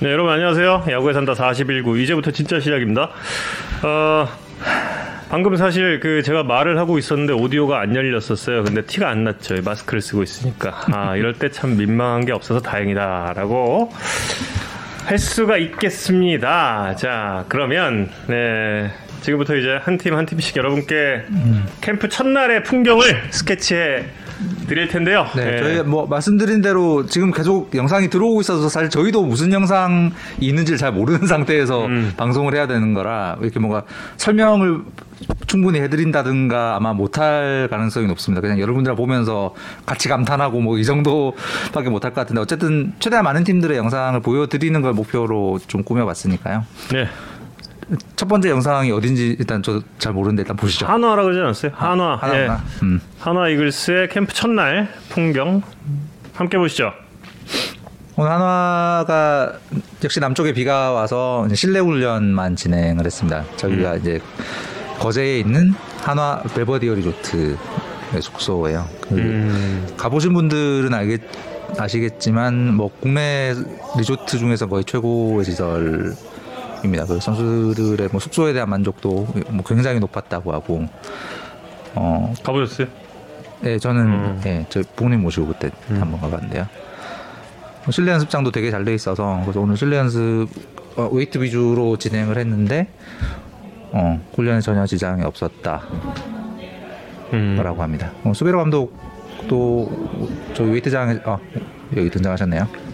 네, 여러분 안녕하세요. 야구에 산다 41구 이제부터 진짜 시작입니다. 어, 방금 사실 그 제가 말을 하고 있었는데 오디오가 안 열렸었어요. 근데 티가 안 났죠. 마스크를 쓰고 있으니까. 아, 이럴 때 참 민망한 게 없어서 다행이다라고 할 수가 있겠습니다. 자, 그러면 네. 지금부터 이제 한 팀 한 팀씩 여러분께 캠프 첫날의 풍경을 스케치해 드릴 텐데요. 네, 예. 저희 뭐 말씀드린 대로 지금 계속 영상이 들어오고 있어서 사실 저희도 무슨 영상이 있는지를 잘 모르는 상태에서 음. 방송을 해야 되는 거라 이렇게 뭔가 설명을 충분히 해드린다든가 아마 못할 가능성이 높습니다. 그냥 여러분들 보면서 같이 감탄하고 뭐 이 정도밖에 못할 것 같은데 어쨌든 최대한 많은 팀들의 영상을 보여드리는 걸 목표로 좀 꾸며봤으니까요. 네. 첫 번째 영상이 어딘지 일단 저 잘 모르는데 일단 보시죠. 한화라고 그러지 않았어요? 한화. 하나구나. 예. 음. 한화 이글스의 캠프 첫날 풍경 함께 보시죠. 오늘 한화가 역시 남쪽에 비가 와서 실내 훈련만 진행을 했습니다. 저희가 이제 거제에 있는 한화 벨버디어 리조트의 숙소예요. 그 음. 가보신 분들은 알겠 아시겠지만 뭐 국내 리조트 중에서 거의 최고의 시설 입니다. 그 선수들의 뭐 숙소에 대한 만족도 뭐 굉장히 높았다고 하고 어, 가보셨어요? 네, 저는 음. 예, 저 부모님 모시고 그때 한번 가봤는데요. 뭐 실내 연습장도 되게 잘 돼 있어서 그래서 오늘 실내 연습 어, 웨이트 위주로 진행을 했는데 어, 훈련에 전혀 지장이 없었다라고 음. 합니다. 어, 수베로 감독도 저희 웨이트장에 어, 여기 등장하셨네요.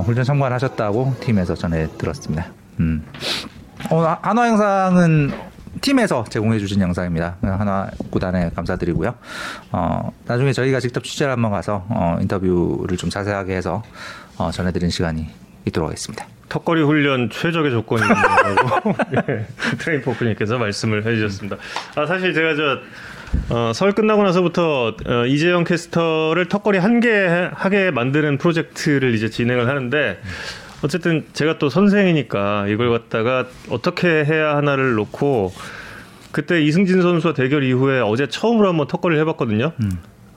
훈련 참관하셨다고 팀에서 전해 들었습니다. 음. 오늘 하- 한화 영상은 팀에서 제공해 주신 영상입니다. 한화 구단에 감사드리고요. 어, 나중에 저희가 직접 취재를 한번 가서 어, 인터뷰를 좀 자세하게 해서 어, 전해드리는 시간이 있도록 하겠습니다. 턱걸이 훈련 최적의 조건이라고 예, 트레인 포크님께서 말씀을 해주셨습니다. 아 사실 제가 저 어, 설 끝나고 나서부터 어, 이재영 캐스터를 턱걸이 한 개 하게 만드는 프로젝트를 이제 진행을 하는데 어쨌든 제가 또 선생이니까 이걸 갖다가 어떻게 해야 하나를 놓고 그때 이승진 선수와 대결 이후에 어제 처음으로 한번 턱걸이를 해봤거든요.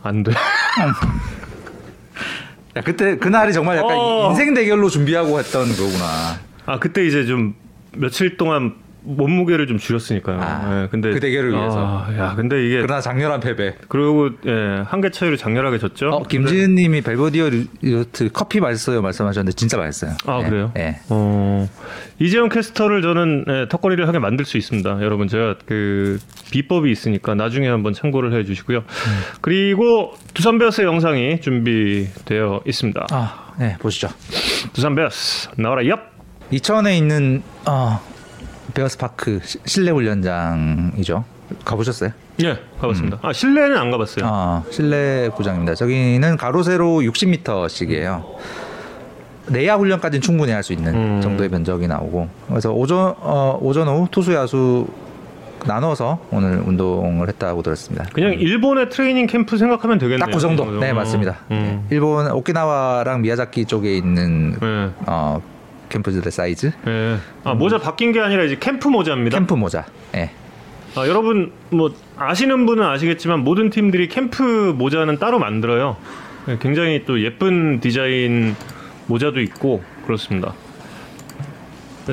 안 돼. 야, 그때 그날이 정말 약간 어. 인생 대결로 준비하고 했던 거구나. 아 그때 이제 좀 며칠 동안 몸무게를 좀 줄였으니까요. 아, 예, 근데 그 대결을 위해서. 아, 야, 근데 이게 그러나 장렬한 패배. 그리고 예, 한개 차이로 장렬하게 졌죠. 어, 김지은 님이 벨버디어 리조트 커피 맛있어요 말씀하셨는데 진짜 맛있어요. 아 예, 그래요? 예. 어, 이재영 캐스터를 저는 예, 턱걸이를 하게 만들 수 있습니다. 여러분 제가 그 비법이 있으니까 나중에 한번 참고를 해 주시고요. 음. 그리고 두산 베어스의 영상이 준비되어 있습니다. 아, 네 보시죠. 두산 베어스 나와라 얍. 이천에 있는 어, 베어스 파크 시- 실내 훈련장이죠. 가보셨어요? 예, 가봤습니다. 아 실내는 안 가봤어요. 아, 실내 구장입니다. 저기는 가로 세로 60m씩이에요. 내야 훈련까지는 충분히 할 수 있는 음. 정도의 면적이 나오고 그래서 오전 어, 오전 오후 투수 야수 나눠서 오늘 운동을 했다고 들었습니다. 그냥 일본의 트레이닝 캠프 생각하면 되겠네요. 딱 그 정도. 네, 어, 맞습니다. 음. 네. 일본 오키나와랑 미야자키 쪽에 있는 네. 어, 캠프들의 사이즈 예. 아 모자 바뀐 게 아니라 이제 캠프 모자입니다. 캠프 모자. 예. 아, 여러분 뭐 아시는 분은 아시겠지만 모든 팀들이 캠프 모자는 따로 만들어요. 예, 굉장히 또 예쁜 디자인 모자도 있고 그렇습니다.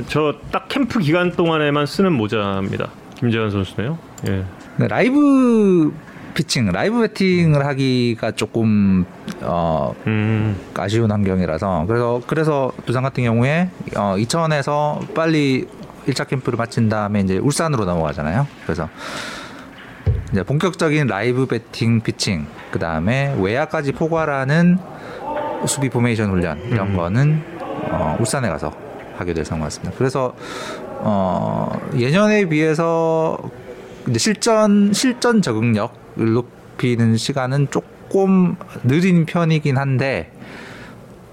저 딱 캠프 기간 동안에만 쓰는 모자입니다. 김재환 선수네요. 예. 네, 라이브 피칭, 라이브 배팅을 하기가 조금 어, 음. 아쉬운 환경이라서 그래서 그래서 두산 같은 경우에 어, 이천에서 빨리 1차 캠프를 마친 다음에 이제 울산으로 넘어가잖아요. 그래서 이제 본격적인 라이브 배팅 피칭 그 다음에 외야까지 포괄하는 수비 포메이션 훈련 이런 음. 거는 어, 울산에 가서 하게 될 상황 같습니다. 그래서 어, 예년에 비해서 실전 실전 적응력을 높이는 시간은 조금 느린 편이긴 한데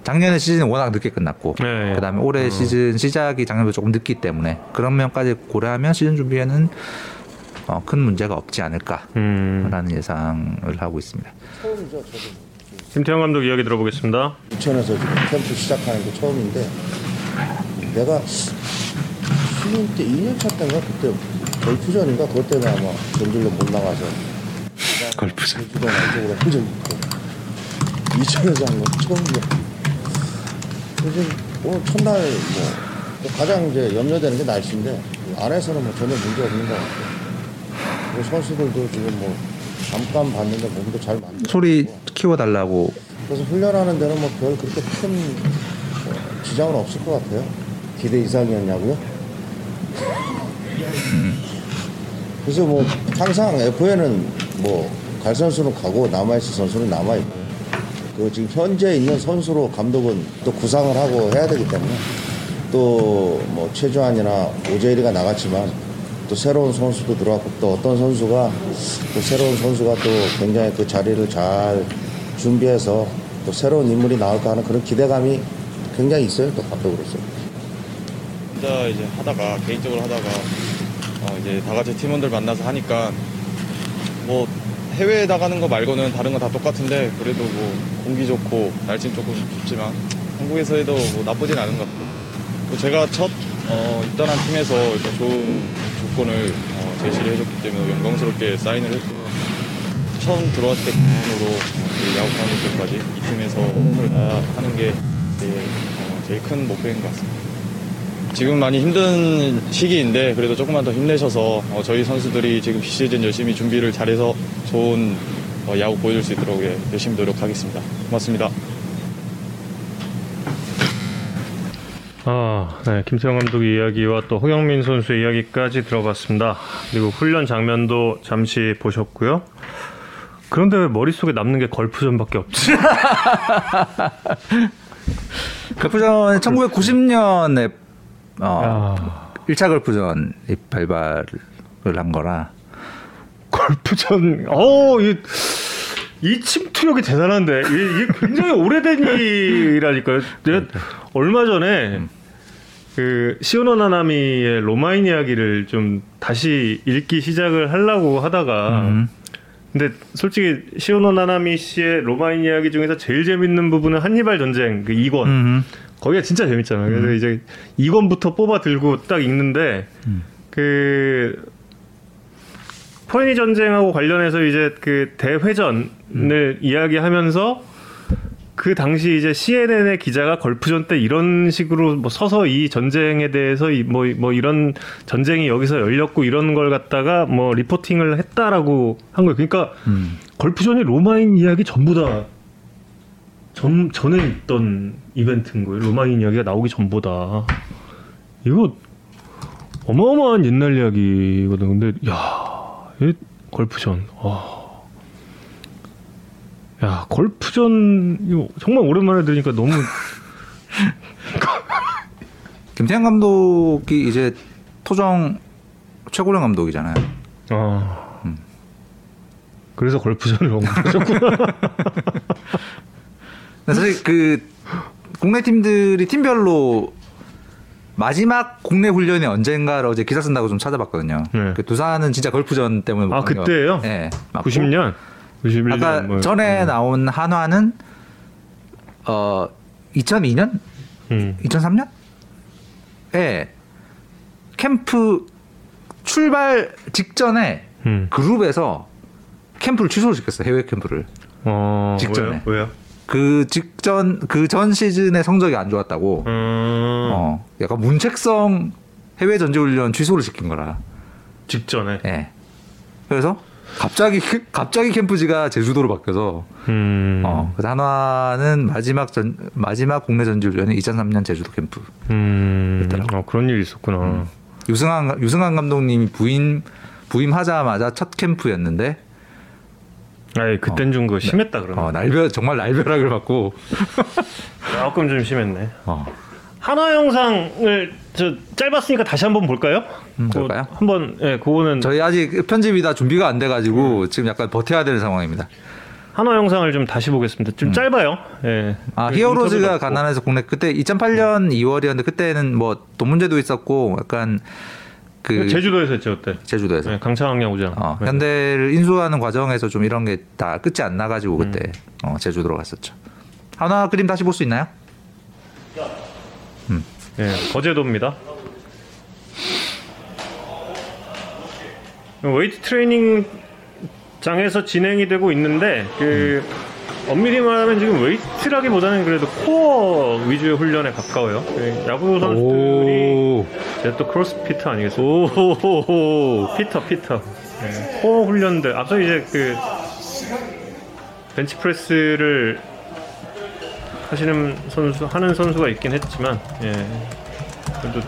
작년에 시즌은 워낙 늦게 끝났고 네. 그다음에 올해 음. 시즌 시작이 작년보다 조금 늦기 때문에 그런 면까지 고려하면 시즌 준비에는 어, 큰 문제가 없지 않을까라는 음. 예상을 하고 있습니다. 처음이죠, 저도. 김태형 감독 이야기 들어보겠습니다. 지금 캠프 시작하는 게 처음인데 내가 신인 때 2년 차 때인가 그때 골프전인가 그것 때문에 아마 전질로 못 나가서 골프전. 제주도 안쪽으로 한적 있고 이천에서 한건 처음이야. 그래서 오늘 첫날 뭐 가장 이제 염려되는 게 날씨인데 안에서는 뭐 전혀 문제 없는 것 같아요. 그리고 선수들도 지금 뭐 잠깐 봤는데 몸도 잘 만들고 소리 키워달라고 그래서 훈련하는 데는 뭐 별 그렇게 큰 뭐, 지장은 없을 것 같아요. 기대 이상이었냐고요? 그래서 뭐 항상 F에는 뭐 갈 선수는 가고 남아있을 선수는 남아있고 그 지금 현재 있는 선수로 감독은 또 구상을 하고 해야 되기 때문에 또 뭐 최주환이나 오재일이가 나갔지만 또 새로운 선수도 들어왔고 또 어떤 선수가 또 새로운 선수가 또 굉장히 그 자리를 잘 준비해서 또 새로운 인물이 나올까 하는 그런 기대감이 굉장히 있어요 또 감독으로서. 혼자 이제 하다가 개인적으로 하다가 어 이제 다 같이 팀원들 만나서 하니까 뭐 해외에 나가는 거 말고는 다른 거 다 똑같은데 그래도 뭐 공기 좋고 날씨는 조금 춥지만 한국에서 해도 뭐 나쁘진 않은 것 같고 또 제가 첫 어, 입단한 팀에서 일단 좋은 조건을 어, 제시를 해줬기 때문에 영광스럽게 사인을 했고 처음 들어왔을 때 기준으로 어, 야구 감독까지 이 팀에서 하는 게 제일, 어, 제일 큰 목표인 것 같습니다. 지금 많이 힘든 시기인데 그래도 조금만 더 힘내셔서 어, 저희 선수들이 지금 비시즌 열심히 준비를 잘해서 좋은 어, 야구 보여줄 수 있도록 예, 열심히 노력하겠습니다. 고맙습니다. 아, 네. 김태형 감독의 이야기와 또 허경민 선수의 이야기까지 들어봤습니다. 그리고 훈련 장면도 잠시 보셨고요. 그런데 왜 머릿속에 남는 게 걸프전밖에 없지? 걸프전 1990년에 어, 아, 1차 걸프전 발발을 한 거라 걸프전, 어, 이, 이 침투력이 대단한데. 이게, 이게 굉장히 오래된 일이라니까요. 내가 얼마 전에 그 시오노 나나미의 로마인 이야기를 좀 다시 읽기 시작을 하려고 하다가 음. 근데 솔직히 시오노 나나미 씨의 로마인 이야기 중에서 제일 재밌는 부분은 한니발 전쟁 그 2권 음. 거기가 진짜 재밌잖아요. 그래서 이제 2권부터 뽑아 들고 딱 읽는데 그 포에니 전쟁하고 관련해서 이제 그 대회전을 이야기하면서 그 당시 이제 CNN의 기자가 걸프전 때 이런 식으로 뭐 서서 이 전쟁에 대해서 뭐뭐 이런 전쟁이 여기서 열렸고 이런 걸 갖다가 뭐 리포팅을 했다라고 한 거예요. 그러니까 음. 걸프전이 로마인 이야기 전부 다 전, 전에 있던 이벤트인 거예요. 로마인 이야기가 나오기 전보다. 이거 어마어마한 옛날 이야기거든. 근데 야, 이 걸프전. 와. 야, 걸프전 이거 정말 오랜만에 들으니까 너무 김태형 감독이 이제 토정 최고령 감독이잖아요. 아. 그래서 걸프전을 언급하셨구나. 근데 사실 그 국내 팀들이 팀별로 마지막 국내 훈련이 언젠가를 어제 기사 쓴다고 좀 찾아봤거든요. 네. 그 두산은 진짜 걸프전 때문에 못 아, 그때예요? 네. 맞고. 90년, 91년. 아까 뭐. 전에 나온 한화는 어 2002년, 음. 2003년?에 캠프 출발 직전에 음. 그룹에서 캠프를 취소를 시켰어요. 해외 캠프를. 어, 직전에. 왜요? 왜요? 그 직전 그 전 시즌의 성적이 안 좋았다고. 음. 어, 약간 문책성 해외 전지훈련 취소를 시킨 거라. 직전에. 예. 그래서 갑자기 갑자기 캠프지가 제주도로 바뀌어서 음. 어, 그래서 한화는 마지막 전 마지막 국내 전지훈련이 2003년 제주도 캠프. 음. 어, 그런 일이 있었구나. 유승환 유승환 감독님이 부임 부임하자마자 첫 캠프였는데 아이, 그땐 좀 그거 심했다 그러면. 어, 날벼 정말 날벼락을 맞고 조금 좀 심했네. 어, 한화 영상을 저 짧았으니까 다시 한번 볼까요? 음, 볼까요? 한번 예, 그거는 저희 아직 편집이 다 준비가 안 돼가지고 지금 약간 버텨야 되는 상황입니다. 한화 영상을 좀 다시 보겠습니다. 좀 짧아요. 예. 음. 아그 히어로즈가. 가난해서 국내 그때 2008년 2월이었는데 그때는 뭐 돈 문제도 있었고 약간 그 제주도에서 했죠 그때. 제주도에서 예, 강창학 야구장. 어, 네. 현대를 인수하는 과정에서 좀 이런 게 다 끝이 안 나가지고 그때 어, 제주도로 갔었죠. 한화 그림 다시 볼 수 있나요? 예, 거제도입니다. 웨이트 트레이닝 장에서 진행이 되고 있는데 그 엄밀히 말하면 지금 웨이트라기보다는 그래도 코어 위주의 훈련에 가까워요. 예, 야구 선수들이. 이제 또 crossfitter 아니겠습니까? 오. fitter fitter 예, 코어 훈련들 앞서 이제 그 벤치프레스를 하시는 선수 하는 선수가 있긴 했지만 예 그래도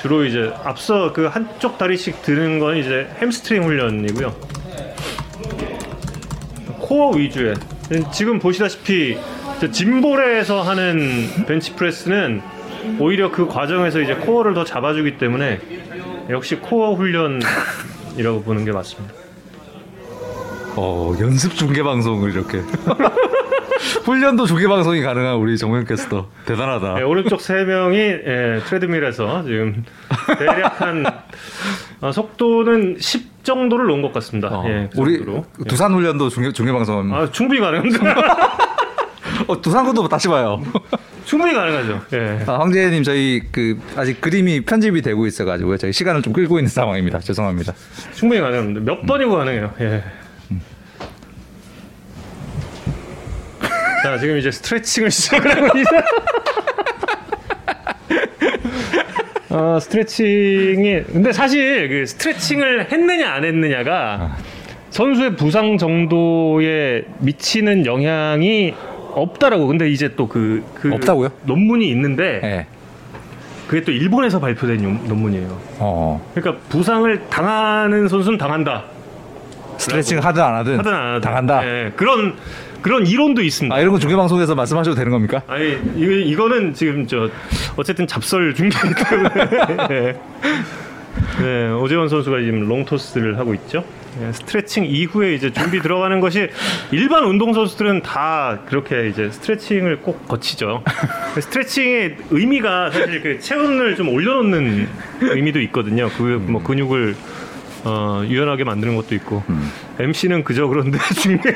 주로 이제 앞서 그 한쪽 다리씩 드는 건 이제 햄스트링 훈련이고요 코어 위주의 지금 보시다시피 저 짐볼에서 하는 벤치프레스는 오히려 그 과정에서 이제 코어를 더 잡아주기 때문에 역시 코어 훈련이라고 보는 게 맞습니다. 어, 연습 중계 방송을 이렇게. 훈련도 중계 방송이 가능한 우리 정면 캐스터 대단하다. 예, 오른쪽 세 명이 예, 트레드밀에서 지금 대략 한 어, 속도는 10 정도를 놓은 것 같습니다. 어, 예, 그 우리 정도로. 두산 훈련도 중계 중계 방송. 아, 충분히 가능합니다. 어, 두산 것도 다시 봐요. 충분히 가능하죠. 예. 아, 황재님 저희 그 아직 그림이 편집이 되고 있어가지고 저희 시간을 좀 끌고 있는 상황입니다. 죄송합니다. 충분히 가능합니다. 몇 번이고 가능해요. 예. 자, 지금 이제 스트레칭을 하고 있 어, 스트레칭이 근데 사실 그 스트레칭을 했느냐 안 했느냐가 선수의 부상 정도에 미치는 영향이 없다라고. 근데 이제 또그 그 없다고요? 논문이 있는데 네. 그게 또 일본에서 발표된 용- 논문이에요. 어. 그러니까 부상을 당하는 선수는 당한다. 스트레칭 하든 안 하든, 하든 안 하든 당한다. 예, 그런 그런 이론도 있습니다. 아 이런 거 중계 방송에서 말씀하셔도 되는 겁니까? 아니 이거, 이거는 지금 저 어쨌든 잡설 중계이기 때문에 네. 네, 오재원 선수가 지금 롱토스를 하고 있죠. 예, 스트레칭 이후에 이제 준비 들어가는 것이 일반 운동 선수들은 다 그렇게 이제 스트레칭을 꼭 거치죠. 스트레칭의 의미가 사실 그 체온을 좀 올려놓는 의미도 있거든요. 그 뭐 근육을 어, 유연하게 만드는 것도 있고 MC는 그저 그런데 중계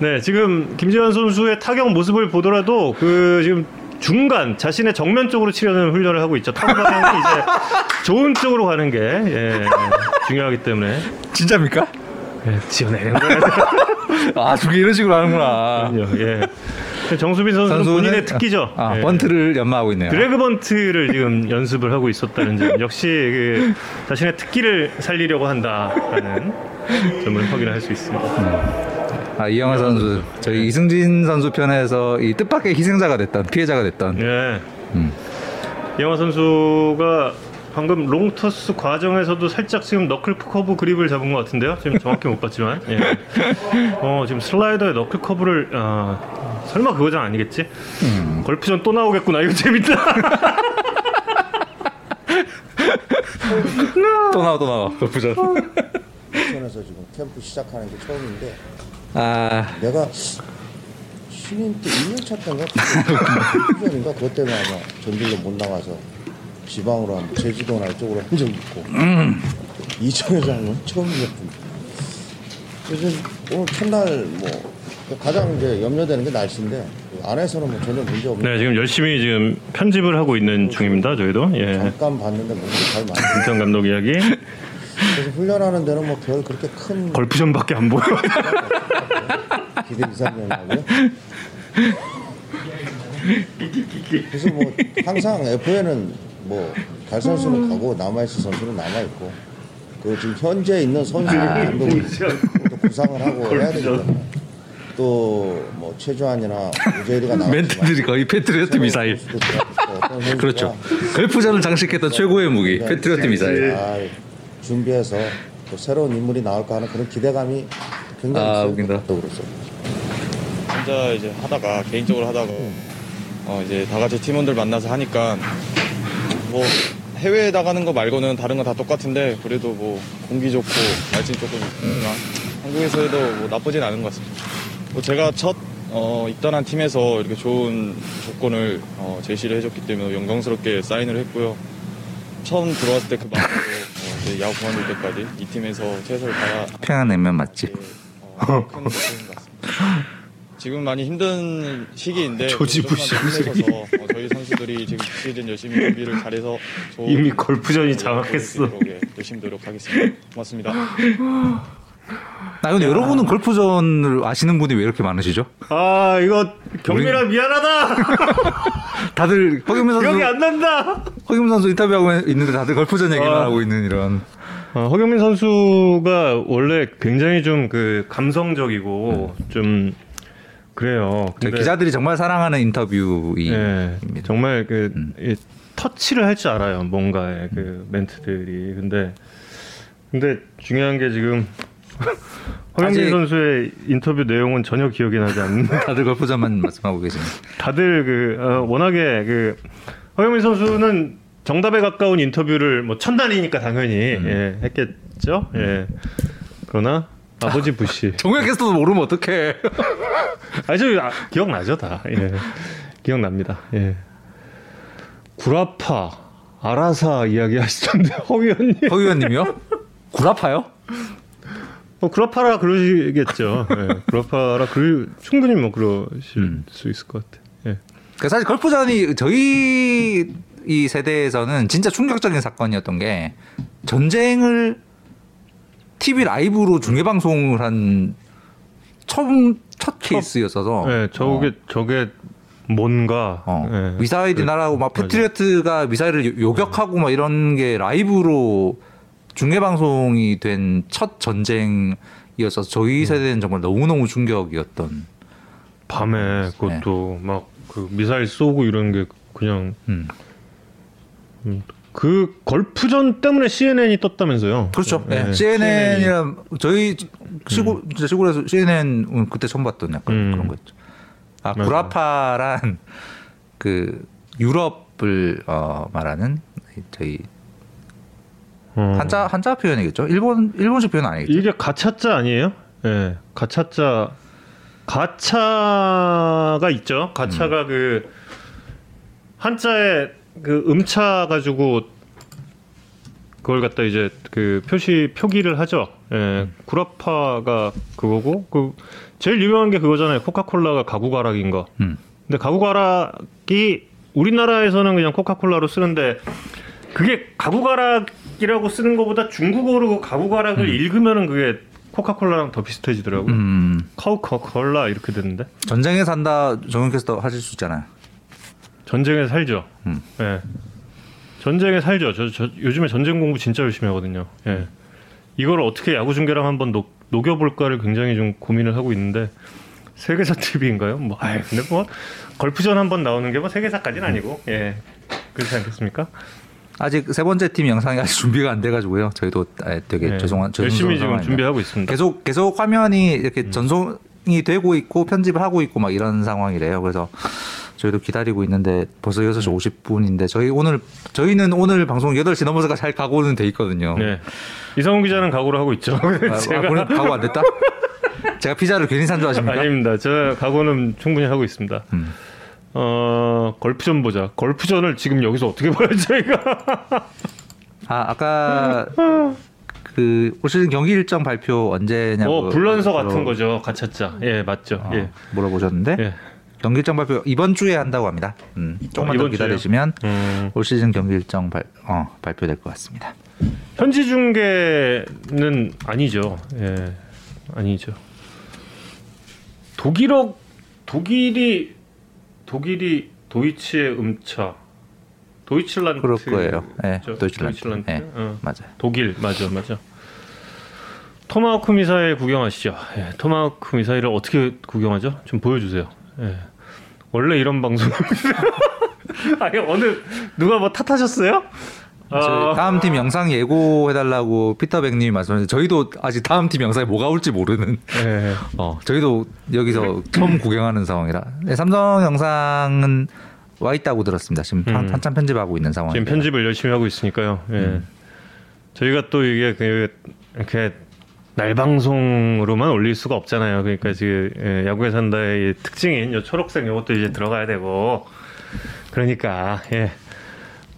네, 지금 김재환 선수의 타격 모습을 보더라도 그 지금 중간 자신의 정면 쪽으로 치려는 훈련을 하고 있죠. 타구 방향이 이제 좋은 쪽으로 가는 게 예, 중요하기 때문에 진짜입니까? 예, 지어내는 거예요. 아 중계 이런 식으로 하는구나. 예. 정수빈 선수는 본인의 특기죠. 아, 예. 번트를 연마하고 있네요. 드래그 번트를 지금 연습을 하고 있었다는 점 역시 그 자신의 특기를 살리려고 한다라는 점을 확인할 수 있습니다. 아 이영하 선수 저희 이승진 선수 편에서 이 뜻밖의 희생자가 됐던 피해자가 됐던 예. 음. 이영하 선수가 방금 롱토스 과정에서도 살짝 지금 너클 커브 그립을 잡은 것 같은데요. 지금 정확히 못 봤지만, 예. 어 지금 슬라이더에 너클 커브를 아, 설마 그거장 아니겠지? 골프전 또 나오겠구나. 이거 재밌다. 또 나와 또 나와 골프전. 부천에서 지금 캠프 시작하는 게 처음인데 아 내가 신인 때 1년차 때인가 후전인가 그것 때문에 아마 전질로 못 나가서 지방으로 한번 제주도나 이쪽으로 한 적이 있고 이천에서 한건 처음이었습니다. 그래서 오늘 첫날 뭐 가장 이제 염려되는 게 날씨인데 그 안에서는 뭐 전혀 문제 없는 네, 지금 열심히 지금 편집을 하고 있는 중입니다. 저희도 예. 잠깐 봤는데 몸이 잘 맞는 김태형 감독 이야기. 그래서 훈련하는 데는 뭐 별 그렇게 큰 골프전밖에 안 보여. 기대 이상이었나고요. 그래서 뭐 항상 FA는 뭐 갈 선수는 가고 남아 있을 선수는 남아 있고 그 지금 현재 있는 선수들 감독이 또 구상을 하고 해야 때문에 또뭐 최주환이나 우재리가 나왔지만 멘트들이 거의 패트리어트 미사일. 그렇죠. 골프전을 장식했던 최고의 무기 패트리어트 미사일. 잘 준비해서 또 새로운 인물이 나올까 하는 그런 기대감이 굉장히 아. 웃긴다. 감독으로서. 혼자 이제 하다가 개인적으로 하다가 어 이제 다 같이 팀원들 만나서 하니까 뭐 해외에 나가는 거 말고는 다른 거다 똑같은데 그래도 뭐 공기 좋고 날씨 조금 있나 한국에서 해도 뭐 나쁘진 않은 것 같습니다. 뭐 제가 첫 어, 입단한 팀에서 이렇게 좋은 조건을 어, 제시를 해줬기 때문에 영광스럽게 사인을 했고요. 처음 들어왔을 때그 어, 이제 야구 그만둘 때까지 이 팀에서 최선을 다해 평양 냉면 맛집. 어, 큰 목표인 것 같습니다. 지금 많이 힘든 시기인데 조지부시 조금만 더 힘내셔서 어, 저희 선수들이 지금 시즌 열심히 준비를 잘해서 이미 골프전이 어, 장악했어. 예, 열심히 노력하겠습니다. 고맙습니다. 아 근데 여러분은 골프전을 아시는 분이 왜 이렇게 많으시죠? 아 이거 경민아 미안하다. 다들 허경민 선수 기억이 안 난다. 허경민 선수 인터뷰하고 있는데 다들 골프전 얘기만 아. 하고 있는 이런. 어, 허경민 선수가 원래 굉장히 좀 그 감성적이고 좀 그래요. 저 근데- 기자들이 정말 사랑하는 인터뷰입니다. 예, 정말 그 음. 이 터치를 할 줄 알아요. 뭔가의 그 멘트들이. 근데 근데 중요한 게 지금 허영민 아직- 선수의 인터뷰 내용은 전혀 기억이 나지 않는. 다들 골프전만 말씀하고 계십니다. 다들 그 어, 워낙에 그 허영민 선수는 정답에 가까운 인터뷰를 뭐 천단이니까 당연히 예, 했겠죠. 예. 그러나 아버지 부시. 캐스터도 모르면 어떡해. 아, 저 아, 기억나죠, 다. 예. 기억납니다. 예. 구라파, 아라사 이야기 하시던데, 허 의원님. 허 의원님이요? 구라파요? 뭐, 구라파라 그러시겠죠. 예. 구라파라, 그러, 충분히 뭐, 그러실 음. 수 있을 것 같아. 예. 그 사실 골프전이 저희 이 세대에서는 진짜 충격적인 사건이었던 게 전쟁을 TV 라이브로 중계 방송을 한 처음 첫 케이스였어서 예, 저게, 어, 저게 뭔가. 어. 예. 미사일이 그- 날아오고 막 맞아. 패트리어트가 미사일을 요- 요격하고 막 이런 게 라이브로 중계 방송이 된 첫 전쟁이어서 음. 저희 세대는 정말 너무 너무 충격이었던. 밤에 그것도 막그 미사일 쏘고 이런 게 그냥 음. 그 골프전 때문에 CNN이 떴다면서요. 그렇죠. 예, 네. CNN이랑 저희 시골 진짜 시골에서 CNN 그때 처음 봤던 약간 음. 그런 거였죠. 아 맞아. 구라파란 그 유럽을 어, 말하는 저희 어. 한자 한자 표현이겠죠. 일본 일본식 표현 아니겠죠. 이게 가차자 아니에요? 예, 가차자 가차가 있죠. 가차가 그 한자에 그 음차 가지고 그걸 갖다 이제 그 표시 표기를 하죠. 예, 구라파가 그거고 그 제일 유명한 게 그거잖아요. 코카콜라가 가구가락인 거. 음. 근데 가구가락이 우리나라에서는 그냥 코카콜라로 쓰는데 그게 가구가락 이라고 쓰는 것보다 중국어로 그 가구가락을 읽으면은 그게 코카콜라랑 더 비슷해지더라고. 요 음, 카우카콜라 이렇게 되는데 전쟁에 산다 정윤 캐스터 하실 수 있잖아요. 전쟁에 살죠. 음. 예. 전쟁에 살죠. 저, 저 요즘에 전쟁 공부 진짜 열심히 하거든요. 예. 이걸 어떻게 야구 중계랑 한번 녹, 녹여볼까를 굉장히 좀 고민을 하고 있는데 세계사 TV인가요? 뭐, 아이, 근데 뭐 걸프전 한번 나오는 게 뭐 세계사까지는 아니고, 예, 그렇지 않겠습니까? 아직 세 번째 팀 영상이 아직 준비가 안 돼가지고요. 저희도 아, 되게 예. 죄송한 열심히 지금. 준비하고 있습니다. 계속 계속 화면이 이렇게 음. 전송이 되고 있고 편집을 하고 있고 막 이런 상황이래요. 그래서 저희도 기다리고 있는데 벌써 6시 50분인데 저희 오늘 저희는 오늘 방송 8시 넘어서가 잘 가고는 돼 있거든요. 네, 이성훈 기자는 각오를 하고 있죠. 아, 제가 아, 가고 안 됐다? 제가 피자를 괜히 산 줄 아십니까? 아닙니다. 저 각오는 충분히 하고 있습니다. 음. 어 걸프전 보자. 걸프전을 지금 여기서 어떻게 봐요 저희가? 아 아까 그 올 시즌 경기 일정 발표 언제냐고 어 불란서 같은 거죠. 가차자. 예 맞죠. 어, 예. 물어보셨는데 예. 경기 일정 발표 이번 주에 한다고 합니다. 음, 조금만 어, 더 이번 주에요? 기다리시면 음, 올 시즌 경기 일정 발, 어, 발표될 것 같습니다. 현지 중계는 아니죠. 예 아니죠. 독일어 독일이 독일이 도이치의 음차 도이칠란트 그럴 거예요. 예, 죠? 도이칠란트. 도이칠란트. 예. 어. 맞아요. 독일 맞아 맞아. 토마호크 미사일 구경하시죠. 예, 토마호크 미사일을 어떻게 구경하죠? 좀 보여주세요. 예. 원래 이런 방송 아니 어느 누가 뭐 탓하셨어요? 아, 다음 팀 영상 예고해달라고 피터백님이 말씀하셨는데 저희도 아직 다음 팀 영상에 뭐가 올지 모르는 예. 어, 저희도 여기서 처음 구경하는 상황이라 네, 삼성 영상은 와 있다고 들었습니다. 지금 한, 음. 한참 편집하고 있는 상황. 지금 편집을 열심히 하고 있으니까요. 예. 음. 저희가 또 이게 그 이렇게 날 방송으로만 올릴 수가 없잖아요. 그러니까 지금 예, 야구에 산다의 이 특징인 요 초록색 요것도 이제 들어가야 되고 그러니까 예.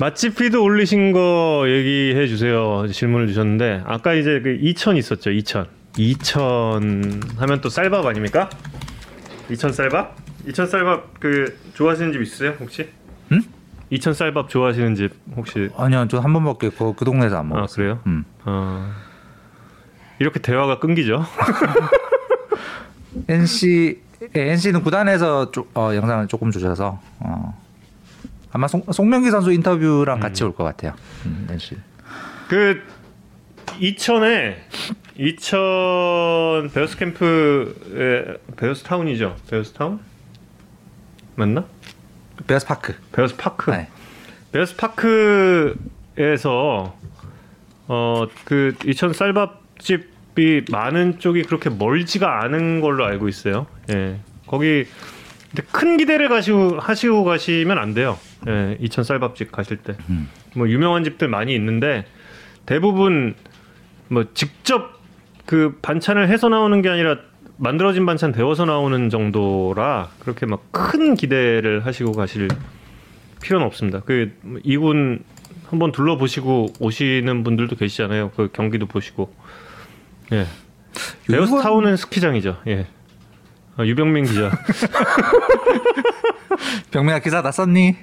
맛집 피드 올리신 거 얘기해 주세요. 질문을 주셨는데 아까 이제 그2000 있었죠. 2000. 2000 하면 또 쌀밥 아닙니까? 2000 쌀밥? 2000 쌀밥 그 좋아하시는 집 있으세요? 혹시? 응? 2000 쌀밥 좋아하시는 집 혹시 아니요, 저 한 번밖에 그, 그 동네에서 안아 먹었어요. 그래요? 음. 어. 이렇게 대화가 끊기죠. NC 예, NC는 구단에서 조, 어, 영상을 조금 주셔서 어, 아마 송, 송명기 선수 인터뷰랑 같이 올 것 같아요. 음. 그 이천에 이천 베어스 캠프에 베어스 타운이죠. 베어스 타운 맞나? 베어스 파크. 베어스 파크. 네. 베어스 파크에서 어그2000 쌀밥집이 많은 쪽이 그렇게 멀지가 않은 걸로 알고 있어요. 예. 거기 근데 큰 기대를 가시고 하시고 가시면 안 돼요. 예. 2000 쌀밥집 가실 때. 음. 뭐 유명한 집들 많이 있는데 대부분 뭐 직접 그 반찬을 해서 나오는 게 아니라 만들어진 반찬 데워서 나오는 정도라 그렇게 막 큰 기대를 하시고 가실 필요는 없습니다. 그 이군 한번 둘러보시고 오시는 분들도 계시잖아요. 그 경기도 보시고. 예. 베어스 이건- 타운은 스키장이죠. 예. 아, 유병민 기자. 병민아 기사 다 썼니?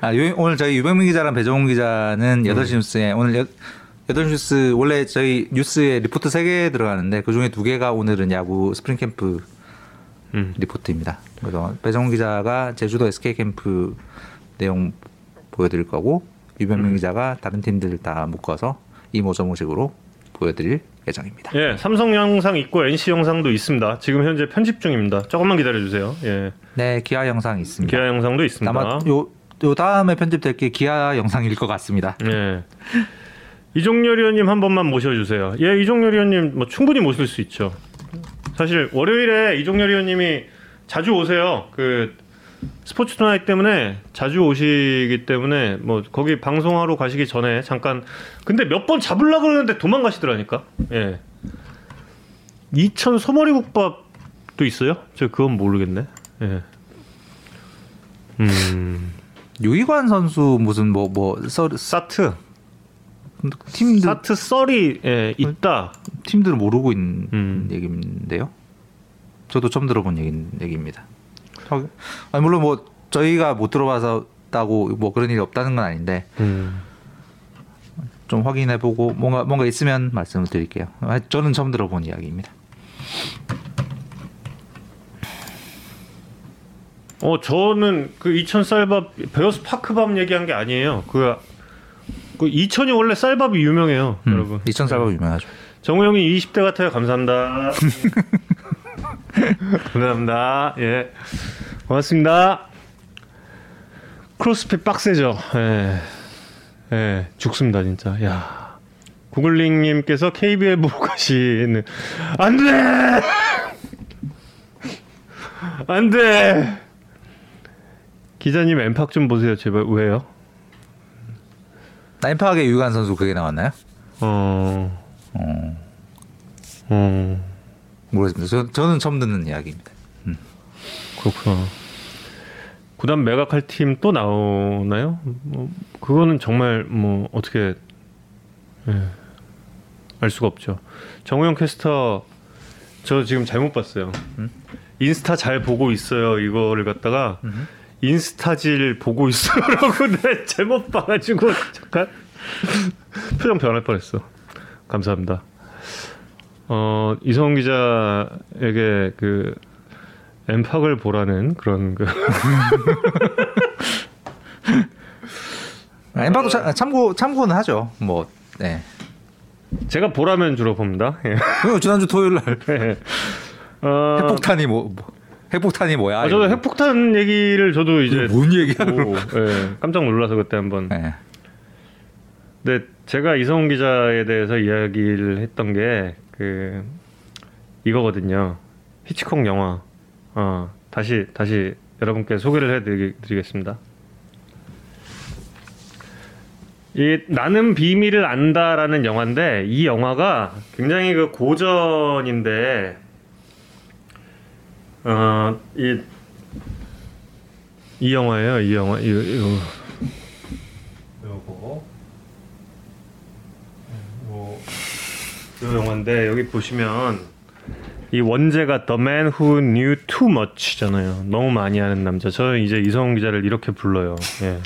아, 유, 오늘 저희 유병민 기자랑 배정훈 기자는 8시 뉴스에 오늘 여, 8시 뉴스 원래 저희 뉴스에 리포트 3개 들어가는데 그중에 2개가 오늘은 야구 스프링 캠프 음. 리포트입니다. 그래서 배정훈 기자가 제주도 SK 캠프 내용 보여드릴 거고 유병민 음. 기자가 다른 팀들 다 묶어서 이모저모식으로 보여드릴 예정입니다. 예, 삼성 영상 있고 NC 영상도 있습니다. 지금 현재 편집 중입니다. 조금만 기다려 주세요. 예. 네, 기아 영상 있습니다. 기아 영상도 있습니다. 아마 요, 요 다음에 편집될 게 기아 영상일 것 같습니다. 예. 이종렬 의원님 한 번만 모셔주세요. 예, 이종렬 의원님 뭐 충분히 모실 수 있죠. 사실 월요일에 이종렬 의원님이 자주 오세요. 그 스포츠 투나잇 때문에 자주 오시기 때문에 뭐 거기 방송하러 가시기 전에 잠깐 근데 몇 번 잡으려 그러는데 도망가시더라니까. 예. 이천 소머리 국밥도 있어요? 저 그건 모르겠네. 예. 음. 유이관 선수 무슨 뭐뭐 사트 팀들 사트 썰이 예, 있다. 팀들을 모르고 있는 음. 얘기인데요. 저도 처음 들어본 얘기, 얘기입니다. 저- 아니, 물론 뭐 저희가 못 들어봐서다고 뭐 그런 일이 없다는 건 아닌데 음. 좀 확인해보고 뭔가 뭔가 있으면 말씀을 드릴게요. 아, 저는 처음 들어본 이야기입니다. 어 저는 그 이천 쌀밥 베어스 파크밥 얘기한 게 아니에요. 그, 그 이천이 원래 쌀밥이 유명해요, 음, 여러분. 이천 살바 유명하죠. 정우 형이 20대 같아요. 감사합니다. 감사합니다. 예. 고맙습니다. 크로스핏 빡세죠. 예. 예. 죽습니다, 진짜. 야. 구글링 님께서 KBL 보고 가시는. 안 돼! 안 돼! 기자님 엠팍 좀 보세요, 제발. 왜요? 나인파악의 유이관 선수 그게 나왔나요? 어. 어, 어. 모르겠습니다. 저, 저는 처음 듣는 이야기입니다. 그렇구나. 구단 매각할 팀 또 나오나요? 뭐 그거는 정말 뭐 어떻게 예, 알 수가 없죠. 정우영 캐스터 저 지금 잘못 봤어요. 인스타 잘 보고 있어요. 이거를 갖다가 인스타질 보고 있어요라고 내 잘못 봐가지고 잠깐 표정 변할 뻔했어. 감사합니다. 어 이성훈 기자에게 그 엠팍을 보라는 그런 그 아, 엠파도 참- 참고 참고는 하죠. 뭐 네. 제가 보라면 주로 봅니다. 예. 지난주 토요일 날 예. 어, 핵폭탄이 뭐, 뭐 핵폭탄이 뭐야? 아, 저도. 핵폭탄 얘기를 저도 이제 뭔 얘기야? 예, 깜짝 놀라서 그때 한번. 네. 근데 제가 이성훈 기자에 대해서 이야기를 했던 게 그 이거거든요. 히치콕 영화. 어, 다시 다시 여러분께 소개를 해드리겠습니다. 이 나는 비밀을 안다라는 영화인데 이 영화가 굉장히 그 고전인데 어이 이 영화예요 이 영화 이 이거 요거 요, 요 영화인데 여기 보시면 이 원제가 The Man Who Knew Too Much잖아요 너무 많이 아는 남자 저는 이제 이성훈 기자를 이렇게 불러요 예.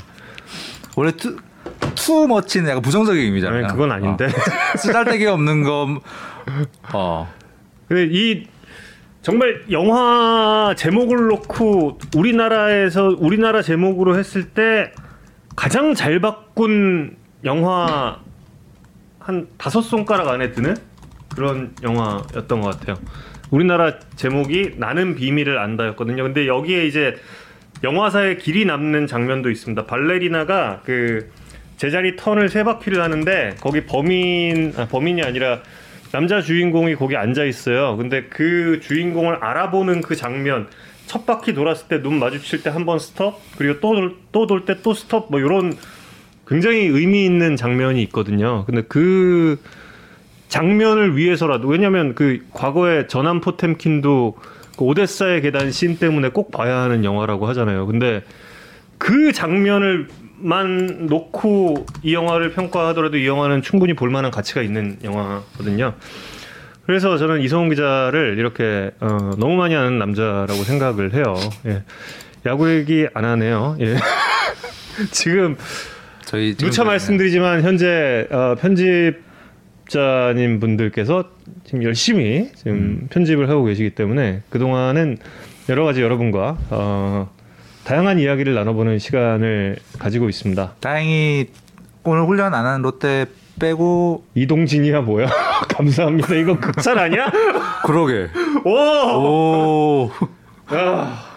원래 too, too much는 약간 부정적인 의미잖아요. 아니, 그건 아닌데. 어. 쓰잘데기 없는 거. 어. 근데 이 정말 영화 제목을 놓고 우리나라에서 우리나라 제목으로 했을 때 가장 잘 바꾼 영화 한 다섯 손가락 안에 드는 그런 영화였던 것 같아요. 우리나라 제목이 나는 비밀을 안다였거든요. 근데 여기에 이제 영화사에 길이 남는 장면도 있습니다. 발레리나가 그 제자리 턴을 세 바퀴를 하는데 거기 범인 아, 범인이 아니라 남자 주인공이 거기 앉아 있어요. 근데 그 주인공을 알아보는 그 장면 첫 바퀴 돌았을 때 눈 마주칠 때 한 번 스톱 그리고 또또돌때 또 스톱 뭐 이런 굉장히 의미 있는 장면이 있거든요. 근데 그 장면을 위해서라도 왜냐면 그 과거에 전함 포템킨도 그 오데사의 계단 씬 때문에 꼭 봐야 하는 영화라고 하잖아요. 근데 그 장면을 만 놓고 이 영화를 평가하더라도 이 영화는 충분히 볼 만한 가치가 있는 영화거든요. 그래서 저는 이성훈 기자를 이렇게 어, 너무 많이 아는 남자라고 생각을 해요. 예. 야구 얘기 안 하네요. 예. 지금 저희 누차 그- 말씀드리지만 현재 어, 편집자님 분들께서 지금 열심히 지금 음. 편집을 하고 계시기 때문에 그 동안은 여러 가지 여러분과 어, 다양한 이야기를 나눠보는 시간을 가지고 있습니다. 다행히 오늘 훈련 안 하는 롯데 빼고 이동진이야 뭐야? 감사합니다. 이거 극찬 아니야? 그러게. 오! 오. 야.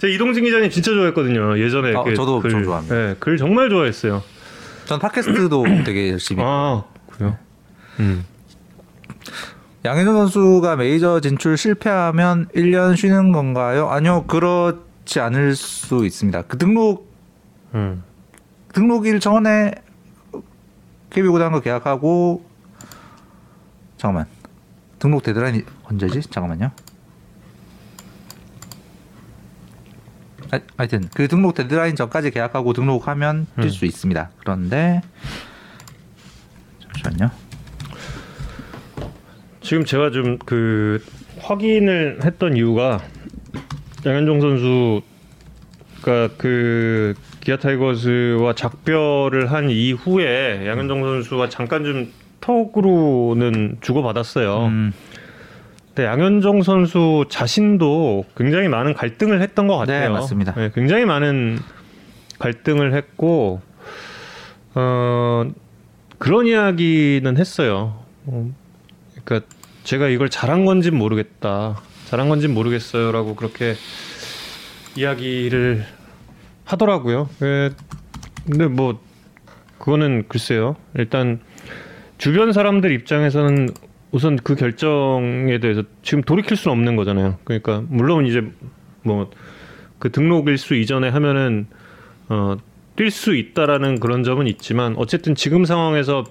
제가 이동진 기자님 진짜 좋아했거든요. 예전에 아, 그 저도 글, 좀 좋아합니다. 네, 글 정말 좋아했어요. 전 팟캐스트도 되게 열심히. 아 그래요? 음. 양현종 선수가 메이저 진출 실패하면 1년 쉬는 건가요? 아니요, 그렇지 않을 수 있습니다. 그 등록 음. 등록일 전에 KB 구단과 계약하고 잠깐만 등록 데드라인이 언제지? 잠깐만요. 하여튼 그 등록 데드라인 전까지 계약하고 등록하면 뛸 음. 수 있습니다. 그런데 잠시만요. 지금 제가 좀 그 확인을 했던 이유가 양현종 선수가 그 기아 타이거즈와 작별을 한 이후에 양현종 선수와 잠깐 좀 톡으로는 주고받았어요. 음, 근데 양현종 선수 자신도 굉장히 많은 갈등을 했던 것 같아요. 네, 맞습니다. 네, 굉장히 많은 갈등을 했고 어, 그런 이야기는 했어요. 어, 그러니까 제가 이걸 잘한 건진 모르겠다, 잘한 건진 모르겠어요라고 그렇게 이야기를 하더라고요. 예, 근데 뭐 그거는 글쎄요. 일단 주변 사람들 입장에서는 우선 그 결정에 대해서 지금 돌이킬 수는 없는 거잖아요. 그러니까 물론 이제 뭐 그 등록 일수 이전에 하면은 어, 뛸 수 있다라는 그런 점은 있지만 어쨌든 지금 상황에서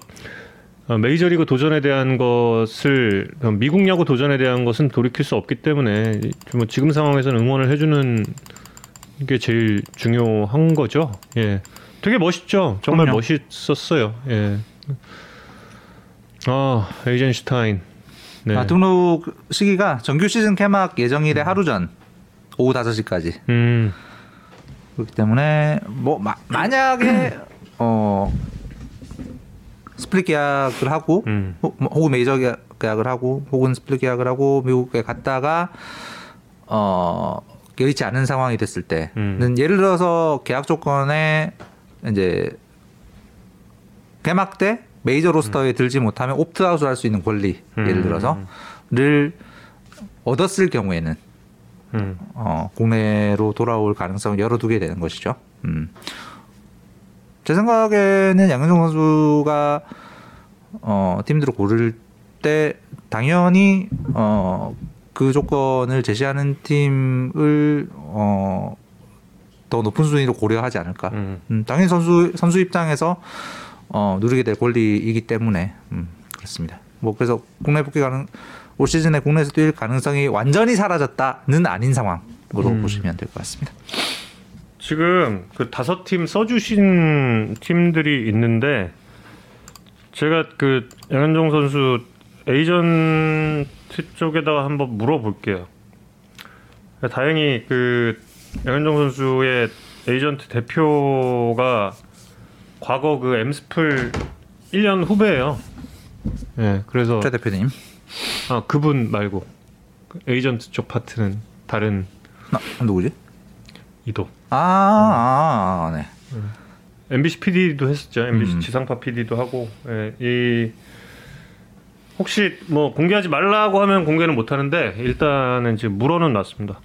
어, 메이저리그 도전에 대한 것을 어, 미국 야구 도전에 대한 것은 돌이킬 수 없기 때문에 뭐 지금 상황에서는 응원을 해주는 게 제일 중요한 거죠. 예, 되게 멋있죠. 정말 그럼요. 멋있었어요. 예. 아 에이젠슈타인. 네. 아, 등록 시기가 정규 시즌 개막 예정일의 하루 전 오후 5시까지 음. 그렇기 때문에 뭐 마, 만약에 어 split 계약을 하고 음. 호- 뭐, 혹은 메이저 계약- 계약을 하고 혹은 split 계약을 하고 미국에 갔다가 어 여의치 않은 상황이 됐을 때는 음. 예를 들어서 계약 조건에 이제 개막 때 메이저 roster에 들지 못하면 opt-out을 할 수 있는 권리 예를 음. 들어서를 얻었을 경우에는 음. 어, 국내로 돌아올 가능성을 열어두게 되는 것이죠. 음. 제 생각에는 양현종 선수가 어, 팀들을 고를 때 당연히 어, 그 조건을 제시하는 팀을 어, 더 높은 순위로 고려하지 않을까. 음. 음, 당연히 선수 선수 입장에서 어, 누리게 될 권리이기 때문에 음, 그렇습니다. 뭐 그래서 국내 복귀 가능 올 시즌에 국내에서 뛸 가능성이 완전히 사라졌다는 아닌 상황으로 음. 보시면 될 것 같습니다. 지금 그 다섯 팀 써주신 팀들이 있는데 제가 그 양현종 선수 에이전트 쪽에다가 한번 물어볼게요. 다행히 그 양현종 선수의 에이전트 대표가 과거 그 엠스플 1년 후배예요. 예, 그래서 최 대표님. 아 그분 말고 그 에이전트 쪽 파트는 다른 나 누구지? 이도. 아, 아, 아, 네. MBC PD도 했었죠. MBC 음. 지상파 PD도 하고. 예, 이 혹시 뭐 공개하지 말라고 하면 공개는 못 하는데 일단은 지금 물어는 놨습니다.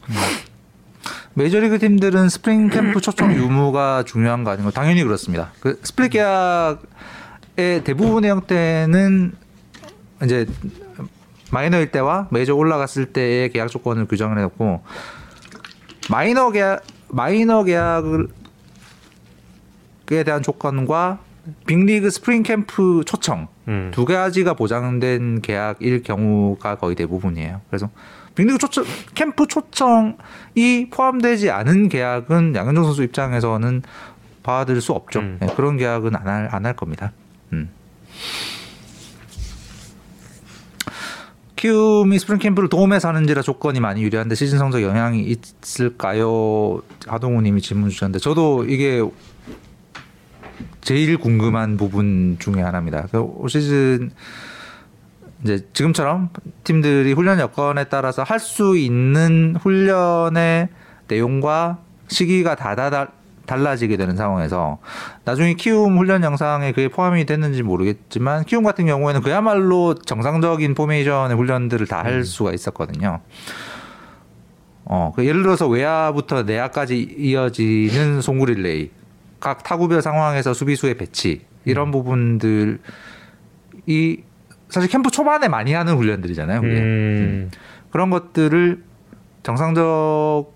메이저리그 팀들은 스프링 캠프 초청 유무가 중요한 거 아닌가? 당연히 그렇습니다. 그 split 계약의 대부분의 형태는 이제 마이너일 때와 메이저 올라갔을 때의 계약 조건을 규정을 해놓고 마이너 계약 마이너 계약을 에 대한 조건과 빅리그 스프링 캠프 초청 음. 두 가지가 보장된 계약일 경우가 거의 대부분이에요. 그래서 빅리그 초청 캠프 초청이 포함되지 않은 계약은 양현종 선수 입장에서는 받을 수 없죠. 음. 네, 그런 계약은 안 할 안 할 겁니다. 음. 키움이 스프링 캠프를 도움해서 하는지라 조건이 많이 유리한데 시즌 성적 영향이 있을까요? 하동우님이 질문 주셨는데 저도 이게 제일 궁금한 부분 중에 하나입니다. 그올 시즌 이제 지금처럼 팀들이 훈련 여건에 따라서 할 수 있는 훈련의 내용과 시기가 다 다 다 달라지게 되는 상황에서 나중에 키움 훈련 영상에 그게 포함이 됐는지 모르겠지만 키움 같은 경우에는 그야말로 정상적인 포메이션의 훈련들을 다할 수가 있었거든요. 어, 그 예를 들어서 외야부터 내야까지 이어지는 송구 릴레이, 각 타구별 상황에서 수비수의 배치 이런 부분들이 사실 캠프 초반에 많이 하는 훈련들이잖아요. 그게. 음. 그런 것들을 정상적으로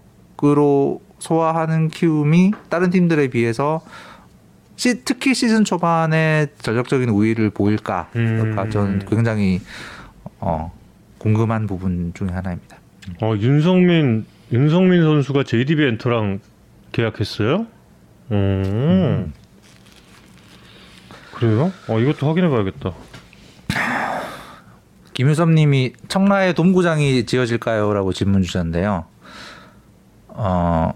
소화하는 키움이 다른 팀들에 비해서 시, 특히 시즌 초반에 전력적인 우위를 보일까? 음. 저는 굉장히 어, 궁금한 부분 중에 하나입니다. 어 윤성민 윤성민 선수가 JDB 엔터랑 계약했어요? 음. 그래요? 어 이것도 확인해 봐야겠다. 김유섭님이 청라에 돔구장이 지어질까요?라고 질문 주셨는데요. 어,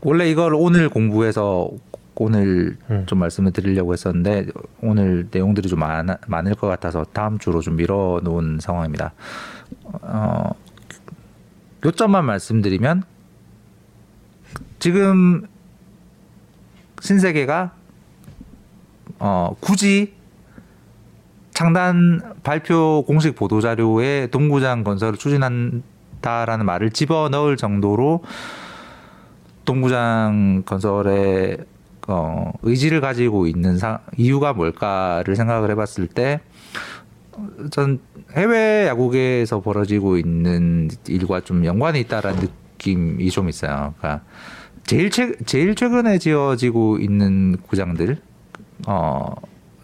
원래 이걸 오늘 공부해서 오늘 음. 좀 말씀을 드리려고 했었는데 오늘 내용들이 좀 많, 많을 것 같아서 다음 주로 좀 미뤄놓은 상황입니다. 어, 요점만 말씀드리면 지금 신세계가 어, 굳이 창단 발표 공식 보도 자료에 동구장 건설을 추진한다라는 말을 집어 넣을 정도로 동구장 건설에 어, 의지를 가지고 있는 사, 이유가 뭘까를 생각을 해봤을 때, 전 해외 야구계에서 벌어지고 있는 일과 좀 연관이 있다라는 느낌이 좀 있어요. 그러니까 제일 최 제일 최근에 지어지고 있는 구장들, 어,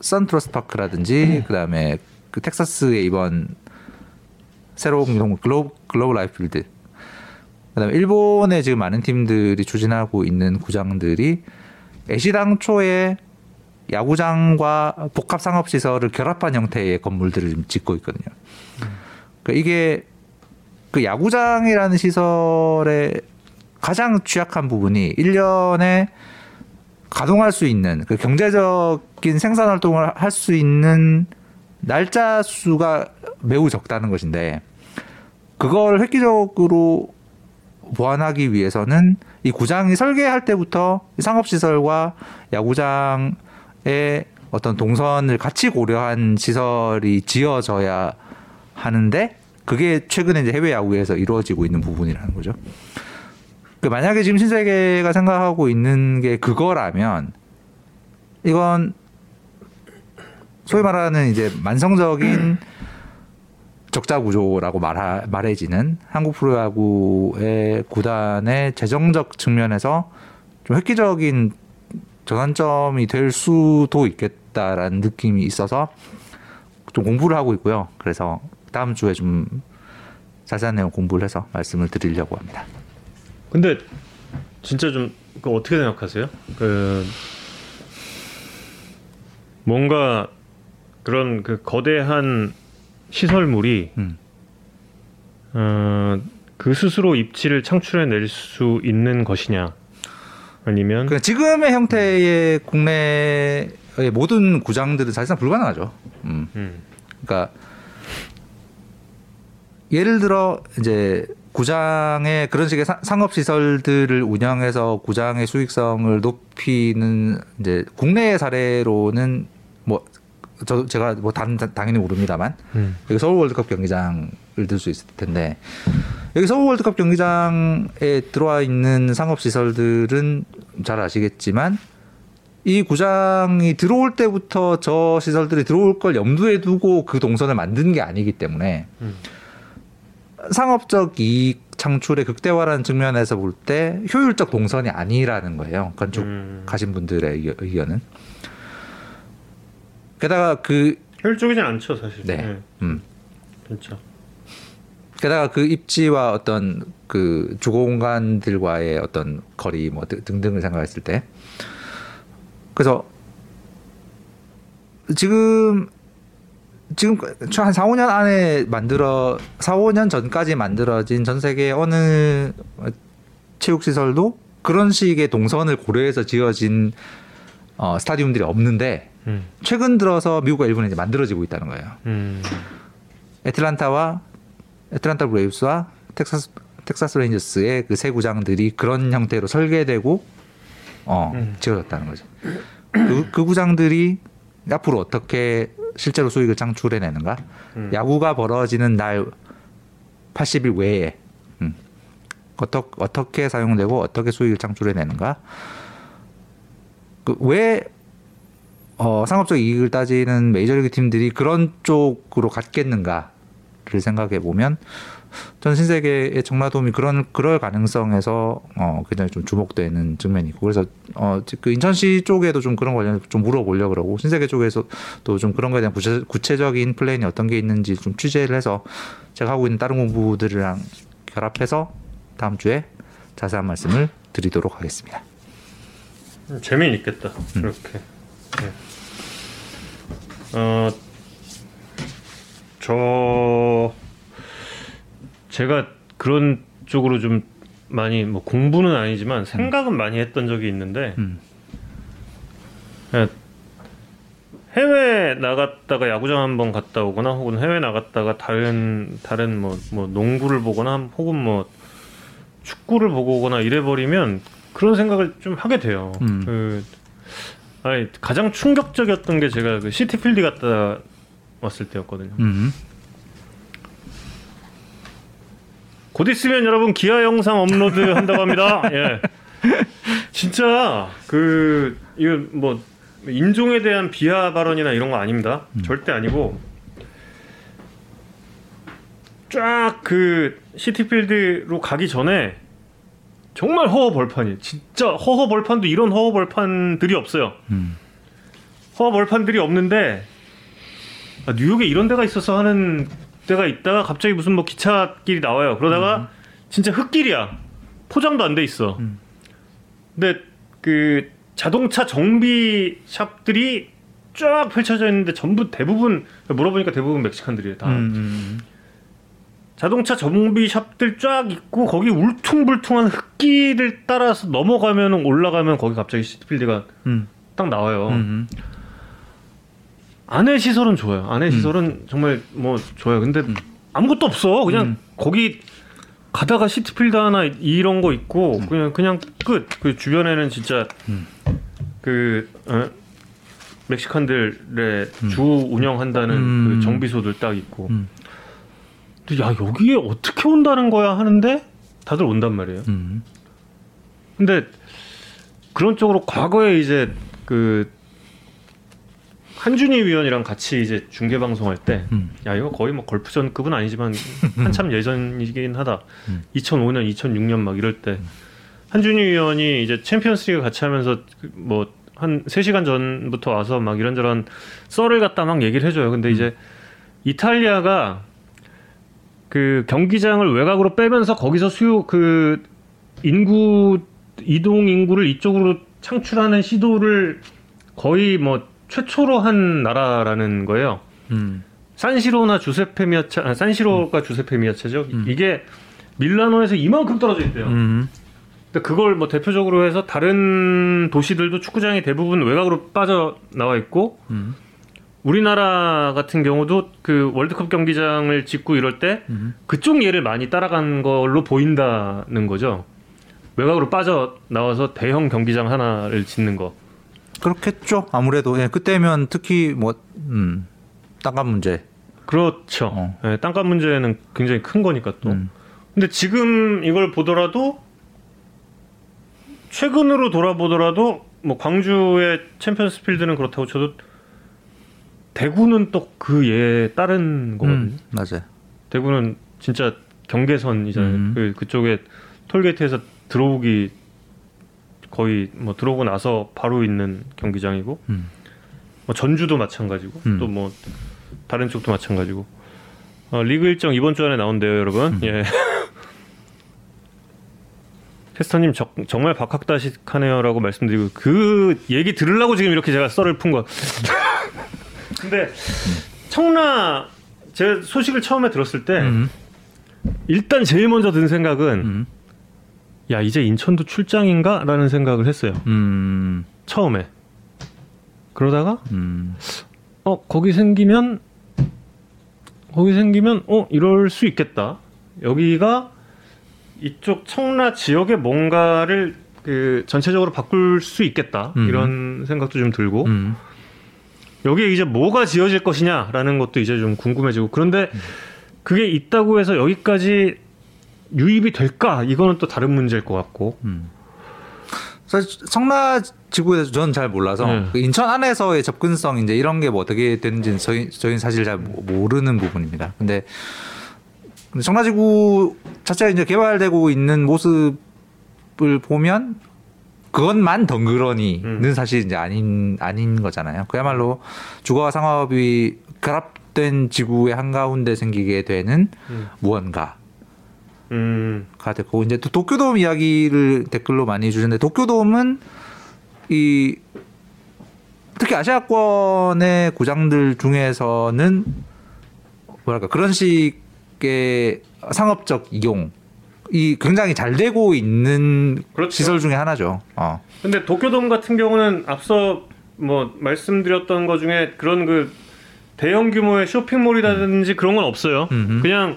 선트러스 파크라든지 그다음에 그 텍사스의 이번 새로운 이런 글로 글로브 라이프필드 그다음에 일본에 지금 많은 팀들이 추진하고 있는 구장들이 애시당초에 야구장과 복합 상업 시설을 결합한 형태의 건물들을 지금 짓고 있거든요. 그러니까 이게 그 야구장이라는 시설의 가장 취약한 부분이 1년에 가동할 수 있는 그 경제적인 생산 활동을 할 수 있는 날짜 수가 매우 적다는 것인데 그걸 획기적으로 보완하기 위해서는 이 구장이 설계할 때부터 상업시설과 야구장의 어떤 동선을 같이 고려한 시설이 지어져야 하는데 그게 최근에 이제 해외 야구에서 이루어지고 있는 부분이라는 거죠. 그 만약에 지금 신세계가 생각하고 있는 게 그거라면 이건 소위 말하는 이제 만성적인 적자 구조라고 말하, 말해지는 한국 프로야구의 구단의 재정적 측면에서 좀 획기적인 전환점이 될 수도 있겠다라는 느낌이 있어서 좀 공부를 하고 있고요. 그래서 다음 주에 좀 자세한 내용 공부를 해서 말씀을 드리려고 합니다. 근데 진짜 좀 그거 어떻게 생각하세요? 그 뭔가 그런 그 거대한 시설물이 음. 어, 그 스스로 입지를 창출해낼 수 있는 것이냐? 아니면 그 지금의 형태의 국내의 모든 구장들은 사실상 불가능하죠. 음. 음. 그러니까 예를 들어 이제 구장에 그런 식의 사- 상업 시설들을 운영해서 구장의 수익성을 높이는 이제 국내의 사례로는 뭐 저 제가 뭐 단, 당연히 모릅니다만 음. 여기 서울 월드컵 경기장을 들 수 있을 텐데 여기 서울 월드컵 경기장에 들어와 있는 상업 시설들은 잘 아시겠지만 이 구장이 들어올 때부터 저 시설들이 들어올 걸 염두에 두고 그 동선을 만든 게 아니기 때문에 음. 상업적 이익 창출의 극대화라는 측면에서 볼 때 효율적 동선이 아니라는 거예요. 건축 음. 가신 분들의 의견- 의견은. 게다가 그 효율적이진 않죠 사실. 네. 음. 진짜. 게다가 그 입지와 어떤 그 주거 공간들과의 어떤 거리 뭐 등- 등등을 생각했을 때 그래서 지금 지금 한 4, 5년 안에 만들어 4, 5년 전까지 만들어진 전 세계 어느 체육 시설도 그런 식의 동선을 고려해서 지어진 어, 스타디움들이 없는데 음. 최근 들어서 미국과 일본이 이제 만들어지고 있다는 거예요. 음. 애틀란타와 애틀란타 브레이브스와 텍사스 텍사스 레인저스의 그 세 구장들이 그런 형태로 설계되고 어 음. 지어졌다는 거죠. 그, 그 구장들이 앞으로 어떻게 실제로 수익을 창출해내는가? 음. 야구가 벌어지는 날 80일 외에 음, 어떻게 어떻게 사용되고 어떻게 수익을 창출해내는가? 그 왜 어, 상업적 이익을 따지는 메이저리그 팀들이 그런 쪽으로 갔겠는가를 생각해 보면 전 신세계의 청라돔이 그런 그럴 가능성에서 어 굉장히 좀 주목되는 측면이 있고 그래서 어그 인천시 쪽에도 좀 그런 관련 좀 물어보려 고 그러고 신세계 쪽에서 또 좀 그런 거에 대한 구체, 구체적인 플랜이 어떤 게 있는지 좀 취재를 해서 제가 하고 있는 다른 공부들이랑 결합해서 다음 주에 자세한 말씀을 드리도록 하겠습니다. 음, 재미는 있겠다. 이렇게. 네. 어, 저 제가 그런 쪽으로 좀 많이 뭐 공부는 아니지만 생각은 많이 했던 적이 있는데 음. 예, 해외 나갔다가 야구장 한번 갔다 오거나 혹은 해외 나갔다가 다른 다른 뭐 뭐 농구를 보거나 혹은 뭐 축구를 보고 오거나 이래 버리면 그런 생각을 좀 하게 돼요. 음. 그 아니 가장 충격적이었던 게 제가 그 시티필드 갔다 왔을 때였거든요. 음. 곧 있으면 여러분 기아 영상 업로드 한다고 합니다. 예. 진짜 그 이거 뭐 인종에 대한 비하 발언이나 이런 거 아닙니다. 절대 아니고 쫙 그 시티필드로 가기 전에 정말 허허 벌판이 진짜 허허 벌판도 이런 허허 벌판들이 없어요. 음. 허허 벌판들이 없는데 아, 뉴욕에 이런 데가 있어서 하는 데가 있다가 갑자기 무슨 뭐 기차길이 나와요. 그러다가 진짜 흙길이야. 포장도 안 돼 있어. 음. 근데 그 자동차 정비 샵들이 쫙 펼쳐져 있는데 전부 대부분 물어보니까 대부분 멕시칸들이에요. 다. 음. 자동차 정비 샵들 쫙 있고 거기 울퉁불퉁한 흙길을 따라서 넘어가면 올라가면 거기 갑자기 시티필드가 음. 딱 나와요. 음. 안에 시설은 좋아요. 안에 시설은 정말 뭐 좋아요. 근데 아무것도 없어. 그냥 음. 거기 가다가 시티필드 하나 이런 거 있고 그냥 그냥 끝. 그 주변에는 진짜 음. 그 어? 멕시칸들의 주 운영한다는 음. 그 정비소들 딱 있고. 음. 근데 야 여기에 어떻게 온다는 거야 하는데 다들 온단 말이에요. 음. 근데 그런 쪽으로 과거에 이제 그 한준희 위원이랑 같이 이제 중계 방송할 때, 음. 야 이거 거의 뭐 골프전급은 아니지만 한참 예전이긴 하다. 음. 2005년, 2006년 막 이럴 때 한준희 위원이 이제 챔피언스리그 같이 하면서 뭐 한 3시간 전부터 와서 막 이런저런 썰을 갖다 막 얘기를 해줘요. 근데 이제 이탈리아가 그 경기장을 외곽으로 빼면서 거기서 수요 그 인구 이동 인구를 이쪽으로 창출하는 시도를 거의 뭐 최초로 한 나라라는 거예요. 음. 산시로나 주세페 미아차, 아, 산시로가 주세페 미아차죠. 음. 이게 밀라노에서 이만큼 떨어져 있대요. 음. 근데 그걸 뭐 대표적으로 해서 다른 도시들도 축구장이 대부분 외곽으로 빠져 나와 있고 음. 우리나라 같은 경우도 그 월드컵 경기장을 짓고 이럴 때 음. 그쪽 예를 많이 따라간 걸로 보인다는 거죠. 외곽으로 빠져 나와서 대형 경기장 하나를 짓는 거. 그렇겠죠. 아무래도 예, 그때면 특히 뭐 음, 땅값 문제. 그렇죠. 어. 예, 땅값 문제는 굉장히 큰 거니까 또. 음. 근데 지금 이걸 보더라도 최근으로 돌아보더라도 뭐 광주의 챔피언스 필드는 그렇다고 쳐도 대구는 또 그 예에 따른 거거든요. 음, 맞아요. 대구는 진짜 경계선이잖아요. 음. 그 그쪽에 톨게이트에서 들어오기 거의 뭐 들어오고 나서 바로 있는 경기장이고 음. 뭐 전주도 마찬가지고 음. 또뭐 다른 쪽도 마찬가지고 어, 리그 일정 이번 주 안에 나온대요, 여러분. 음. 예. 캐스터님 정, 정말 박학다식하네요라고 말씀드리고 그 얘기 들으려고 지금 이렇게 제가 썰을 푼 거. 근데 청라 제 소식을 처음에 들었을 때 음. 일단 제일 먼저 든 생각은 음. 야 이제 인천도 출장인가라는 생각을 했어요. 음. 처음에 그러다가 음. 어 거기 생기면 거기 생기면 어 이럴 수 있겠다. 여기가 이쪽 청라 지역의 뭔가를 그 전체적으로 바꿀 수 있겠다 음. 이런 생각도 좀 들고 음. 여기에 이제 뭐가 지어질 것이냐라는 것도 이제 좀 궁금해지고 그런데 그게 있다고 해서 여기까지 유입이 될까 이거는 또 다른 문제일 것 같고 음. 사실 청라 지구에 서 저는 잘 몰라서 네. 그 인천 안에서의 접근성 이제 이런 게 뭐 어떻게 되는지는 저희 저희는 사실 잘 모- 모르는 부분입니다. 근데 근데 청라 지구 자체가 이제 개발되고 있는 모습을 보면 그것만 덩그러니는 음. 사실 이제 아닌 아닌 거잖아요. 그야말로 주거와 상업이 결합된 지구의 한 가운데 생기게 되는 음. 무언가. 음 가 됐고 이제 또 도쿄돔 이야기를 댓글로 많이 해주셨는데 도쿄돔은 이 특히 아시아권의 구장들 중에서는 뭐랄까 그런 식의 상업적 이용 이 굉장히 잘 되고 있는 그렇죠. 시설 중에 하나죠. 어. 근데 도쿄돔 같은 경우는 앞서 뭐 말씀드렸던 것 중에 그런 그 대형 규모의 쇼핑몰이라든지 그런 건 없어요. 음흠. 그냥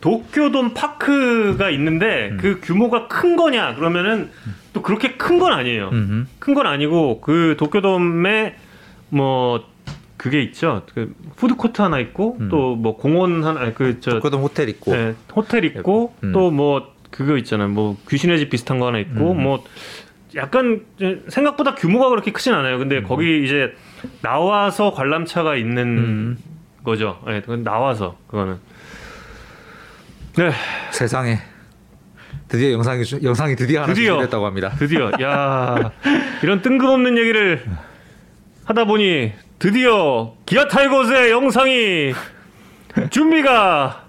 도쿄돔 파크가 있는데 음. 그 규모가 큰 거냐 그러면은 또 그렇게 큰 건 아니에요. 큰 건 아니고 그 도쿄돔에 뭐 그게 있죠. 그 푸드 코트 하나 있고 음. 또뭐 공원 하나 그저 도쿄돔 호텔 있고 네, 호텔 있고 음. 또뭐 그거 있잖아요. 뭐 귀신의 집 비슷한 거 하나 있고 음. 뭐 약간 생각보다 규모가 그렇게 크진 않아요. 근데 거기 이제 나와서 관람차가 있는 음. 거죠. 예, 그건 나와서 그거는. 네, 세상에 드디어 영상이 영상이 드디어 하나. 준비됐다고 합니다. 드디어 야 이런 뜬금없는 얘기를 하다 보니 드디어 기아 타이거즈의 영상이 준비가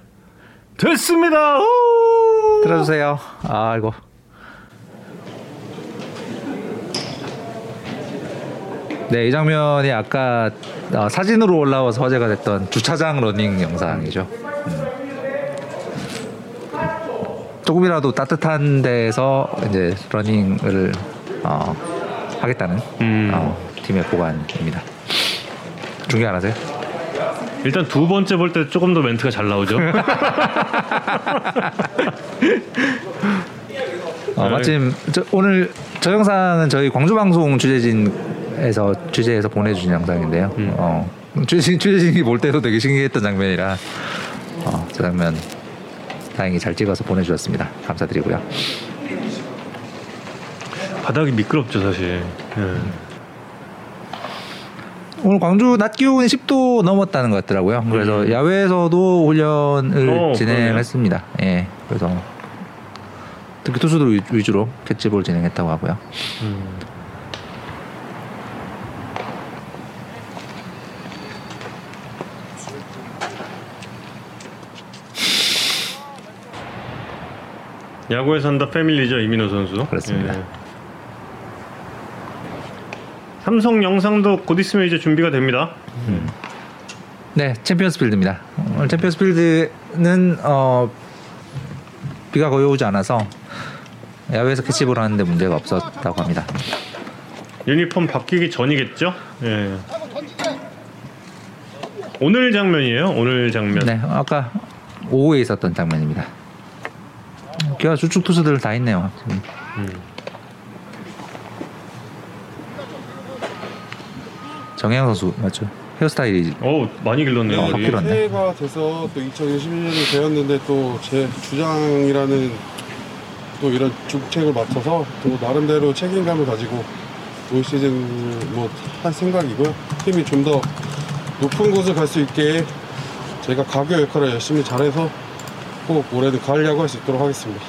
됐습니다. 우! 들어주세요. 아이고. 네, 이 장면이 아까 어, 사진으로 올라와서 화제가 됐던 주차장 러닝 영상이죠. 음. 조금이라도 따뜻한 데서 이제 러닝을 어, 하겠다는 음. 어, 팀의 복안입니다. 중계 안 하세요? 일단 두 번째 볼 때 조금 더 멘트가 잘 나오죠. 어, 네. 마침 저, 오늘 저 영상은 저희 광주 방송 취재진에서 취재해서 보내주신 영상인데요. 음. 어, 취재진 취재진이 볼 때도 되게 신기했던 장면이라 어, 저 장면 다행히 잘 찍어서 보내주셨습니다. 감사드리고요. 바닥이 미끄럽죠 사실. 예. 오늘 광주 낮 기온이 10도 넘었다는 것 같더라고요. 그래서 음. 야외에서도 훈련을 어, 진행했습니다. 예, 그래서 특히 투수들 위- 위주로 캐치볼 진행했다고 하고요. 음. 야구에 산다 패밀리죠 이민호 선수. 그렇습니다. 예. 삼성 영상도 곧 있으면 이제 준비가 됩니다. 네, 챔피언스 필드입니다. 오늘 챔피언스 필드는 어, 비가 거의 오지 않아서 야외에서 캐치볼 하는데 문제가 없었다고 합니다. 유니폼 바뀌기 전이겠죠? 예. 오늘 장면이에요. 오늘 장면. 네, 아까 오후에 있었던 장면입니다. 기아 주축 투수들 다 있네요. 지금. 정혜영 선수 맞죠? 헤어스타일이 어 많이 길렀네요. 어, 머리. 바뀌었네. 새해가 돼서 또 2021년이 되었는데 또 제 주장이라는 또 이런 중책을 맡아서 또 나름대로 책임감을 가지고 올 시즌 뭐 할 생각이고요. 팀이 좀 더 높은 곳을 갈 수 있게 제가 가교 역할을 열심히 잘해서 꼭 올해도 가을 야구 할 수 있도록 하겠습니다.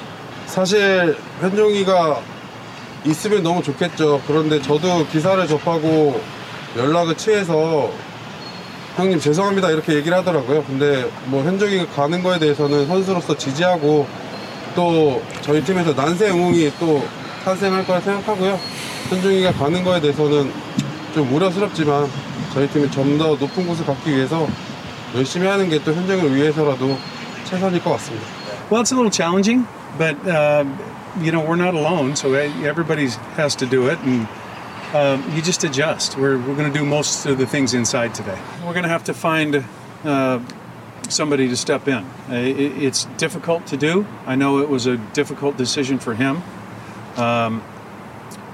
사실 현종이가 있으면 너무 좋겠죠. 그런데 저도 기사를 접하고 연락을 취해서 형님 죄송합니다 이렇게 얘기를 하더라고요. 근데 뭐 현정이가 가는 거에 대해서는 선수로서 지지하고 또 저희 팀에서 난세 응웅이 또 탄생할 거라 생각하고요. 현정이가 가는 거에 대해서는 좀 우려스럽지만 저희 팀이 좀 더 높은 곳을 갖기 위해서 열심히 하는 게 또 현정을 위해서라도 Well, it's a little challenging, but uh, you know we're not alone, so everybody has to do it, and um, you just adjust. We're we're going to do most of the things inside today. We're going to have to find. Uh, somebody to step in. It's difficult to do. I know it was a difficult decision for him, um,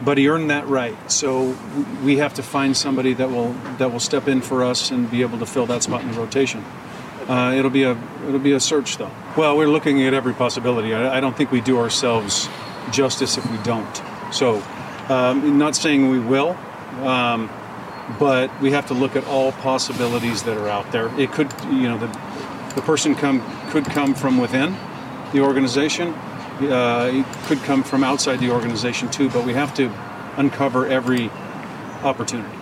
but he earned that right. So we have to find somebody that will that will step in for us and be able to fill that spot in the rotation. Uh, it'll be a it'll be a search though. Well, we're looking at every possibility. I, I don't think we do ourselves justice if we don't. So, um, not saying we will, um, but we have to look at all possibilities that are out there. It could, you know, the the person come could come from within the organization. Uh, it could come from outside the organization too. But we have to uncover every opportunity.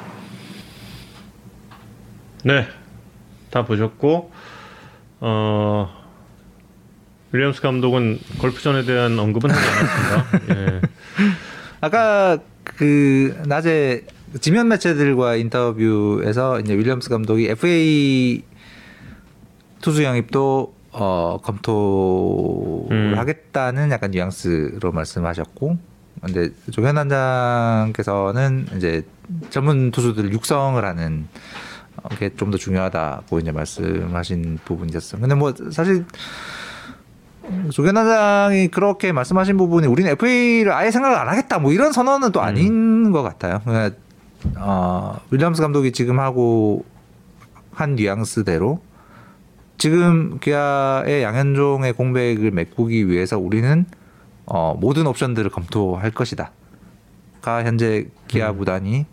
네, 다 보셨고 어 윌리엄스 감독은 골프전에 대한 언급은 하지 않았습니다. 예. 아까 그 낮에 지면 매체들과 인터뷰에서 이제 윌리엄스 감독이 FA 투수 영입도 어, 검토를 음. 하겠다는 약간 뉘앙스로 말씀하셨고, 근데 조현 단장께서는 이제 전문 투수들 육성을 하는 어, 게 좀 더 중요하다고 이제 말씀하신 부분이 있었어요. 근데 뭐 사실 조현 단장이 그렇게 말씀하신 부분이 우리는 FA를 아예 생각을 안 하겠다 뭐 이런 선언은 또 아닌 것 같아요. 그러니까 어, 윌리엄스 감독이 지금 하고 한 뉘앙스대로 지금 기아의 양현종의 공백을 메꾸기 위해서 우리는 어, 모든 옵션들을 검토할 것이다. 가 현재 기아 구단이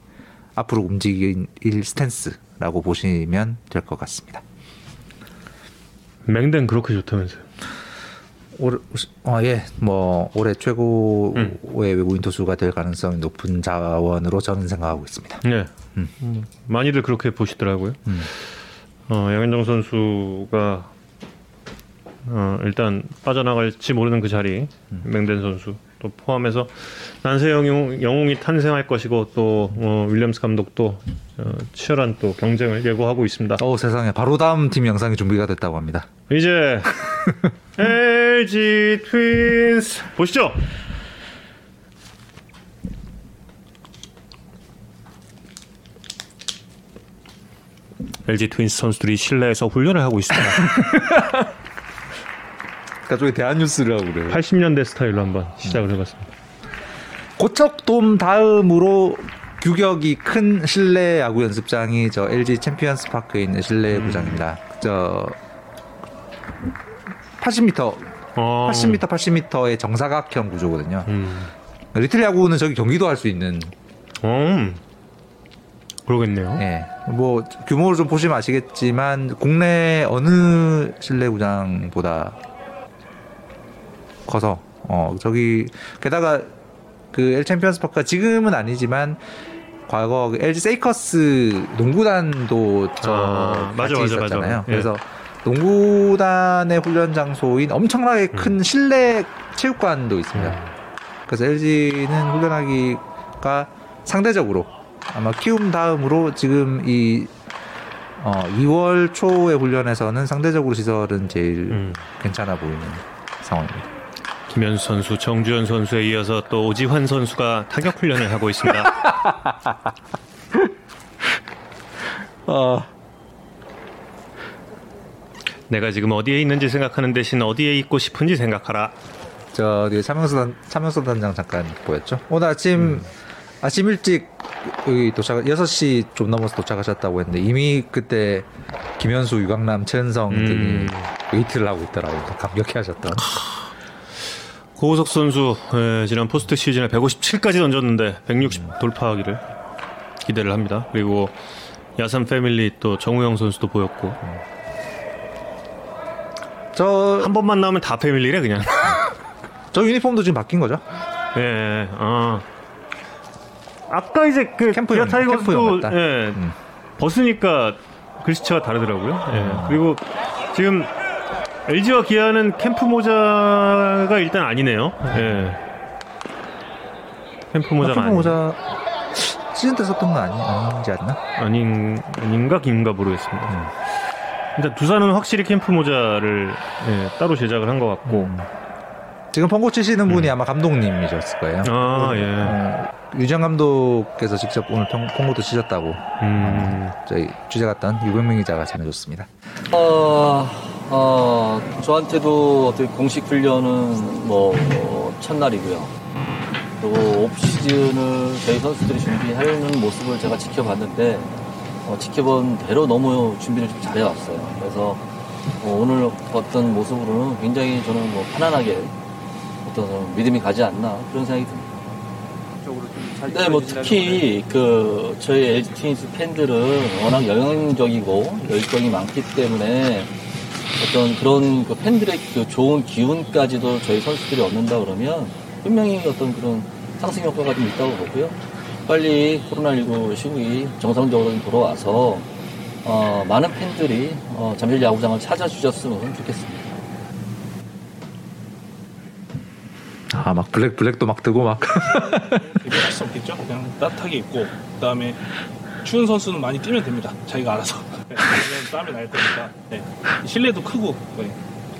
앞으로 움직일 스탠스 라고 보시면 될 것 같습니다. 맹den 그렇게 좋다면서요. 올, 어, 예, 뭐 올해 최고의 음. 외국인 투수가 될 가능성이 높은 자원으로 저는 생각하고 있습니다. 네, 음, 많이들 그렇게 보시더라고요. 음. 어, 양현종 선수가 어, 일단 빠져나갈지 모르는 그 자리 맹den 선수 또 포함해서 난세 영웅, 영웅이 탄생할 것이고 또 어, 윌리엄스 감독도 어, 치열한 또 경쟁을 예고하고 있습니다. 어 세상에 바로 다음 팀 영상이 준비가 됐다고 합니다. 이제 LG 트윈스 보시죠. LG 트윈스 선수들이 실내에서 훈련을 하고 있습니다. 갑자기 대한뉴스를 하고 그래요. 80년대 스타일로 한번 시작을 해봤습니다. 고척돔 다음으로 규격이 큰 실내 야구 연습장이 저 LG 챔피언스 파크에 있는 실내 구장입니다. 저 80m, 어, 80m, 80m의 정사각형 구조거든요. 음. 리틀 야구는 저기 경기도 할 수 있는 음. 그렇겠네요. 예. 뭐 규모를 좀 보시면 아시겠지만 국내 어느 실내 구장보다 커서 어 저기 게다가 그 L 챔피언스 파크가 지금은 아니지만 과거 그 LG 세이커스 농구단도 저 아, 같이 맞아, 있었잖아요. 맞아. 예. 그래서 농구단의 훈련 장소인 엄청나게 큰 음. 실내 체육관도 있습니다. 그래서 LG는 훈련하기가 상대적으로 아마 키움 다음으로 지금 이 어, 2월 초의 훈련에서는 상대적으로 시설은 제일 음. 괜찮아 보이는 상황입니다. 김현수 선수, 정주현 선수에 이어서 또 오지환 선수가 타격 훈련을 하고 있습니다. 어, 내가 지금 어디에 있는지 생각하는 대신 어디에 있고 싶은지 생각하라. 저 어디 차명석 단 차명석 단장 잠깐 보였죠? 오늘 아침 아침 일찍 여기 도착 6시 좀 넘어서 도착하셨다고 했는데 이미 그때 김현수, 유강남, 채은성들이 음. 웨이트를 하고 있더라고요. 감격해 하셨던. 고우석 선수 예, 지난 포스트 시즌에 157까지 던졌는데 160 돌파하기를 기대를 합니다. 그리고 야산 패밀리 또 정우영 선수도 보였고 저, 한 번만 나오면 다 패밀리래 그냥. 저 유니폼도 지금 바뀐 거죠? 예, 아. 아까 이제 그 캠프용, 타이거스도 캠프용 같다. 예, 음. 벗으니까 글씨체가 다르더라고요. 예. 그리고 지금 LG와 기아는 캠프 모자가 일단 아니네요. 예. 캠프 모자가 캠프 아니, 모자 시즌 때 썼던 거 아니, 아닌지 않나? 아닌 아닌가 긴가 모르겠습니다. 음. 일단 두산은 확실히 캠프 모자를 예, 따로 제작을 한 것 같고 지금 펑고 치시는 분이 아마 감독님이셨을 거예요. 음. 아 예, 어, 유정 감독께서 직접 오늘 펑- 펑고도 치셨다고 음, 저희 취재 갔던 유병민 기자가 전해줬습니다. 어, 어, 저한테도 어떻게 공식 훈련은 뭐, 뭐 첫날이고요. 그리고 오프 시즌을 저희 선수들이 준비하는 모습을 제가 지켜봤는데 어, 지켜본 대로 너무 준비를 좀 잘해왔어요. 그래서 어, 오늘 어떤 모습으로는 굉장히 저는 뭐 편안하게 어떤 믿음이 가지 않나 그런 생각이 듭니다. 네, 뭐 특히 그 저희 LG 트윈스 팬들은 워낙 영향적이고 열정이 많기 때문에 어떤 그런 그 팬들의 그 좋은 기운까지도 저희 선수들이 얻는다 그러면 분명히 어떤 그런 상승 효과가 좀 있다고 보고요. 빨리 코로나19 시국이 정상적으로 좀 돌아와서 어, 많은 팬들이 어, 잠실 야구장을 찾아주셨으면 좋겠습니다. 아 막 블랙 블랙도 막 뜨고 막 비교할 수 없겠죠. 그냥 따뜻하게 입고 그다음에 추운 선수는 많이 뛰면 됩니다. 자기가 알아서. 네, 땀이 날 테니까. 네. 실내도 크고 네.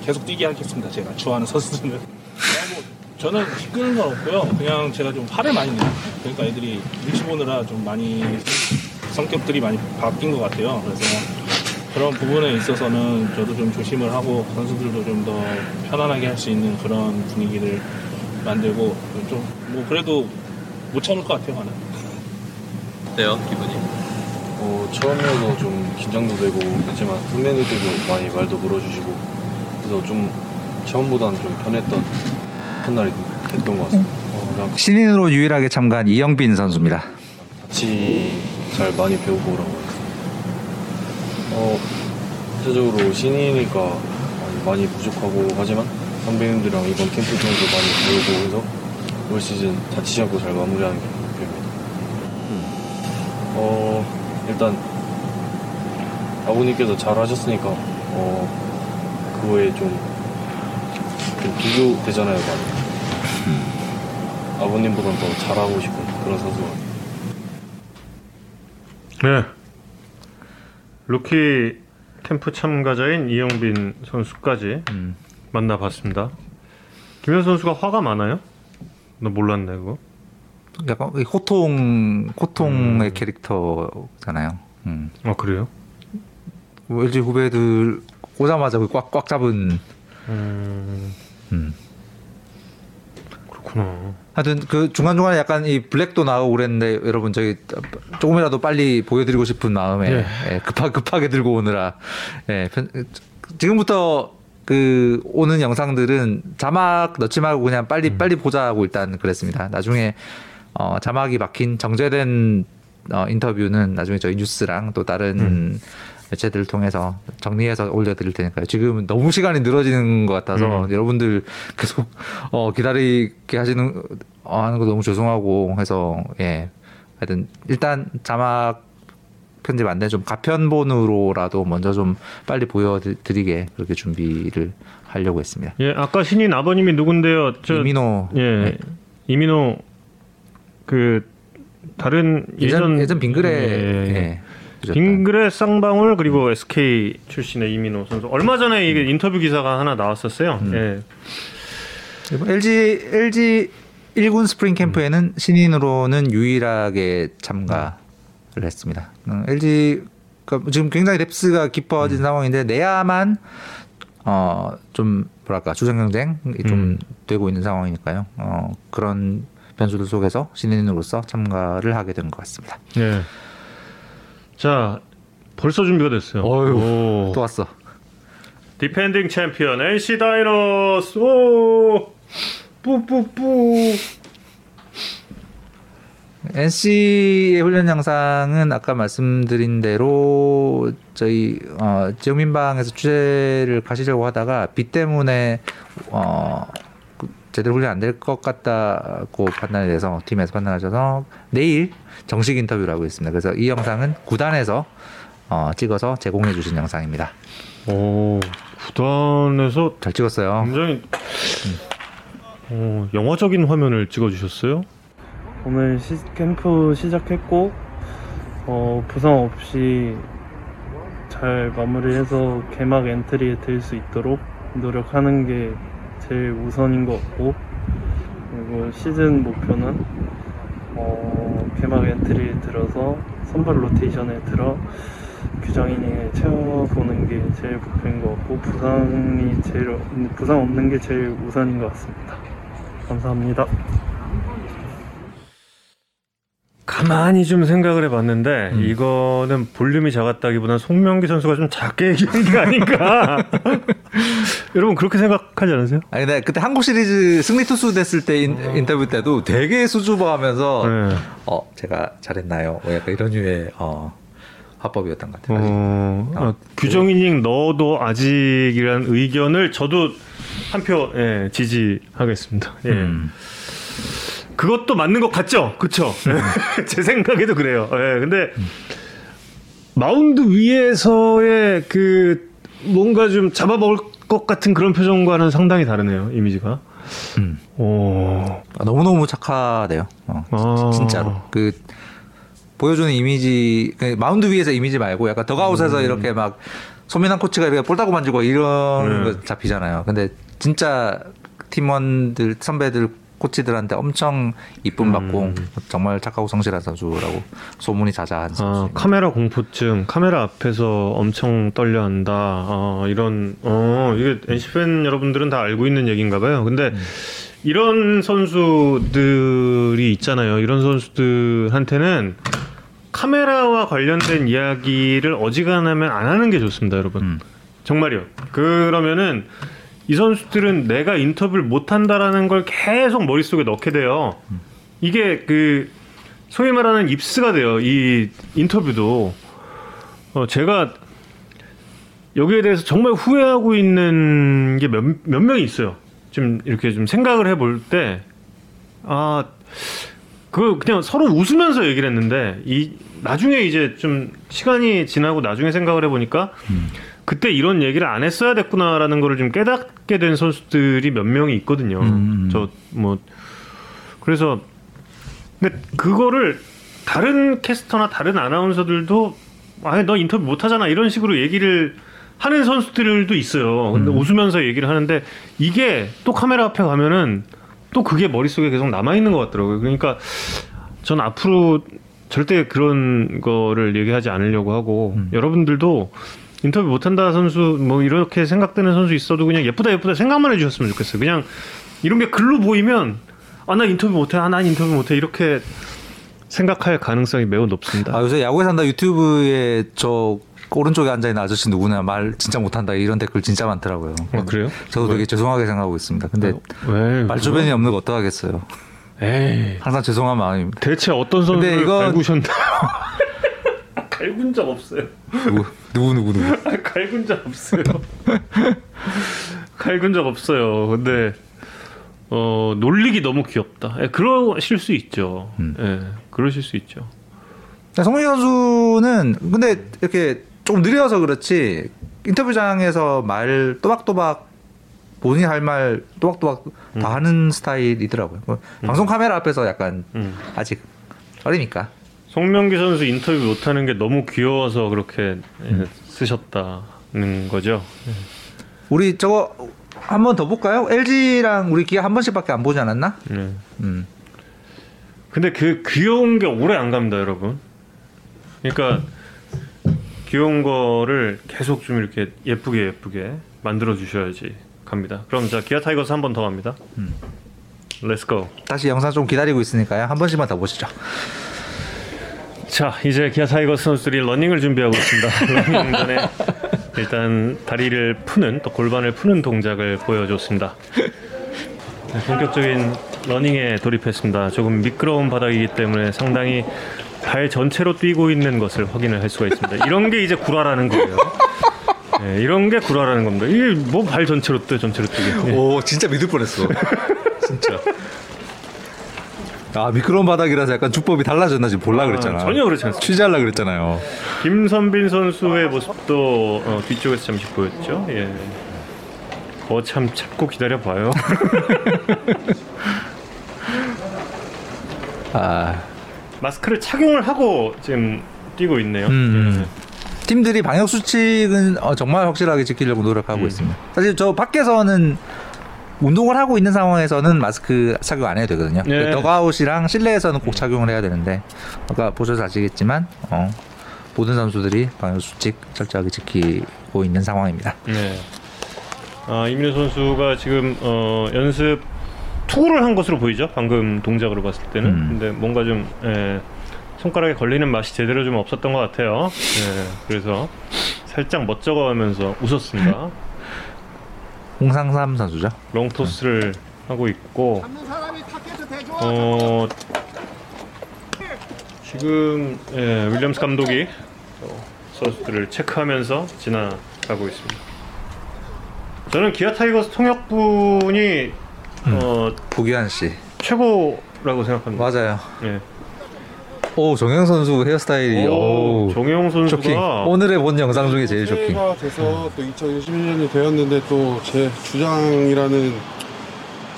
계속 뛰게 하겠습니다. 제가 좋아하는 선수들은. 뭐 저는 키 끄는 건 없고요. 그냥 제가 좀 화를 많이 내요. 그러니까 애들이 눈치 보느라 좀 많이 성격들이 많이 바뀐 것 같아요. 그래서 그런 부분에 있어서는 저도 좀 조심을 하고 선수들도 좀 더 편안하게 할 수 있는 그런 분위기를 만들고 좀 뭐 그래도 못 참을 것 같아요, 하나. 어때요 기분이? 어, 처음에도 좀 긴장도 되고 했지만 선배님들도 많이 말도 걸어주시고 그래서 좀 처음보다는 좀 편했던 첫날이 됐던 것 같습니다. 어, 그냥 신인으로 유일하게 참가한 이영빈 선수입니다. 같이 잘 많이 배우고 오라고 했어요. 어, 전체적으로 신이니까 많이, 많이 부족하고 하지만 선배님들이랑 이번 캠프 중에도 많이 배우고 해서 올 시즌 다치지 않고 잘 마무리하는 게. 어, 일단 아버님께서 잘 하셨으니까 어, 그거에 좀, 좀 비교되잖아요, 많이. 아버님보다는 더 잘하고 싶은 그런 선수가 네. 루키 캠프 참가자인 이영빈 선수까지 음. 만나봤습니다. 김현수 선수가 화가 많아요? 나 몰랐네 그거. 약간 이 호통 호통의 캐릭터잖아요. 음. 아 그래요? 뭐 LG 후배들 오자마자 그 꽉꽉 잡은 음, 음. 그렇구나. 하여튼 그 중간 중간에 약간 이 블랙도 나오고 그랬는데 여러분 저기 조금이라도 빨리 보여드리고 싶은 마음에 예. 예, 급하, 급하게 들고 오느라 예, 편- 지금부터 그 오는 영상들은 자막 넣지 말고 그냥 빨리 음. 빨리 보자고 일단 그랬습니다. 나중에 어, 자막이 박힌 정제된 어, 인터뷰는 나중에 저희 뉴스랑 또 다른 음. 매체들을 통해서 정리해서 올려드릴 테니까요. 지금 너무 시간이 늘어지는 것 같아서 음. 여러분들 계속 어, 기다리게 하시는 어, 하는 거 너무 죄송하고 해서 예 하여튼 일단 자막 편집 안 돼 좀 가편본으로라도 먼저 좀 빨리 보여드리게 그렇게 준비를 하려고 했습니다. 예, 아까 신인 아버님이 누군데요? 저 이민호 예, 네. 이민호 그 다른 예전 예전 예전 빙그레 예. 예, 그렸던. 빙그레 쌍방울 그리고 SK 출신의 이민호 선수 얼마 전에 이게 인터뷰 기사가 하나 나왔었어요. 음. 예. LG LG 1군 스프링 캠프에는 신인으로는 유일하게 참가를 했습니다. 음, LG 가 지금 굉장히 랩스가 깊어진 상황인데 내야만 어 좀 뭐랄까 주전 경쟁 이 좀 음. 되고 있는 상황이니까요. 어 그런 변수들 속에서 신인으로서 참가를 하게 된 것 같습니다. 예. 자, 벌써 준비가 됐어요. 어휴, 오. 또 왔어. 디펜딩 챔피언 NC 다이노스. 오! 뿌뿌뿌. NC의 훈련 양상은 아까 말씀드린 대로 저희 어, 지역민방에서 취재를 가시려고 하다가 비 때문에 어, 그 제대로 훈련 안 될 것 같다고 판단이 돼서 팀에서 판단하셔서 내일 정식 인터뷰를 하고 있습니다. 그래서 이 영상은 구단에서 어, 찍어서 제공해 주신 영상입니다. 오, 구단에서 잘 찍었어요. 굉장히 어, 영화적인 화면을 찍어주셨어요. 오늘 시, 캠프 시작했고 어, 부상 없이 잘 마무리해서 개막 엔트리에 들 수 있도록 노력하는 게 제일 우선인 것 같고 그리고 시즌 목표는 어, 개막 엔트리에 들어서 선발 로테이션에 들어 규정 이닝을 채워보는 게 제일 목표인 것 같고 부상이 제일 없- 부상 없는 게 제일 우선인 것 같습니다. 감사합니다. 가만히 좀 생각을 해봤는데 음. 이거는 볼륨이 작았다기보다는 송명기 선수가 좀 작게 얘기한 게 아닌가. 여러분 그렇게 생각하지 않으세요? 아니 근데 그때 한국 시리즈 승리 투수 됐을 때 인, 인터뷰 때도 되게 수줍어하면서 네. 어 제가 잘했나요? 뭐 약간 이런 류의 어, 화법이었던 것 같아요. 어, 아, 어, 규정 이닝 넣어도 아직이란 의견을 저도 한표 예, 지지하겠습니다. 예. 음. 그것도 맞는 것 같죠? 그쵸? 제 생각에도 그래요. 예, 근데 마운드 위에서의 그 뭔가 좀 잡아먹을 것 같은 그런 표정과는 상당히 다르네요. 이미지가. 음. 오. 아, 너무너무 착하대요. 어, 아. 진짜로. 그 보여주는 이미지 그 마운드 위에서 이미지 말고 약간 더그아웃에서 음. 이렇게 막 손민한 코치가 이렇게 볼따구 만지고 이런 네. 거 잡히잖아요. 근데 진짜 팀원들 선배들 코치들한테 엄청 이쁨 받고 음. 정말 착하고 성실한 선수라고 소문이 자자한 아, 선수. 카메라 공포증, 카메라 앞에서 엄청 떨려한다. 아, 이런, 어, 이게 NC 팬 여러분들은 다 알고 있는 얘기인가 봐요. 근데 이런 선수들이 있잖아요. 이런 선수들한테는 카메라와 관련된 이야기를 어지간하면 안 하는 게 좋습니다, 여러분. 음. 정말요. 그러면은 이 선수들은 내가 인터뷰를 못 한다라는 걸 계속 머릿속에 넣게 돼요. 이게 그 소위 말하는 입스가 돼요. 이 인터뷰도. 어, 제가 여기에 대해서 정말 후회하고 있는 게 몇 몇 명이 있어요. 좀 이렇게 좀 생각을 해볼 때, 아, 그 그냥 서로 웃으면서 얘기를 했는데 이 나중에 이제 좀 시간이 지나고 나중에 생각을 해보니까 그때 이런 얘기를 안 했어야 됐구나라는 거를 좀 깨닫게 된 선수들이 몇 명이 있거든요. 음. 저뭐 그래서 근데 그거를 다른 캐스터나 다른 아나운서들도 아니 너 인터뷰 못 하잖아 이런 식으로 얘기를 하는 선수들도 있어요. 근데 음. 웃으면서 얘기를 하는데 이게 또 카메라 앞에 가면은 또 그게 머릿속에 계속 남아 있는 것 같더라고요. 그러니까 전 앞으로 절대 그런 거를 얘기하지 않으려고 하고 음. 여러분들도 인터뷰 못한다 선수 뭐 이렇게 생각되는 선수 있어도 그냥 예쁘다 예쁘다 생각만 해주셨으면 좋겠어요. 그냥 이런 게 글로 보이면 아 나 인터뷰 못해, 아난 인터뷰 못해 이렇게 생각할 가능성이 매우 높습니다. 아, 요새 야구에 산다 유튜브에 저 오른쪽에 앉아 있는 아저씨 누구냐 말 진짜 못한다 이런 댓글 진짜 많더라고요. 아, 그래요? 저도 되게 죄송하게 생각하고 있습니다. 근데 왜? 말 주변이 없는 거 어떡하겠어요. 에이. 항상 죄송한 마음입니다. 대체 어떤 선수를 이건- 갈구셨나요? 갈군 적 없어요. 누구 누구 누구 누구. 아, 갈군 적 없어요. 갈군 적 없어요. 근데 어 놀리기 너무 귀엽다. 예, 그러실 수 있죠. 음. 예, 그러실 수 있죠. 성민 선수는 근데 이렇게 조금 느려서 그렇지 인터뷰장에서 말 또박또박 본인이 할말 또박또박 다 하는 스타일이더라고요. 뭐 방송 카메라 앞에서 약간 음. 아직 어리니까. 송명기 선수 인터뷰 못하는 게 너무 귀여워서 그렇게 예, 쓰셨다는 거죠. 우리 저거 한 번 더 볼까요? LG랑 우리 기아 한 번씩밖에 안 보지 않았나? 네. 음. 근데 그 귀여운 게 오래 안 갑니다, 여러분. 그러니까 귀여운 거를 계속 좀 이렇게 예쁘게 예쁘게 만들어 주셔야지 갑니다. 그럼 자 기아 타이거스 한 번 더 갑니다. Let's go. 다시 영상 좀 기다리고 있으니까요. 한 번씩만 더 보시죠. 자 이제 기아 타이거스 선수들이 러닝을 준비하고 있습니다. 러닝 전에 일단 다리를 푸는 또 골반을 푸는 동작을 보여줬습니다. 네, 본격적인 러닝에 돌입했습니다. 조금 미끄러운 바닥이기 때문에 상당히 발 전체로 뛰고 있는 것을 확인을 할 수가 있습니다. 이런 게 이제 구라라는 거예요. 네, 이런 게 구라라는 겁니다. 이게 뭐 발 전체로 뛰 전체로 뛰게. 네. 오 진짜 믿을 뻔했어. 진짜. 아 미끄러운 바닥이라서 약간 주법이 달라졌나 지금 볼라 그랬잖아. 전혀 그렇지 않습니다. 취재하려 그랬잖아요. 김선빈 선수의 모습도 어, 뒤쪽에서 잠시 보였죠. 예. 거참 참고 기다려 봐요. 아 마스크를 착용을 하고 지금 뛰고 있네요. 음. 팀들이 방역 수칙은 어, 정말 확실하게 지키려고 노력하고 있습니다. 사실 저 밖에서는 운동을 하고 있는 상황에서는 마스크 착용 안 해도 되거든요. 네. 더가웃이랑 실내에서는 꼭 착용을 해야 되는데 아까 보셔서 아시겠지만 어, 모든 선수들이 방역 수칙 철저하게 지키고 있는 상황입니다. 네. 아, 이민호 선수가 지금 어, 연습 투구를 한 것으로 보이죠. 방금 동작으로 봤을 때는. 음. 근데 뭔가 좀 예, 손가락에 걸리는 맛이 제대로 좀 없었던 것 같아요. 예, 그래서 살짝 멋쩍어하면서 웃었습니다. 홍상삼 선수죠. 롱토스를 하고 있고 어, 지금 예, 윌리엄스 감독이 어, 선수들을 체크하면서 지나가고 있습니다. 저는 기아 타이거스 통역분이 어, 구기환 씨. 최고라고 생각합니다. 맞아요. 예. 오 정해영 선수 헤어스타일이 오, 오, 정해영 선수가 쇼킹. 오늘의 본 영상 중에 제일 쇼킹. 새해가 돼서 또 2021년이 되었는데 또 제 주장이라는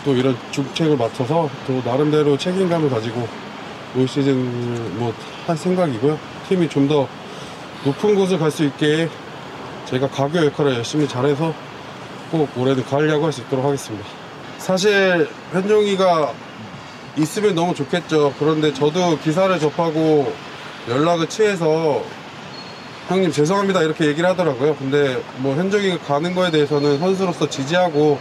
또 이런 중책을 맡아서 또 나름대로 책임감을 가지고 올 시즌 뭐할 생각이고요. 팀이 좀 더 높은 곳을 갈 수 있게 제가 가교 역할을 열심히 잘해서 꼭 올해는 가을 야구 할 수 있도록 하겠습니다. 사실 현종이가 있으면 너무 좋겠죠. 그런데 저도 기사를 접하고 연락을 취해서 형님 죄송합니다 이렇게 얘기를 하더라고요. 근데 뭐 현종이가 가는 거에 대해서는 선수로서 지지하고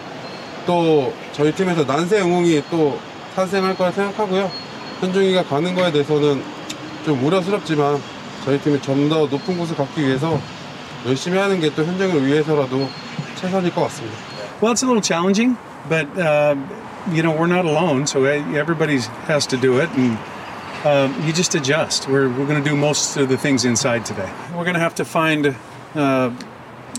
또 저희 팀에서 난세 응웅이 또 탄생할 거라 생각하고요. 현종이가 가는 거에 대해서는 좀 우려스럽지만 저희 팀이 좀 더 높은 곳을 갖기 위해서 열심히 하는 게 또 현종을 위해서라도 최선일 것 같습니다. Well, it's a little challenging, but uh, you know we're not alone, so everybody has to do it, and um, you just adjust. We're we're going to do most of the things inside today. We're going to have to find uh,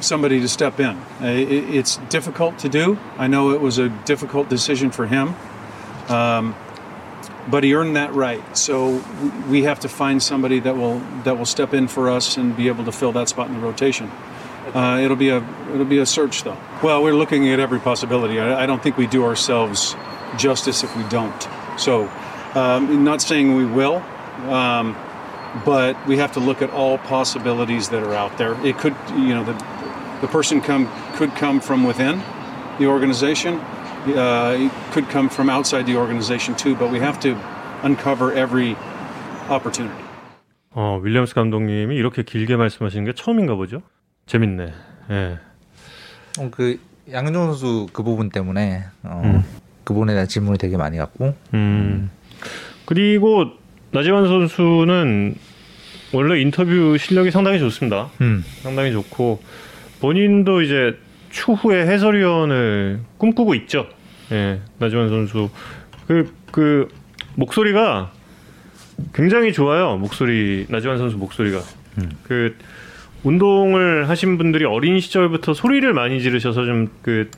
somebody to step in. It, it's difficult to do. I know it was a difficult decision for him, um, but he earned that right. So we have to find somebody that will that will step in for us and be able to fill that spot in the rotation. Uh, it'll be a it'll be a search though. Well, we're looking at every possibility. I, I don't think we do ourselves justice if we don't. So, um, not saying we will, um, but we have to look at all possibilities that are out there. It could, you know, the the person come could come from within the organization. Uh, it could come from outside the organization too. But we have to uncover every opportunity. 어, 윌리엄스 감독님이 이렇게 길게 말씀하시는 게 처음인가 보죠. 재밌네. 예. 어, 그 선수 그 부분 때문에 어, 음. 그 부분에 대한 질문이 되게 많이 갔고 음. 그리고 나지완 선수는 원래 인터뷰 실력이 상당히 좋습니다. 음. 상당히 좋고 본인도 이제 추후에 해설위원을 꿈꾸고 있죠. 예, 나지완 선수 그, 그 목소리가 굉장히 좋아요. 목소리 나지완 선수 목소리가 그 운동을 하신 분들이 어린 시절부터 소리를 많이 지르셔서 좀 그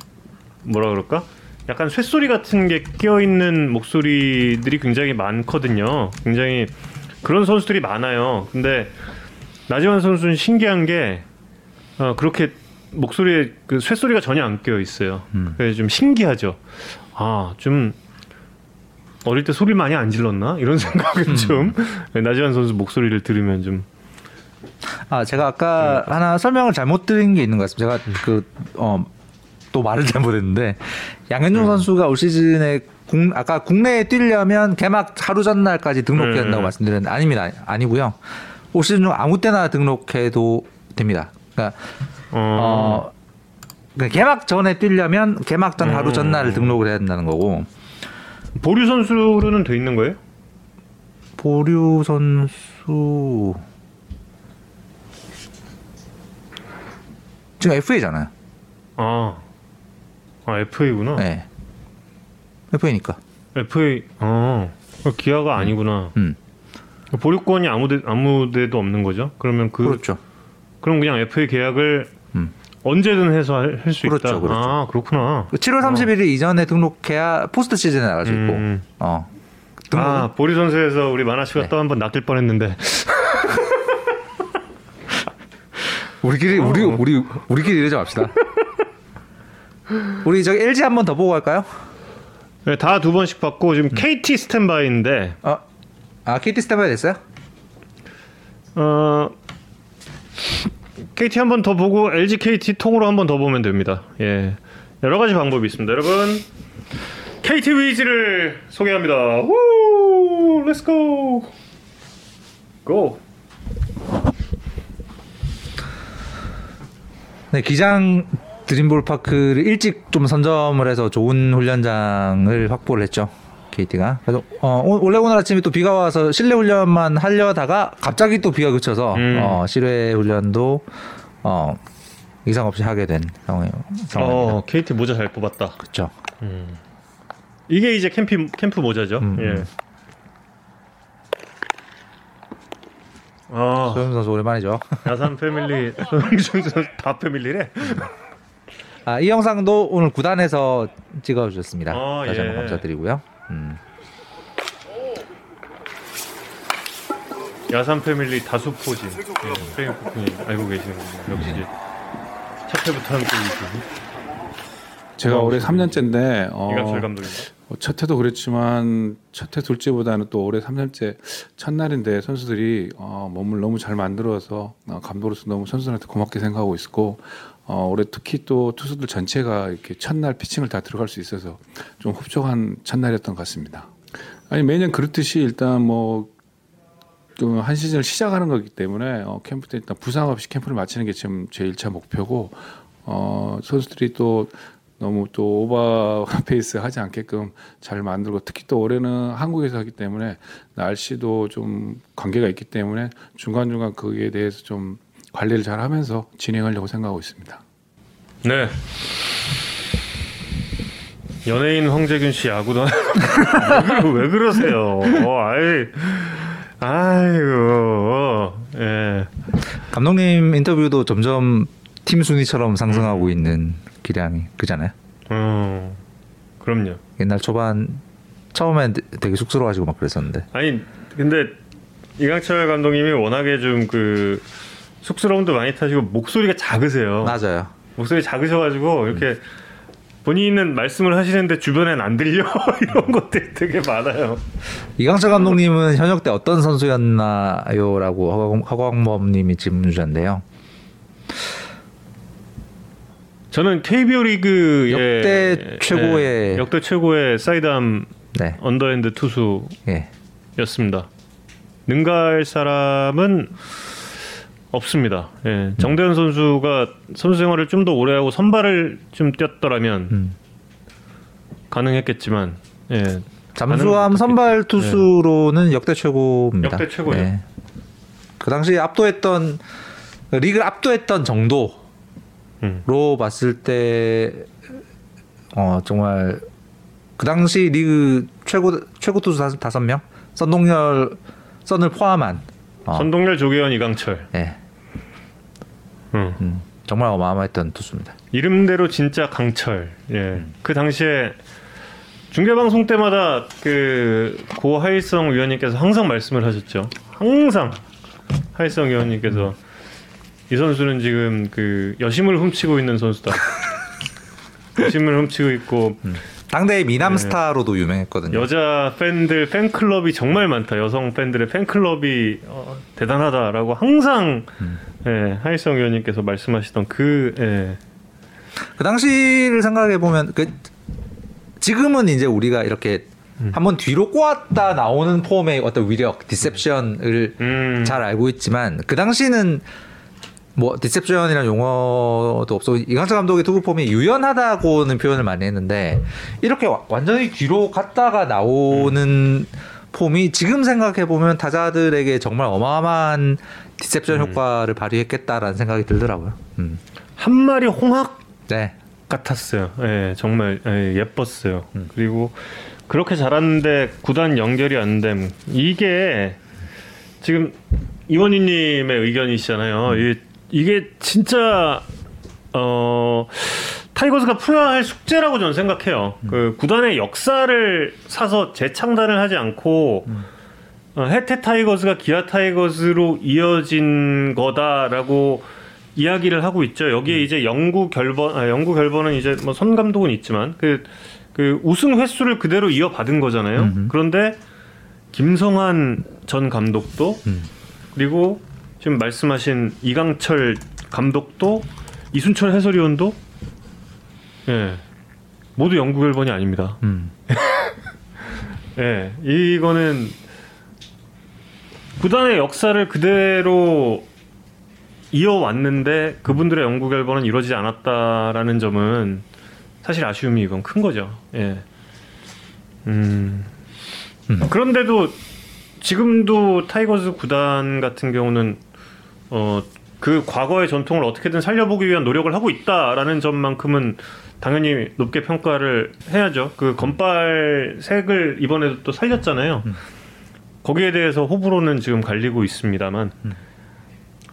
뭐라 그럴까? 약간 쇳소리 같은 게 끼어 있는 목소리들이 굉장히 많거든요. 굉장히 그런 선수들이 많아요. 근데 나지완 선수는 신기한 게 어, 그렇게 목소리에 그 쇳소리가 전혀 안 끼어 있어요. 그래서 좀 신기하죠. 아, 좀 어릴 때 소리 많이 안 질렀나? 이런 생각은 좀 나지완 선수 목소리를 들으면 좀 아 제가 아까 하나 설명을 잘못 드린 게 있는 것 같습니다. 제가 그 어, 또 말을 잘못했는데 양현종 음. 선수가 올 시즌에 국, 아까 국내에 뛰려면 개막 하루 전날까지 등록해야 음. 된다고 말씀드렸는데 아닙니다. 아니고요. 올 시즌 중 아무 때나 등록해도 됩니다. 그러니까 어, 그러니까 개막 전에 뛰려면 개막 전 하루 음. 전날 등록을 해야 된다는 거고 보류 선수로는 돼 있는 거예요? 보류 선수 지금 FA잖아요. 아, 아 FA구나. 네. FA니까. FA, 어, 기아가 아니구나. 음. 보류권이 아무데 아무데도 없는 거죠? 그러면 그 그렇죠. 그럼 그냥 FA 계약을 음. 언제든 해서 할 수 그렇죠, 있다. 그렇죠. 아 그렇구나. 7월 31일 이전에 등록해야 포스트 시즌에 나갈 수 있고. 음. 어. 아 보리 선수에서 우리 만화 씨가 네. 또한번 낚일 뻔했는데. 우리끼리 우리 우리 우리끼리 이러지 맙시다. 우리 저기 LG 한 번 더 보고 갈까요? 네, 다 두 번씩 봤고 음. 지금 KT 스탠바이인데 어. 아, KT 스탠바이 됐어요? 어 KT 한 번 더 보고 LG KT 통으로 한 번 더 보면 됩니다. 예. 여러 가지 방법이 있습니다. 여러분 KT 위즈를 소개합니다. 우! Let's go! Go! 네, 기장 드림볼 파크를 일찍 좀 선점을 해서 좋은 훈련장을 확보를 했죠. KT가. 그래서 어, 오- 원래 오늘 아침에 또 비가 와서 실내 훈련만 하려다가 갑자기 또 비가 그쳐서 음. 어, 실외 훈련도 어, 이상 없이 하게 된 상황이에요. 어, KT 모자 잘 뽑았다. 그렇죠. 음. 이게 이제 캠프 캠프 모자죠. 음, 예. 음. 아, 소영 선수 오랜만이죠. 야산 패밀리, 소영준 선수 다 패밀리래. 아, 이 영상도 오늘 구단에서 찍어주셨습니다. 아, 다시 한번 예. 감사드리고요. 음. 야산 패밀리 다수 포지. 예, 프레임 쿠킹이 알고 계시는군요. 역시 첫 회부터 함께 해주시고. 제가 올해 3년째인데 어, 이강철 감독님. 어, 첫 해도 그랬지만 첫 해 둘째보다는 또 올해 3년째 첫날인데 선수들이 어, 몸을 너무 잘 만들어서 어, 감독으로서 너무 선수들한테 고맙게 생각하고 있고 어, 올해 특히 또 투수들 전체가 이렇게 첫날 피칭을 다 들어갈 수 있어서 좀 흡족한 첫날이었던 것 같습니다. 아니 매년 그렇듯이 일단 뭐그한 시즌을 시작하는 거기 때문에 어, 캠프 때 일단 부상 없이 캠프를 마치는 게 지금 제 1차 목표고 어, 선수들이 또 너무 또 오버 페이스 하지 않게끔 잘 만들고 특히 또 올해는 한국에서 하기 때문에 날씨도 좀 관계가 있기 때문에 중간중간 거기에 대해서 좀 관리를 잘 하면서 진행하려고 생각하고 있습니다. 네. 연예인 황재균 씨 야구도 왜 그러세요? 어, 아이, 아이고, 예. 감독님 인터뷰도 점점 팀 순위처럼 상승하고 있는 기량이 그잖아요. 어, 그럼요. 옛날 초반 처음엔 되- 되게 쑥스러워하시고 막 그랬었는데. 아니, 근데 이강철 감독님이 워낙에 좀 그 쑥스러움도 많이 타시고 목소리가 작으세요. 맞아요. 목소리 작으셔가지고 이렇게 본인은 말씀을 하시는데 주변엔 안 들려 이런 것들이 되게 많아요. 이강철 감독님은 현역 때 어떤 선수였나요?라고 허광- 허광범님이 질문 주셨는데요. 저는 KBO 리그의 역대 최고의- 예, 역대 최고의 사이드암 네, 언더핸드 예, 투수였습니다. 능가할 사람은 없습니다. 예, 정대현 선수가 선수 생활을 좀 더 오래 하고 선발을 좀 뛰었더라면 음. 가능했겠지만 예, 잠수함 선발 투수로는 역대 최고입니다. 역대 최고죠. 네. 그 당시 압도했던 리그를 압도했던 정도로 음. 봤을 때 어, 정말 그 당시 리그 최고 최고 투수 다섯, 명 선동열 선을 포함한 어, 선동열, 조계현, 이강철. 예, 음. 음, 정말 어마어마했던 투수입니다. 이름대로 진짜 강철. 예. 그 당시에 중계 방송 때마다 그 고 하일성 위원님께서 항상 말씀을 하셨죠. 항상 하일성 위원님께서 이 선수는 지금 그 여심을 훔치고 있는 선수다. 여심을 훔치고 있고 당대의 미남 네. 스타로도 유명했거든요. 여자 팬들 팬클럽이 정말 많다. 여성 팬들의 팬클럽이 어, 대단하다라고 항상 예, 하일성 위원님께서 말씀하시던 그 예, 그 당시를 생각해 보면 그 지금은 이제 우리가 이렇게 한번 뒤로 꼬았다 나오는 폼의 어떤 위력, 디셉션을 음. 잘 알고 있지만 그 당시는 뭐 deception이라는 용어도 없고 이강철 감독의 투구 폼이 유연하다고는 표현을 많이 했는데 이렇게 와- 완전히 뒤로 갔다가 나오는 폼이 지금 생각해 보면 타자들에게 정말 어마어마한 deception 효과를 발휘했겠다라는 생각이 들더라고요. 음. 한 마리 홍학 네. 같았어요. 예, 정말 예, 예뻤어요. 그리고 그렇게 잘하는데 구단 연결이 안 됨. 이게 지금 이원희님의 의견이시잖아요. 이게, 이게 진짜 어 타이거즈가 풀어야 할 숙제라고 저는 생각해요. 그 구단의 역사를 사서 재창단을 하지 않고 어, 해태 타이거즈가 기아 타이거즈로 이어진 거다라고 이야기를 하고 있죠. 여기에 이제 영구 결번, 아, 영구 결번은 이제 뭐 선 감독은 있지만 그, 그 우승 횟수를 그대로 이어받은 거잖아요. 그런데 김성환 전 감독도 그리고 지금 말씀하신 이강철 감독도 이순철 해설위원도 예 모두 영구 결번이 아닙니다. 음. 예, 이거는 구단의 역사를 그대로 이어왔는데 그분들의 연구 결과는 이루어지지 않았다라는 점은 사실 아쉬움이 이건 큰 거죠. 예. 음. 그런데도 지금도 타이거즈 구단 같은 경우는 어 그 과거의 전통을 어떻게든 살려보기 위한 노력을 하고 있다라는 점만큼은 당연히 높게 평가를 해야죠. 그 건빨 색을 이번에도 또 살렸잖아요. 거기에 대해서 호불호는 지금 갈리고 있습니다만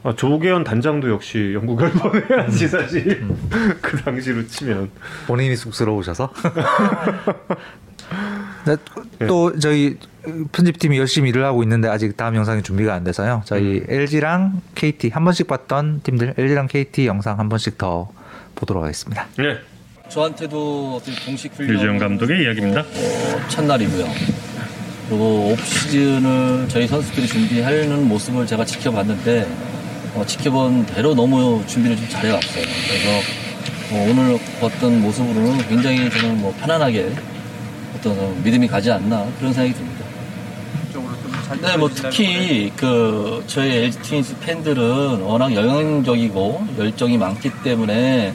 아, 조계현 단장도 역시 영국 결번해야지 사실 그 당시로 치면 본인이 쑥스러우셔서. 네, 또 저희 편집팀이 열심히 일을 하고 있는데 아직 다음 영상이 준비가 안 돼서요. 저희 LG랑 KT 한 번씩 봤던 팀들 LG랑 KT 영상 한 번씩 더 보도록 하겠습니다. 네. 저한테도 어떤 공식 훈련 류지영 감독의 이야기입니다. 어, 첫날이고요. 그리고 옵 시즌을 저희 선수들이 준비하는 모습을 제가 지켜봤는데 어, 지켜본 대로 너무 준비를 좀 잘해왔어요. 그래서 어, 오늘 봤던 모습으로는 굉장히 저는 뭐 편안하게 어떤 믿음이 가지 않나 그런 생각이 듭니다. 네, 뭐 특히 그 저희 LG 트윈스 팬들은 워낙 영향적이고 열정이 많기 때문에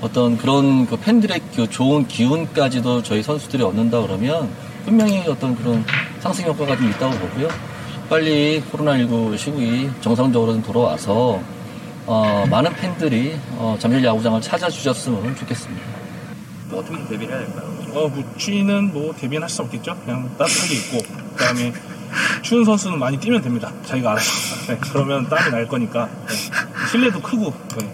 어떤 그런 그 팬들의 그 좋은 기운까지도 저희 선수들이 얻는다 그러면 분명히 어떤 그런 상승 효과가 좀 있다고 보고요. 빨리 코로나19 시국이 정상적으로 좀 돌아와서 어, 많은 팬들이 어, 잠실 야구장을 찾아주셨으면 좋겠습니다. 어떻게 대비를 해야 될까요? 어, 뭐 추위는 뭐 대비는 할수 없겠죠. 그냥 따뜻하게 입고 그다음에 추운 선수는 많이 뛰면 됩니다. 자기가 알아서. 네, 그러면 땀이 날 거니까 네, 실내도 크고 네,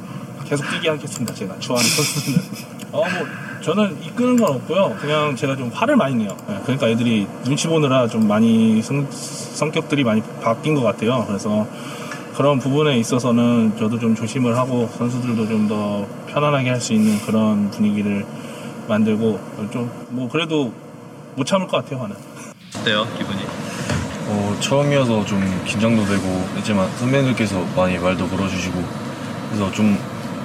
계속 뛰게 하겠습니다. 제가 좋아하는 선수는. 어, 뭐 저는 이끄는 건 없고요. 그냥 제가 좀 화를 많이 내요. 네, 그러니까 애들이 눈치 보느라 좀 많이 성, 성격들이 많이 바뀐 것 같아요. 그래서 그런 부분에 있어서는 저도 좀 조심을 하고 선수들도 좀 더 편안하게 할 수 있는 그런 분위기를 만들고 좀 뭐 그래도 못 참을 것 같아요 화는. 어때요 기분이? 어, 처음이어서 좀 긴장도 되고 했지만 선배님들께서 많이 말도 걸어주시고 그래서 좀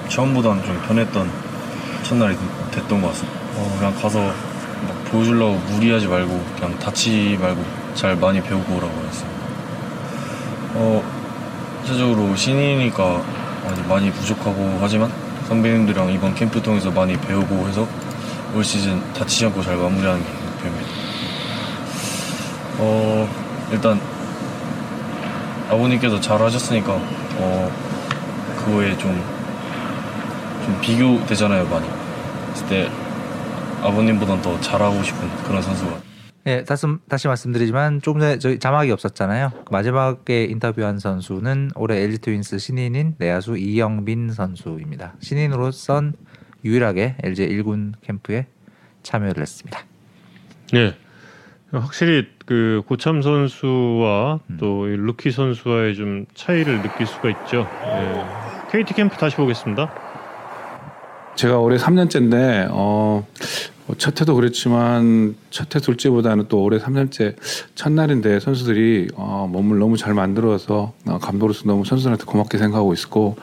처음보다는 좀 편했던 첫날이 됐던 것 같습니다. 어, 그냥 가서 막 보여주려고 무리하지 말고 그냥 다치지 말고 잘 많이 배우고 오라고 했어요. 어, 전체적으로 신인이니까 많이, 많이 부족하고 하지만 선배님들이랑 이번 캠프 통해서 많이 배우고 해서 올 시즌 다치지 않고 잘 마무리하는 게 목표입니다. 어, 일단 아버님께서 잘 하셨으니까 어, 그거에 좀, 좀 비교되잖아요, 많이. 그때 아버님보단 더 잘하고 싶은 그런 선수가. 예, 다시, 다시 말씀드리지만 조금 전에 저희 자막이 없었잖아요. 그 마지막에 인터뷰한 선수는 올해 LG 트윈스 신인인 내야수 이영빈 선수입니다. 신인으로선 유일하게 LG 1군 캠프에 참여를 했습니다. 네. 확실히 그 고참 선수와 또 이 루키 선수와의 좀 차이를 느낄 수가 있죠. 예. KT 캠프 다시 보겠습니다. 제가 올해 3년째인데 어, 뭐 첫 해도 그랬지만 첫 해 둘째보다는 또 올해 3년째 첫날인데 선수들이 어, 몸을 너무 잘 만들어서 어, 감독으로서 너무 선수들한테 고맙게 생각하고 있고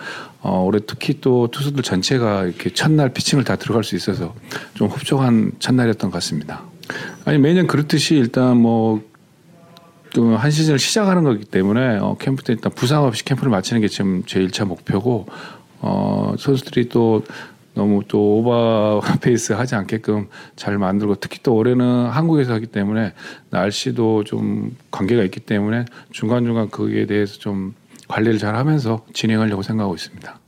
어, 올해 특히 또 투수들 전체가 이렇게 첫날 피칭을 다 들어갈 수 있어서 좀 흡족한 첫날이었던 것 같습니다. 아니 매년 그렇듯이 일단 뭐 그 한 시즌을 시작하는 거기 때문에 어, 캠프 때 일단 부상 없이 캠프를 마치는 게 지금 제 1차 목표고 어, 선수들이 또 너무 또 오버 페이스 하지 않게끔 잘 만들고 특히 또 올해는 한국에서 하기 때문에 날씨도 좀 관계가 있기 때문에 중간중간 거기에 대해서 좀 관리를 잘 하면서 진행하려고 생각하고 있습니다.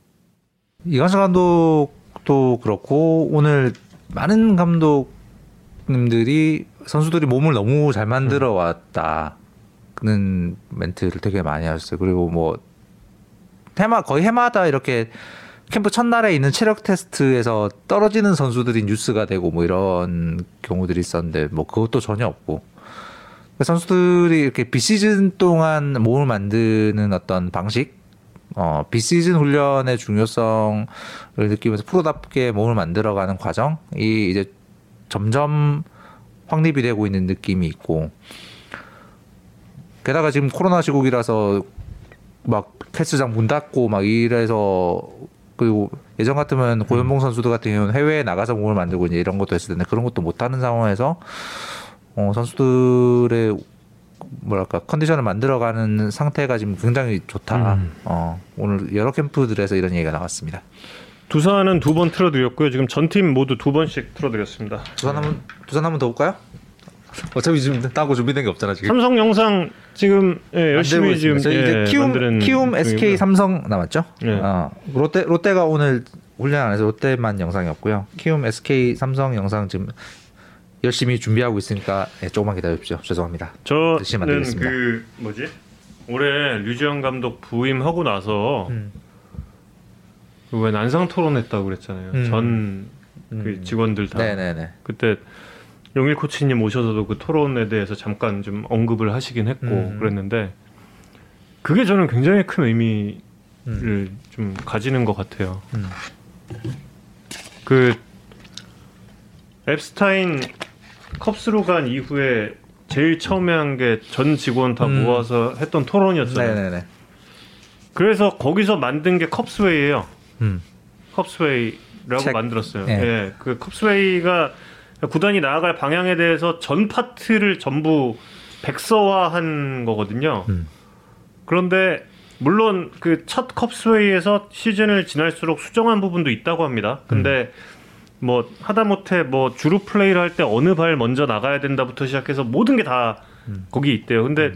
이관석 감독도 그렇고 오늘 많은 감독님들이 선수들이 몸을 너무 잘 만들어 왔다는 멘트를 되게 많이 하셨어요. 그리고 뭐 해마 거의 해마다 이렇게 캠프 첫날에 있는 체력 테스트에서 떨어지는 선수들이 뉴스가 되고 뭐 이런 경우들이 있었는데 뭐 그것도 전혀 없고 선수들이 이렇게 비시즌 동안 몸을 만드는 어떤 방식 어, 비시즌 훈련의 중요성을 느끼면서 프로답게 몸을 만들어가는 과정이 이제 점점 확립이 되고 있는 느낌이 있고 게다가 지금 코로나 시국이라서 막 헬스장 문 닫고 막 이래서 그리고 예전 같으면 고현봉 선수들 같은 경우는 해외에 나가서 몸을 만들고 이제 이런 것도 했을 텐데 그런 것도 못하는 상황에서 어, 선수들의 뭐랄까 컨디션을 만들어가는 상태가 지금 굉장히 좋다. 음. 어, 오늘 여러 캠프들에서 이런 얘기가 나왔습니다. 두산은 두 번 틀어드렸고요. 지금 전 팀 모두 두 번씩 틀어드렸습니다. 두산 한번 두산 한번 더 볼까요? 어차피 지금 따고 준비된 게 없잖아 지금. 삼성 영상 지금 예, 열심히 지금. 예, 이제 키움 키움 SK 중이고요. 삼성 남았죠. 예. 어, 롯데 롯데가 오늘 훈련 안 해서 롯데만 영상이었고요. 키움 SK 삼성 영상 지금 열심히 준비하고 있으니까 예, 조금만 기다려주십시오. 죄송합니다. 저는. 그 뭐지 올해 류지영 감독 부임하고 나서 음. 왜 난상 토론했다고 그랬잖아요. 음. 전 그 직원들 다 네네네. 그때 용일 코치님 오셔서도 그 토론에 대해서 잠깐 좀 언급을 하시긴 했고 음. 그랬는데 그게 저는 굉장히 큰 의미를 음. 좀 가지는 것 같아요. 음. 그 앱스타인 컵스로 간 이후에 제일 처음에 한 게 전 직원 다 음. 모아서 했던 토론이었잖아요. 네네네. 그래서 거기서 만든 게 컵스웨이예요. 음. 컵스웨이라고 책. 만들었어요. 예. 예. 그 컵스웨이가 구단이 나아갈 방향에 대해서 전 파트를 전부 백서화한 거거든요. 음. 그런데 물론 그 첫 컵스웨이에서 시즌을 지날수록 수정한 부분도 있다고 합니다. 근데 뭐 하다못해 뭐 주루 플레이를 할 때 어느 발 먼저 나가야 된다부터 시작해서 모든 게 다 거기 있대요. 근데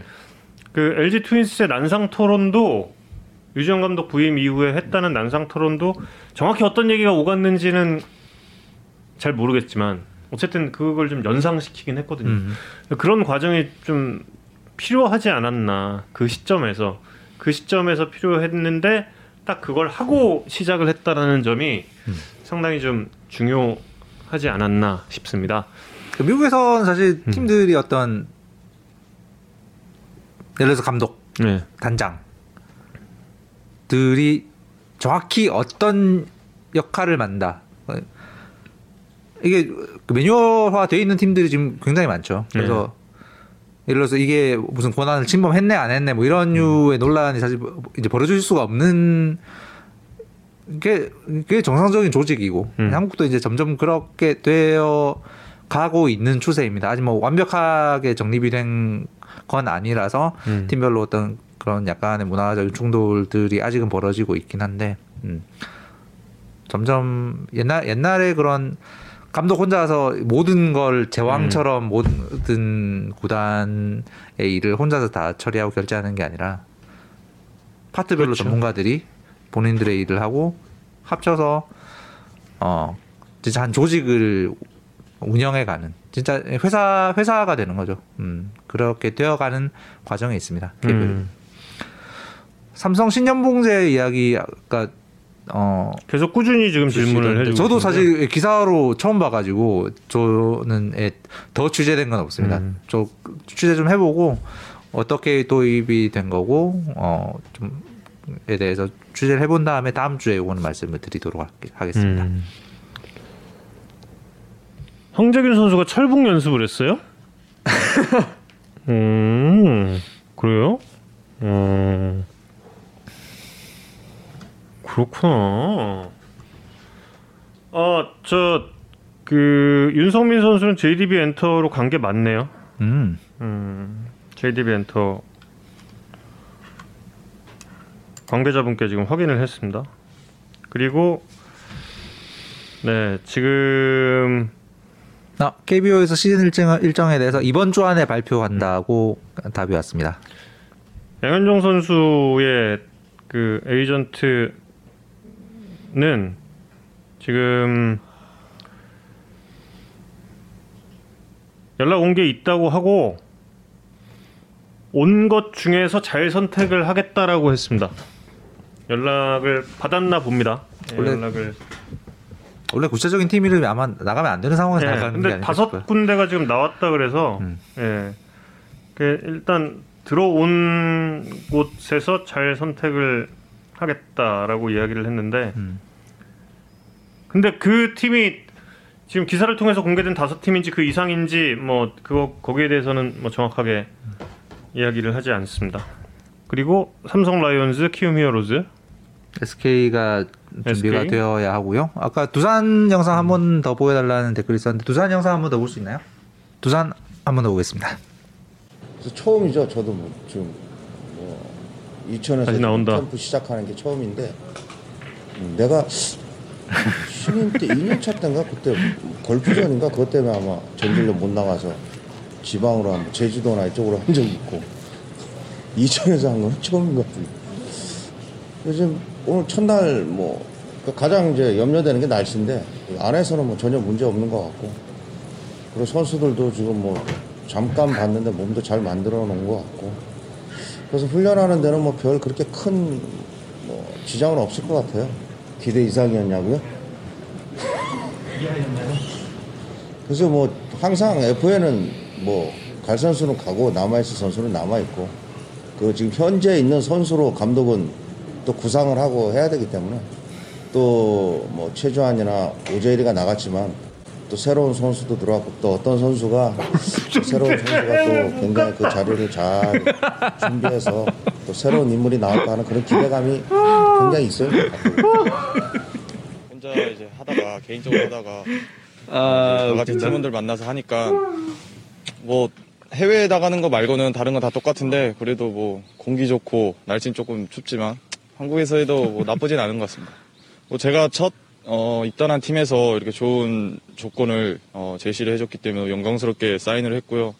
그 LG 트윈스의 난상 토론도 유지영 감독 부임 이후에 했다는 난상 토론도 정확히 어떤 얘기가 오갔는지는 잘 모르겠지만 어쨌든 그걸 좀 연상시키긴 했거든요. 음. 그런 과정이 좀 필요하지 않았나 그 시점에서 그 시점에서 필요했는데 딱 그걸 하고 시작을 했다라는 점이 상당히 좀 중요하지 않았나 싶습니다. 그 미국에서는 사실 음. 팀들이 어떤 예를 들어서 감독, 네. 단장 들이 정확히 어떤 역할을 만다. 어, 이게 그 매뉴얼화 돼 있는 팀들이 지금 굉장히 많죠. 그래서 예를 들어서 이게 무슨 권한을 침범했네 안 했네 뭐 이런 류의 논란이 사실 이제 벌어질 수가 없는 게 그게 정상적인 조직이고 음. 한국도 이제 점점 그렇게 되어 가고 있는 추세입니다. 아직 뭐 완벽하게 정립이 된 건 아니라서 음. 팀별로 어떤 그런 약간의 문화적인 충돌들이 아직은 벌어지고 있긴 한데 음. 점점 옛날 옛날에 그런 감독 혼자서 모든 걸 제왕처럼 모든 구단의 일을 혼자서 다 처리하고 결제하는 게 아니라 파트별로 그렇죠. 전문가들이 본인들의 일을 하고 합쳐서 어 진짜 한 조직을 운영해가는 진짜 회사 회사가 되는 거죠. 음 그렇게 되어가는 과정에 있습니다. 음. 삼성 신년봉제 이야기 아까 어 계속 꾸준히 지금 질문을 해주고 저도. 사실 기사로 처음 봐가지고 저는 예, 더 취재된 건 없습니다. 음. 저 취재 좀 해보고 어떻게 도입이 된 거고 어좀 에 대해서 취재를 해본 다음에 다음 주에 이거는 말씀을 드리도록 하- 하겠습니다. 음. 황재균 선수가 철북 연습을 했어요? 음, 그래요? 음, 그렇구나. 아, 저, 그, 윤성민 선수는 JDB 엔터로 간 게 맞네요. 음. 음, JDB 엔터 관계자분께 지금 확인을 했습니다. 그리고, 네, 지금, 아, KBO에서 시즌 일정, 일정에 대해서 이번 주 안에 발표한다고 답이 왔습니다. 양현종 선수의 그 에이전트는 지금 연락 온 게 있다고 하고 온 것 중에서 잘 선택을 하겠다라고 했습니다. 연락을 받았나 봅니다. 예, 원래 연락을. 원래 구체적인 팀 이름이 아마 나가면 안 되는 상황에서 예, 나가는 게 근데 다섯 싶어요. 군데가 지금 나왔다 그래서 음. 예. 그 일단 들어온 곳에서 잘 선택을 하겠다라고 이야기를 했는데 음. 근데 그 팀이 지금 기사를 통해서 공개된 다섯 팀인지 그 이상인지 뭐 그거 거기에 대해서는 뭐 정확하게 이야기를 하지 않습니다. 그리고 삼성 라이온즈, 키움 히어로즈, SK가 준비가 SK? 되어야 하고요. 아까 두산 영상 한 번 더 보여달라는 댓글이 있었는데 두산 영상 한 번 더 볼 수 있나요? 두산 한 번 더 보겠습니다. 그래서 처음이죠. 저도 뭐 지금 뭐 이천에서 나온다. 캠프 시작하는 게 처음인데 음, 내가 신인 때 2년 차 때인가 그때 골프전인가 그것 때문에 아마 전질로 못 나가서 지방으로 한 제주도나 이쪽으로 한 적이 있고 이천에서 한 건 처음인 것 같아요. 요즘 오늘 첫날 뭐 가장 이제 염려되는 게 날씨인데 안에서는 뭐 전혀 문제 없는 것 같고 그리고 선수들도 지금 뭐 잠깐 봤는데 몸도 잘 만들어 놓은 것 같고 그래서 훈련하는 데는 뭐 별 그렇게 큰 뭐 지장은 없을 것 같아요. 기대 이상이었냐고요? 그래서 뭐 항상 FA는 뭐 갈 선수는 가고 남아있을 선수는 남아있고 그 지금 현재 있는 선수로 감독은 또 구상을 하고 해야 되기 때문에 또 뭐 최주환이나 오재일이가 나갔지만 또 새로운 선수도 들어왔고 또 어떤 선수가 또 새로운 선수가 또 굉장히 그 자리를 잘 준비해서 또 새로운 인물이 나올까 하는 그런 기대감이 굉장히 있어요. 혼자 이제 하다가 개인적으로 하다가 아, 다 같이 팀원들 만나서 하니까 뭐 해외에 나가는 거 말고는 다른 건 다 똑같은데 그래도 뭐 공기 좋고 날씨는 조금 춥지만 한국에서 해도 뭐 나쁘진 않은 것 같습니다. 뭐 제가 첫 어, 입단한 팀에서 이렇게 좋은 조건을 어, 제시를 해줬기 때문에 영광스럽게 사인을 했고요.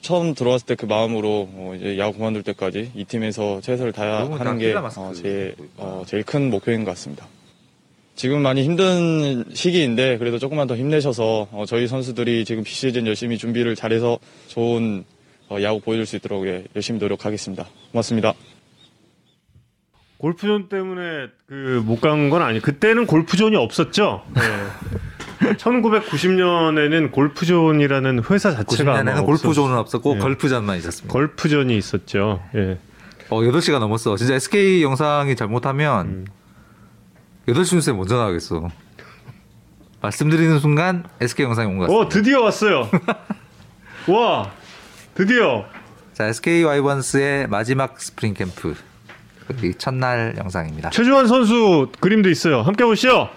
처음 들어왔을 때 그 마음으로 어, 이제 야구 그만둘 때까지 이 팀에서 최선을 다 다하는 게 어, 제, 어, 제일 큰 목표인 것 같습니다. 지금 많이 힘든 시기인데 그래도 조금만 더 힘내셔서 어, 저희 선수들이 지금 비시즌 열심히 준비를 잘해서 좋은 어, 야구 보여줄 수 있도록 예, 열심히 노력하겠습니다. 고맙습니다. 골프존 때문에 그 못 간 건 아니. 그때는 골프존이 없었죠. 네. 1990년에는 골프존이라는 회사 자체가 아마 90년에는 골프존은 없었- 없었고 예. 걸프전만 있었습니다. 골프존이 있었죠. 예. 어, 8시가 넘었어. 진짜 SK 영상이 잘못하면 음. 8시 뉴스에 먼저 나가겠어. 말씀드리는 순간 SK 영상이 온 것 같습니다. 어, 드디어 왔어요. 와, 드디어. 자, SK 와이번스의 마지막 스프링 캠프. 이 첫날 영상입니다. 최주환 선수 그림도 있어요. 함께 보시죠.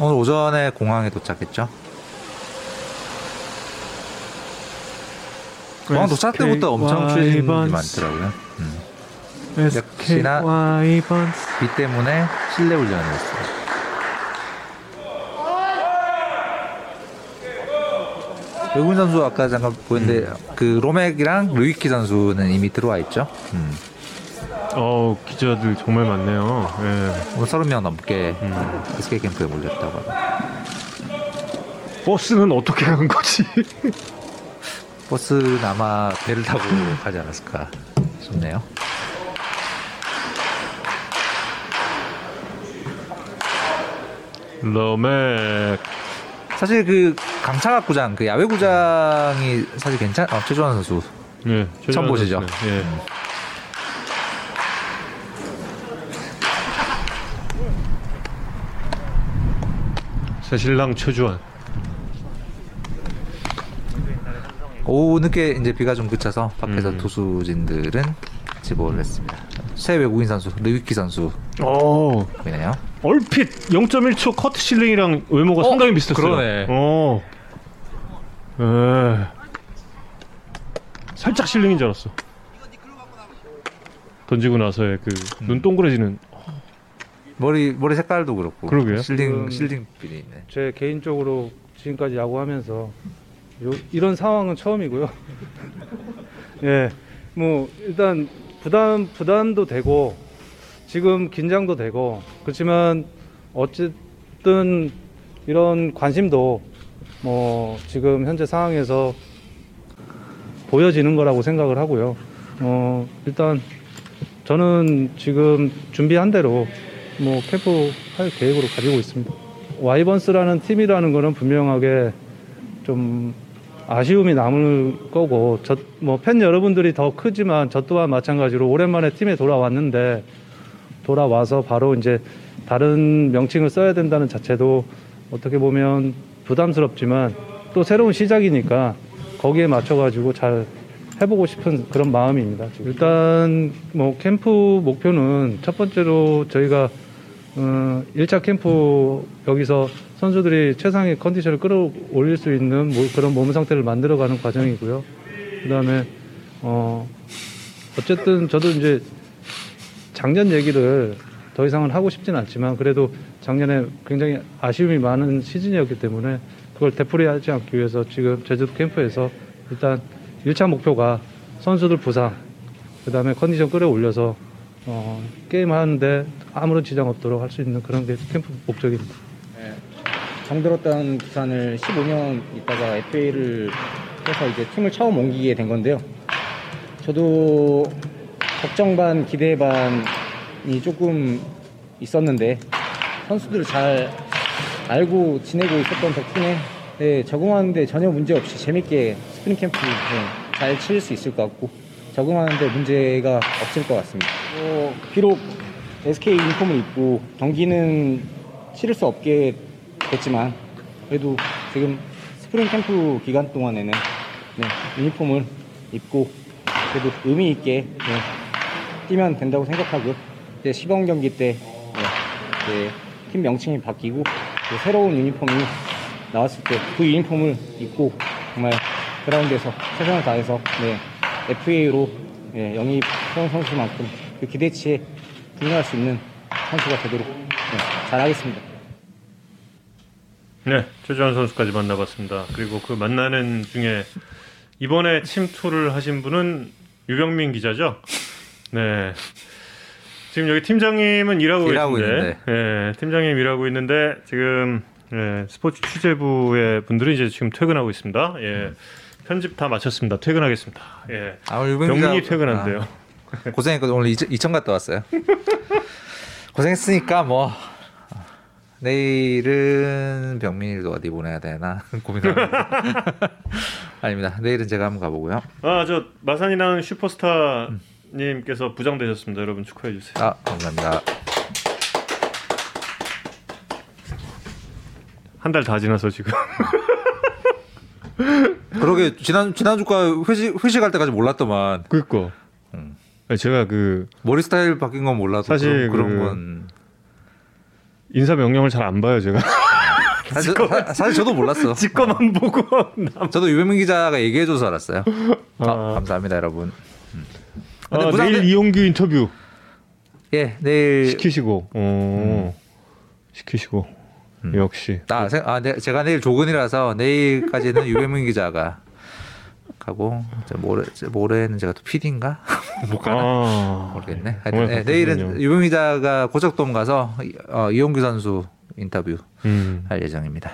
오늘 오전에 공항에 도착했죠. 공항 도착 때부터 엄청 분이 많더라고요. 음. 역시나 비 때문에 실내 훈련을 했어요. 외국인 선수 아까 잠깐 보였는데 그 로맥이랑 루이키 선수는 이미 들어와 있죠. 음. 어, 기자들 정말 많네요. 예. 오늘 30명 넘게 SK 캠프에 몰렸다고. 버스는 어떻게 간 거지? 버스는 아마 배를 타고 가지 않았을까 싶네요. 로맥. 사실 그 강창학 구장, 그 야외 구장이 사실 괜찮. 아, 최주환 선수. 네, 최주환 처음 보시죠. 예. 음. 네. 새신랑 최주환. 오후 늦게 이제 비가 좀 그쳐서 밖에서 음. 도수진들은 집어를 했습니다. 새 외국인 선수 르위키 선수 어. 보이네요. 얼핏 0.1초 커트 실링이랑 외모가 어, 상당히 비슷했어요. 그러네. 어. 에. 살짝 실링인 줄 알았어. 던지고 나서의 그눈 동그래지는 머리 머리 색깔도 그렇고. 그러게요. 실링 그- 실링 필이 있네. 제 개인적으로 지금까지 야구하면서 요, 이런 상황은 처음이고요. 예, 뭐 일단 부담 부담도 되고 지금 긴장도 되고 그렇지만 어쨌든 이런 관심도 뭐 지금 현재 상황에서 보여지는 거라고 생각을 하고요. 어 일단 저는 지금 준비한 대로 뭐 캠프 할 계획으로 가지고 있습니다. 와이번스라는 팀이라는 거는 분명하게 좀 아쉬움이 남을 거고 뭐 팬 여러분들이 더 크지만 저 또한 마찬가지로 오랜만에 팀에 돌아왔는데 돌아와서 바로 이제 다른 명칭을 써야 된다는 자체도 어떻게 보면 부담스럽지만 또 새로운 시작이니까 거기에 맞춰가지고 잘 해보고 싶은 그런 마음입니다. 일단 뭐 캠프 목표는 첫 번째로 저희가 어, 1차 캠프 여기서 선수들이 최상의 컨디션을 끌어올릴 수 있는 뭐 그런 몸 상태를 만들어가는 과정이고요. 그 다음에 어, 어쨌든 저도 이제 작년 얘기를 더 이상은 하고 싶진 않지만 그래도 작년에 굉장히 아쉬움이 많은 시즌이었기 때문에 그걸 되풀이하지 않기 위해서 지금 제주도 캠프에서 일단 1차 목표가 선수들 부상, 그 다음에 컨디션 끌어올려서 어, 게임 하는데 아무런 지장 없도록 할 수 있는 그런 게 캠프 목적입니다. 정들었던 부산을 15년 있다가 FA를 해서 이제 팀을 처음 옮기게 된 건데요. 저도 걱정 반 기대 반이 조금 있었는데 선수들을 잘 알고 지내고 있었던 덕분에 네, 적응하는데 전혀 문제 없이 재밌게 스프링 캠프 네, 잘 치를 수 있을 것 같고 적응하는데 문제가 없을 것 같습니다. 어, 비록 SK 유니폼을 입고 경기는 치를 수 없게 됐지만 그래도 지금 스프링 캠프 기간 동안에는 네, 유니폼을 입고 그래도 의미 있게 네, 뛰면 된다고 생각하고요. 이제 시범 경기 때 네, 팀 명칭이 바뀌고 또 새로운 유니폼이 나왔을 때 그 유니폼을 입고 정말 그라운드에서 최선을 다해서 네, FA로 네, 영입한 선수만큼 그 기대치에 부응할 수 있는 선수가 되도록 네, 잘하겠습니다. 네, 최주환 선수까지 만나봤습니다. 그리고 그 만나는 중에 이번에 침투를 하신 분은 유병민 기자죠. 네. 지금 여기 팀장님은 일하고, 일하고 계신데, 예, 팀장님 일하고 있는데 지금 예, 스포츠 취재부의 분들이 이제 지금 퇴근하고 있습니다. 예, 편집 다 마쳤습니다. 퇴근하겠습니다. 예, 아, 병민이 퇴근한대요. 아, 고생했거든. 오늘 이천 갔다 왔어요. 고생했으니까 뭐 내일은 병민이도 어디 보내야 되나 고민합니다. 아닙니다. 내일은 제가 한번 가보고요. 아, 저 마산이랑 슈퍼스타 님께서 부장 되셨습니다. 여러분 축하해 주세요. 아, 감사합니다. 한 달 다 지나서 지금. 그러게 지난 지난 주가 회식 회식할 때까지 몰랐더만. 그니까. 제가 그 머리 스타일 바뀐 건 몰라도 사실 그런, 그- 그런 건 인사 명령을 잘 안 봐요, 제가. 사실, 사, 사실 저도 몰랐어. 지꺼만 보고 저도 유병민 기자가 얘기해줘서 알았어요. 아, 아. 감사합니다, 여러분. 음. 아, 부상- 내일 이용규 인터뷰 예, 내일 시키시고, 어, 시키시고, 역시. 아, 세- 아, 네, 제가 내일 조근이라서 내일까지는 유병민 기자가 이제 모레 모레는 제가 또 PD인가 못 가나 아, 모르겠네. 오늘 하여튼, 네, 내일은. 유병민 기자가 고척돔 가서 어, 이용규 선수 인터뷰 음. 할 예정입니다.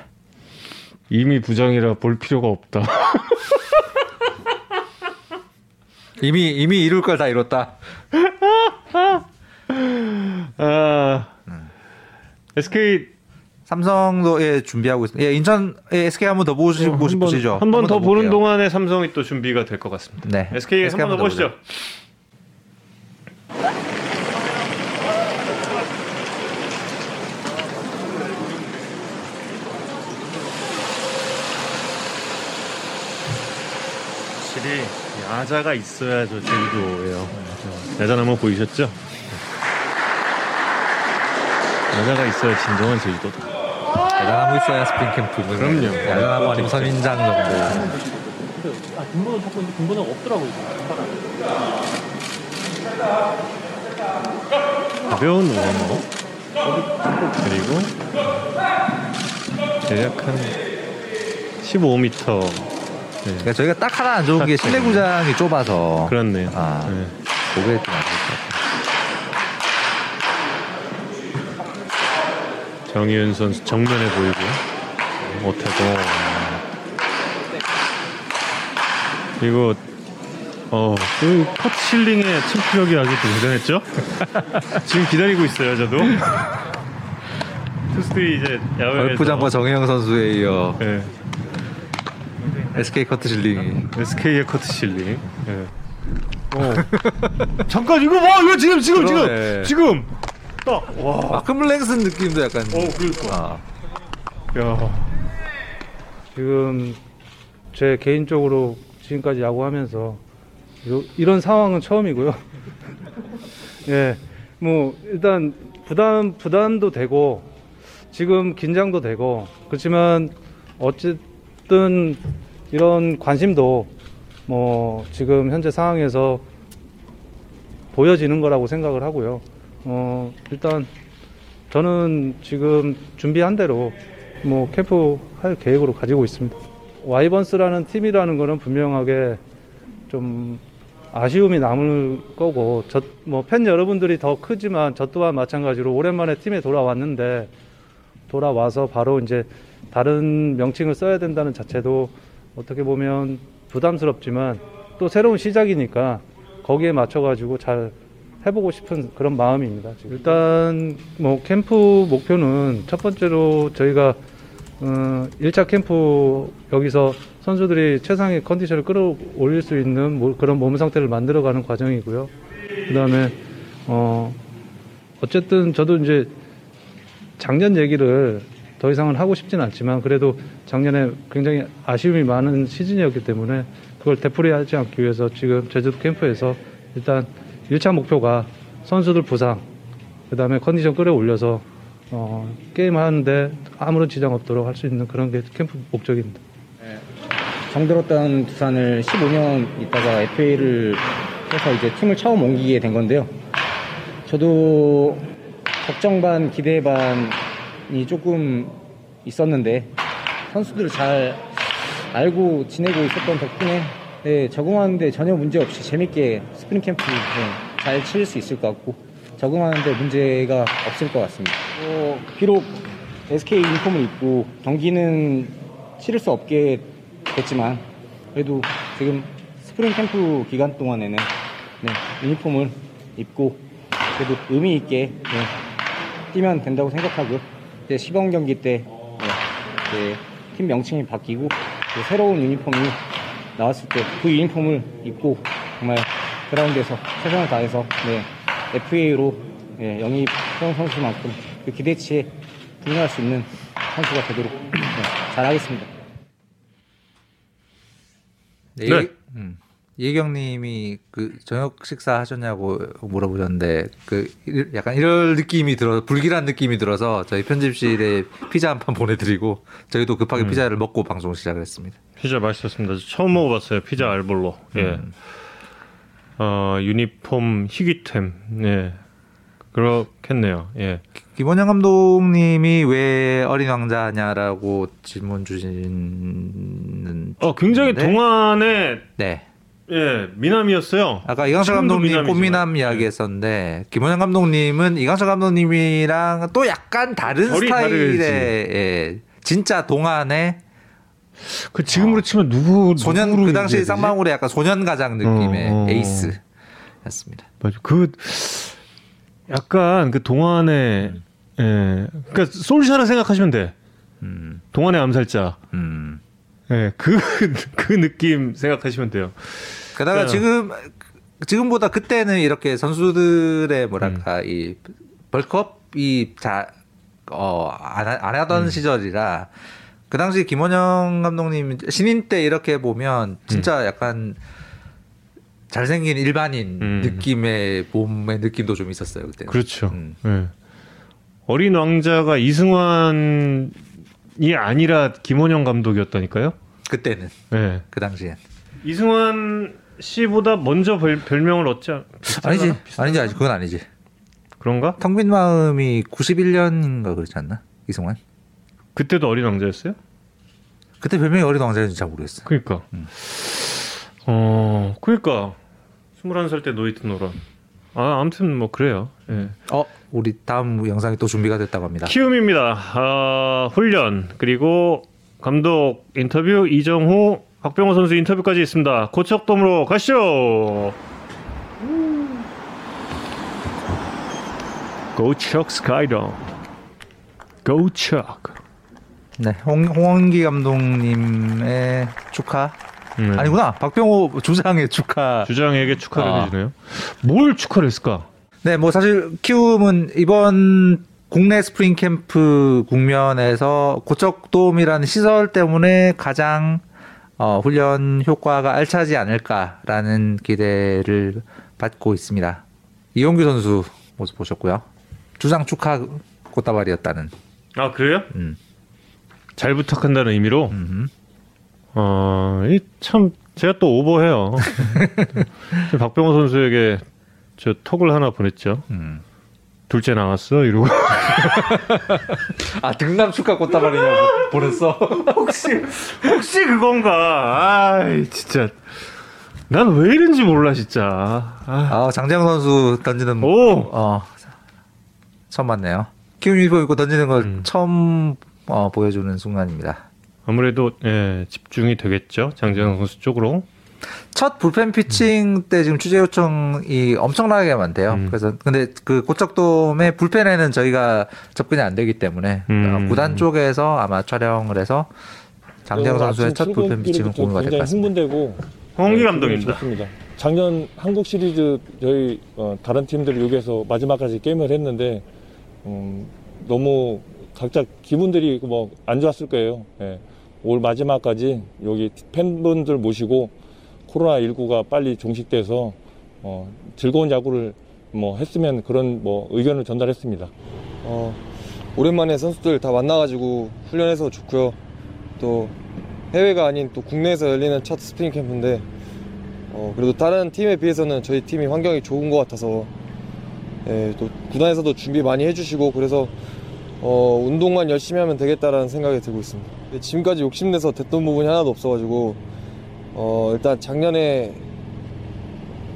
이미 부장이라 볼 필요가 없다. 이미 이미 이룰 걸 다 이뤘다. 아, SK 삼성도 예, 준비하고 있습니다. 예, 인천 예, SK 한번 더 보시, 어, 네, 보시, 보시죠. 한 번 더 보는 볼게요. 동안에 삼성이 또 준비가 될 것 같습니다. 네. SK, SK 한번 더 보시죠. 확실히 야자가 있어야 저 제주도예요. 야자 나무 보이셨죠? 야자가 있어야 진정한 제주도다. 야자나무 있어야 스프링 캠프. 그럼요. 야자나무 아니면 선인장 정도. 근데 아 등번호 찾고 있는데 등번호가 없더라고요. 가벼운 우어머 그리고 대략 한 15m. 네. 그러니까 저희가 딱 하나 안 좋은 게 실내 구장이 좁아서. 그렇네요. 아, 네. 그게 좀 아쉬울 것 같아요. 정희윤 선수 정면에 보이고 오태고 그리고 어, 그 커트 실링의 침투력이 아주 대단했죠? 지금 기다리고 있어요, 저도. 투스들이 이제 야외에서 골프장과 정혜영 선수에 이어 네. SK 커트 실링이 SK의 커트 실링. 예. 어. 잠깐 이거 봐, 이거 지금 지금 그러네. 지금 지금. 딱 와. 마크 블랭슨 느낌도 약간. 어, 그러니까. 아. 야. 지금 제 개인적으로 지금까지 야구하면서 요- 이런 상황은 처음이고요. 예, 뭐 일단 부담 부담도 되고 지금 긴장도 되고 그렇지만 어쨌든 이런 관심도 뭐 지금 현재 상황에서 보여지는 거라고 생각을 하고요. 어, 일단 저는 지금 준비한 대로 뭐 캠프 할 계획으로 가지고 있습니다. 와이번스라는 팀이라는 거는 분명하게 좀 아쉬움이 남을 거고 저 뭐 팬 여러분들이 더 크지만 저 또한 마찬가지로 오랜만에 팀에 돌아왔는데 돌아와서 바로 이제 다른 명칭을 써야 된다는 자체도 어떻게 보면 부담스럽지만 또 새로운 시작이니까 거기에 맞춰 가지고 잘 해보고 싶은 그런 마음입니다. 지금. 일단 뭐 캠프 목표는 첫 번째로 저희가 어, 1차 캠프 여기서 선수들이 최상의 컨디션을 끌어올릴 수 있는 뭐 그런 몸 상태를 만들어가는 과정이고요. 그 다음에 어, 어쨌든 저도 이제 작년 얘기를 더 이상은 하고 싶진 않지만 그래도 작년에 굉장히 아쉬움이 많은 시즌이었기 때문에 그걸 되풀이하지 않기 위해서 지금 제주도 캠프에서 일단 1차 목표가 선수들 부상, 그 다음에 컨디션 끌어올려서 어, 게임 하는데 아무런 지장 없도록 할 수 있는 그런 게 캠프 목적입니다. 정들었던 두산을 15년 있다가 FA를 해서 이제 팀을 처음 옮기게 된 건데요. 저도 걱정 반 기대 반이 조금 있었는데 선수들을 잘 알고 지내고 있었던 덕분에 네, 적응하는데 전혀 문제 없이 재밌게 스프링 캠프 네, 잘 치를 수 있을 것 같고 적응하는데 문제가 없을 것 같습니다. 어, 비록 SK 유니폼을 입고 경기는 치를 수 없게 됐지만 그래도 지금 스프링 캠프 기간 동안에는 네, 유니폼을 입고 그래도 의미 있게 네, 뛰면 된다고 생각하고요. 이제 시범 경기 때 네, 팀 명칭이 바뀌고 또 새로운 유니폼이 나왔을 때 그 유니폼을 입고 정말 그라운드에서 최선을 다해서 네, FA로 네, 영입 형 선수만큼 그 기대치에 부응할 수 있는 선수가 되도록 네, 잘하겠습니다. 네. 네. 예, 음. 예경님이 그 저녁 식사 하셨냐고 물어보셨는데 그 일- 약간 이럴 느낌이 들어 불길한 느낌이 들어서 저희 편집실에 피자 한 판 보내드리고 저희도 급하게 음. 피자를 먹고 방송 시작을 했습니다. 피자 맛있었습니다. 저 처음 먹어봤어요. 피자 알볼로. 예. 음. 어 유니폼 희귀템. 예. 그렇겠네요. 예. 김원영 감독님이 왜 어린 왕자냐라고 질문 주시는 어 굉장히 네. 동안의 네. 예 미남이었어요. 아까 이강철 감독님 미남이지만. 꽃미남 이야기 했었는데 김원영 감독님은 이강철 감독님이랑 또 약간 다른 스타일의. 예, 진짜 동안의 그 지금으로 치면 누구 소년 그 당시? 쌍방울의 약간 소년 가장 느낌의 어, 어. 에이스였습니다. 맞아. 그 약간 그 동안의 예. 그러니까 솔샤를 생각하시면 돼. 음, 동안의 암살자. 음. 예. 그 그 느낌 생각하시면 돼요. 게다가 네. 지금 지금보다 그때는 이렇게 선수들의 뭐랄까 음. 이 벌크업이 자 어안 안 하던 음. 시절이라 그 당시 김원영 감독님 신인 때 이렇게 보면 진짜 약간 잘생긴 일반인 음. 느낌의 몸의 느낌도 좀 있었어요 그때. 그렇죠. 음. 예. 어린 왕자가 이승환이 아니라 김원영 감독이었다니까요. 그때는 예. 그 당시엔. 이승환 씨보다 먼저 별, 별명을 얻지 않, 아니지 비슷하나? 아니지 아니지 그건 아니지. 그런가? 텅빈 마음이 91년인가 그렇지 않나 이승환? 그때도 어린 왕자였어요? 그때 별명이 어린 왕자인지 잘 모르겠어. 그러니까. 어, 그러니까 21살 때 노히트 노런. 아, 아무튼 뭐 그래요. 예. 어 우리 다음 영상이 또 준비가 됐다고 합니다. 키움입니다. 아, 훈련 그리고 감독 인터뷰 이정후 박병호 선수 인터뷰까지 있습니다. 고척돔으로 가시죠. 고척 스카이돔. 고척. 네, 홍, 홍원기 감독님의 축하 네. 아니구나 박병호 주장의 축하. 주장에게 축하를 아. 해주네요. 뭘 축하를 했을까? 네, 뭐 사실 키움은 이번 국내 스프링 캠프 국면에서 고척돔이라는 시설 때문에 가장 어, 훈련 효과가 알차지 않을까라는 기대를 받고 있습니다. 이용규 선수 모습 보셨고요. 주장 축하 꽃다발이었다는. 아 그래요? 음. 잘 부탁한다는 의미로. 음. 어, 이참 제가 또 오버해요. 저 박병호 선수에게 저 톡을 하나 보냈죠. 음. 둘째 나왔어 이러고. 아 등남 축하 꽃다발이냐고 보냈어. 혹시 혹시 그건가? 아 진짜 난 왜 이런지 몰라 진짜. 아, 아 장재영 선수 던지는 오 어 처음 봤네요. 키움 유니폼 입고 던지는 걸 음. 처음 어, 보여주는 순간입니다. 아무래도 예, 집중이 되겠죠 장재영 선수 쪽으로. 첫 불펜 피칭 때 지금 취재 요청이 엄청나게 많대요. 음. 그래서 근데 그 고척돔의 불펜에는 저희가 접근이 안 되기 때문에 음. 어, 구단 쪽에서 아마 촬영을 해서 장재영 선수의 첫 불펜 피칭을 출근길부터 공유가 될 것 같습니다. 흥분되고 홍기 네, 감독입니다. 좋습니다. 작년 한국 시리즈 저희 어, 다른 팀들을 여기서 마지막까지 게임을 했는데 음, 너무 각자 기분들이 뭐 안 좋았을 거예요. 예. 올 마지막까지 여기 팬분들 모시고 코로나 19가 빨리 종식돼서 어, 즐거운 야구를 뭐 했으면 그런 뭐 의견을 전달했습니다. 어, 오랜만에 선수들 다 만나가지고 훈련해서 좋고요. 또 해외가 아닌 또 국내에서 열리는 첫 스프링 캠프인데 어, 그래도 다른 팀에 비해서는 저희 팀이 환경이 좋은 것 같아서 예, 또 구단에서도 준비 많이 해주시고 그래서 어, 운동만 열심히 하면 되겠다라는 생각이 들고 있습니다. 지금까지 욕심내서 됐던 부분이 하나도 없어가지고 어, 일단 작년에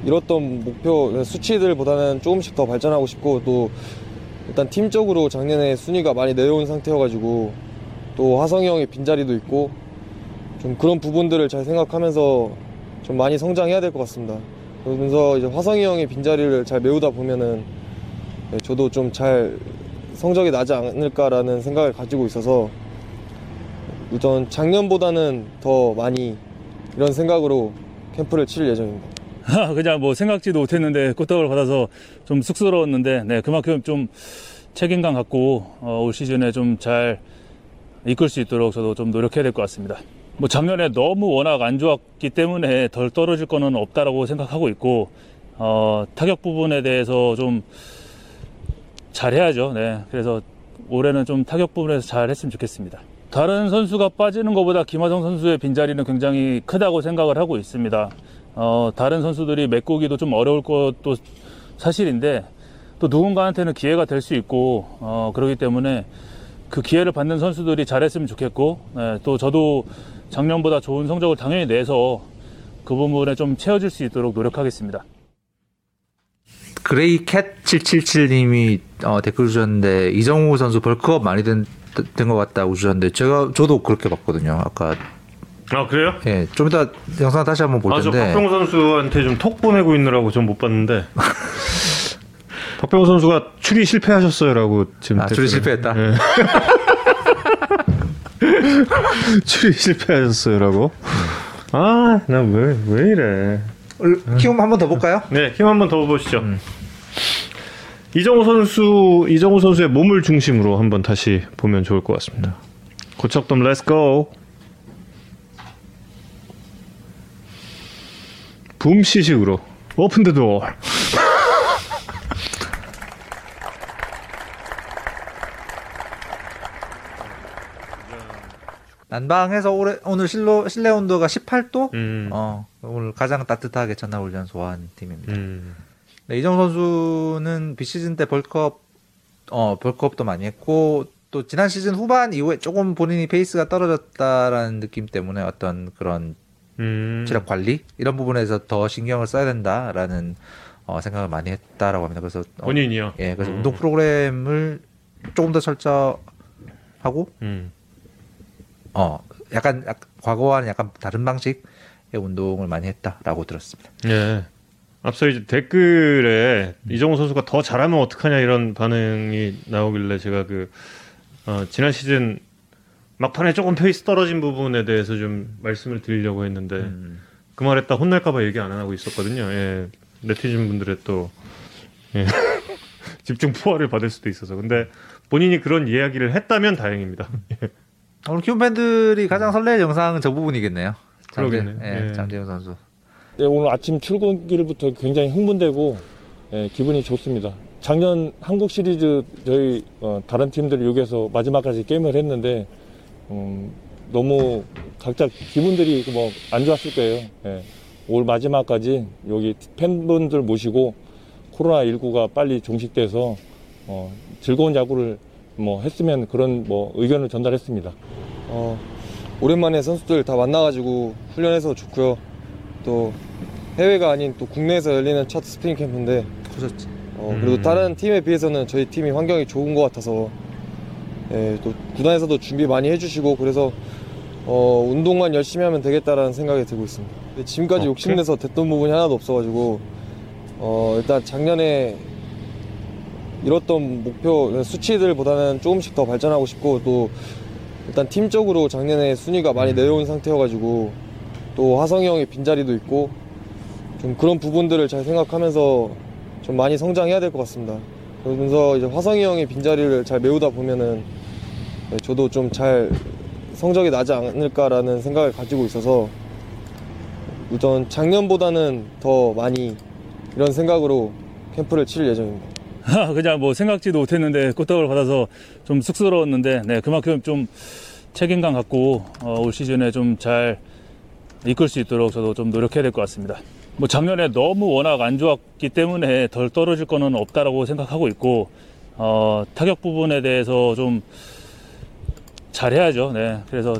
이뤘던 목표 수치들보다는 조금씩 더 발전하고 싶고 또 일단 팀적으로 작년에 순위가 많이 내려온 상태여가지고 또 화성이 형의 빈자리도 있고 좀 그런 부분들을 잘 생각하면서 좀 많이 성장해야 될 것 같습니다. 그러면서 이제 화성이 형의 빈자리를 잘 메우다 보면은 네, 저도 좀잘 성적이 나지 않을까라는 생각을 가지고 있어서 우선 작년보다는 더 많이 이런 생각으로 캠프를 칠 예정입니다. 그냥 뭐 생각지도 못했는데 꽃다발 받아서 좀 쑥스러웠는데 네 그만큼 좀 책임감 갖고 어, 올 시즌에 좀 잘 이끌 수 있도록 저도 좀 노력해야 될 것 같습니다. 뭐 작년에 너무 워낙 안 좋았기 때문에 덜 떨어질 거는 없다라고 생각하고 있고 어, 타격 부분에 대해서 좀 잘해야죠. 네 그래서 올해는 좀 타격 부분에서 잘 했으면 좋겠습니다. 다른 선수가 빠지는 것보다 김하성 선수의 빈자리는 굉장히 크다고 생각을 하고 있습니다. 어, 다른 선수들이 메꾸기도 좀 어려울 것도 사실인데 또 누군가한테는 기회가 될 수 있고 어, 그렇기 때문에 그 기회를 받는 선수들이 잘했으면 좋겠고 네, 또 저도 작년보다 좋은 성적을 당연히 내서 그 부분에 좀 채워줄 수 있도록 노력하겠습니다. 그레이 캣 777님이 어, 댓글 주셨는데 이정후 선수 bulk up 많이 된 된 것 같다고 주셨는데 제가 저도 그렇게 봤거든요. 아까 아 그래요? 예, 좀 이따 영상 다시 한번 볼 아, 저 텐데. 박병호 선수한테 좀 톡 보내고 있느라고 좀 못 봤는데. 박병호 선수가 출이 실패하셨어요라고 지금. 아, 댓글을- 실패했다? 예. 출이 실패하셨어요라고. 아, 나 왜왜 이래. 키움 한 번 더 볼까요? 네, 힘한번 더 보시죠. 음. 이정우 선수, 이정우 선수의 몸을 중심으로 한번 다시 보면 좋을 것 같습니다. 고척돔 let's go 붐 시식으로 open the door 난방에서 올해, 오늘 실로, 실내 온도가 18도? 음. 어, 오늘 가장 따뜻하게 첫날 훈련 소화한 팀입니다. 음. 네, 이정후 선수는 비시즌 때 bulk up, 어, bulk up도 많이 했고, 또 지난 시즌 후반 이후에 조금 본인이 페이스가 떨어졌다라는 느낌 때문에 어떤 그런 음. 체력 관리 이런 부분에서 더 신경을 써야 된다라는 어, 생각을 많이 했다라고 합니다. 그래서 어, 본인이요? 예, 그래서 음. 운동 프로그램을 조금 더 철저하고 음. 어 약간, 약- 과거와는 약간 다른 방식의 운동을 많이 했다라고 들었습니다. 예. 앞서 이제 댓글에 이정후 선수가 더 잘하면 어떡하냐 이런 반응이 나오길래 제가 그 어, 지난 시즌 막판에 조금 페이스 떨어진 부분에 대해서 좀 말씀을 드리려고 했는데 음. 그 말했다 혼날까봐 얘기 안 하고 있었거든요. 예. 네티즌 분들의 또 예. 집중 포화를 받을 수도 있어서 근데 본인이 그런 이야기를 했다면 다행입니다. 예. 오늘 키움 팬들이 가장 설레는 영상은 저 부분이겠네요. 장재- 그러겠네요. 예, 예. 장재현 선수. 네, 오늘 아침 출근길부터 굉장히 흥분되고 예, 기분이 좋습니다. 작년 한국 시리즈 저희 어, 다른 팀들 여기에서 마지막까지 게임을 했는데 음, 너무 각자 기분들이 뭐 안 좋았을 거예요. 예, 올 마지막까지 여기 팬분들 모시고 코로나 19가 빨리 종식돼서 어, 즐거운 야구를 뭐 했으면 그런 뭐 의견을 전달했습니다. 어, 오랜만에 선수들 다 만나가지고 훈련해서 좋고요. 또 해외가 아닌 또 국내에서 열리는 첫 스프링 캠프인데 그렇지. 어, 그리고 음. 다른 팀에 비해서는 저희 팀이 환경이 좋은 것 같아서 예, 또 구단에서도 준비 많이 해주시고 그래서 어, 운동만 열심히 하면 되겠다라는 생각이 들고 있습니다. 근데 지금까지 오케이. 욕심내서 됐던 부분이 하나도 없어가지고 어, 일단 작년에 이뤘던 목표 수치들보다는 조금씩 더 발전하고 싶고 또 일단 팀적으로 작년에 순위가 많이 내려온 상태여가지고 또 화성이 형의 빈자리도 있고 좀 그런 부분들을 잘 생각하면서 좀 많이 성장해야 될 것 같습니다. 그러면서 이제 화성이 형의 빈자리를 잘 메우다 보면은 네, 저도 좀 잘 성적이 나지 않을까라는 생각을 가지고 있어서 우선 작년보다는 더 많이 이런 생각으로 캠프를 칠 예정입니다. 그냥 뭐 생각지도 못했는데 꽃다발 받아서 좀 쑥스러웠는데 네 그만큼 좀 책임감 갖고 어, 올 시즌에 좀 잘 이끌 수 있도록 저도 좀 노력해야 될 것 같습니다. 뭐 작년에 너무 워낙 안 좋았기 때문에 덜 떨어질 거는 없다라고 생각하고 있고 어, 타격 부분에 대해서 좀 잘해야죠. 네 그래서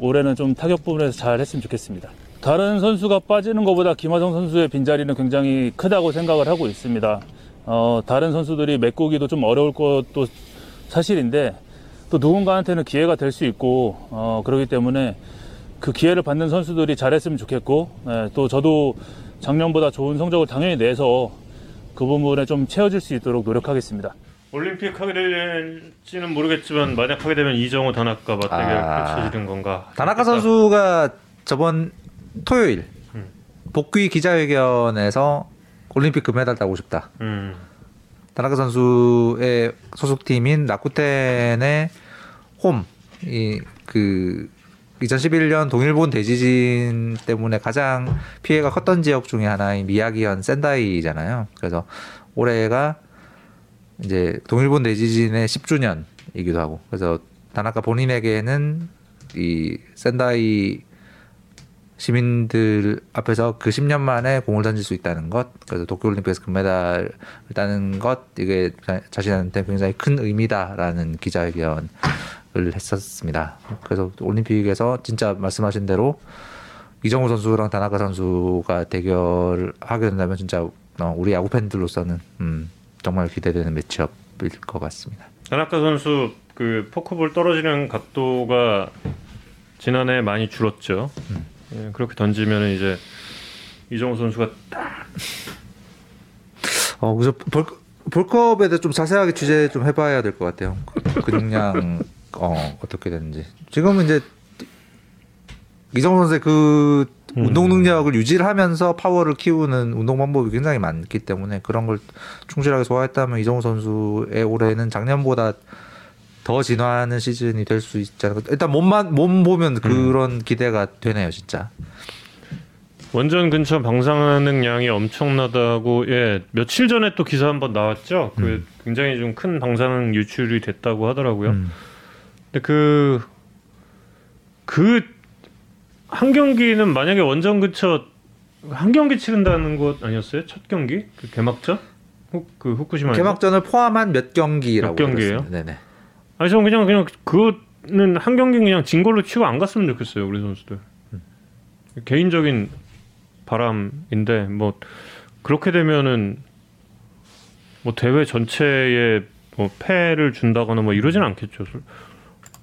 올해는 좀 타격 부분에서 잘 했으면 좋겠습니다. 다른 선수가 빠지는 것보다 김하성 선수의 빈자리는 굉장히 크다고 생각을 하고 있습니다. 어, 다른 선수들이 메꾸기도 좀 어려울 것도 사실인데 또 누군가한테는 기회가 될 수 있고 어, 그렇기 때문에 그 기회를 받는 선수들이 잘했으면 좋겠고 예, 또 저도 작년보다 좋은 성적을 당연히 내서 그 부분에 좀 채워줄 수 있도록 노력하겠습니다. 올림픽 하게 될지는 모르겠지만 만약 하게 되면 이정우 다나카 맞대결 아. 펼쳐지는 건가? 다나카 선수가 저번 토요일 복귀 기자회견에서 올림픽 금메달 따고 싶다. 음. 다나카 선수의 소속팀인 라쿠텐의 홈이 그 2011년 동일본 대지진 때문에 가장 피해가 컸던 지역 중에 하나인 미야기현 센다이잖아요. 그래서 올해가 이제 동일본 대지진의 10주년이기도 하고 그래서 다나카 본인에게는 이 센다이 시민들 앞에서 그 10년 만에 공을 던질 수 있다는 것, 그래서 도쿄올림픽에서 금메달을 따는 것, 이게 자- 자신한테 굉장히 큰 의미다라는 기자회견을 했었습니다. 그래서 올림픽에서 진짜 말씀하신 대로 이정우 선수랑 다나카 선수가 대결을 하게 된다면 진짜 어, 우리 야구 팬들로서는 음, 정말 기대되는 매치업일 것 같습니다. 다나카 선수 그 포크볼 떨어지는 각도가 지난해 많이 줄었죠. 예, 그렇게 던지면 이제 이정우 선수가 딱 어, 그래서 볼, 볼컵에 대해 좀 자세하게 취재 좀 해봐야 될 것 같아요. 그- 근육량 어, 어떻게 되는지. 지금은 이제 이정우 선수의 그 운동 능력을 유지를 하면서 파워를 키우는 운동 방법이 굉장히 많기 때문에 그런 걸 충실하게 소화했다면 이정우 선수의 올해는 작년보다 더 진화하는 시즌이 될 수 있지 않을까. 일단 몸만 몸 보면 음. 그런 기대가 되네요, 진짜. 원전 근처 방사능 양이 엄청나다고 예 며칠 전에 또 기사 한번 나왔죠. 그 음. 굉장히 좀 큰 방사능 유출이 됐다고 하더라고요. 음. 근데 그 그 한 경기는 만약에 원전 근처 한 경기 치른다는 것 아니었어요? 첫 경기 그 개막전 후, 그 후쿠시마 개막전을 포함한 몇 경기라고 몇 경기예요? 네네. 아니 저는 그냥 그냥 그거는 한 경기 그냥 진 걸로 치고 안 갔으면 좋겠어요 우리 선수들 개인적인 바람인데 뭐 그렇게 되면은 뭐 대회 전체에 뭐 패를 준다거나 뭐 이러진 않겠죠.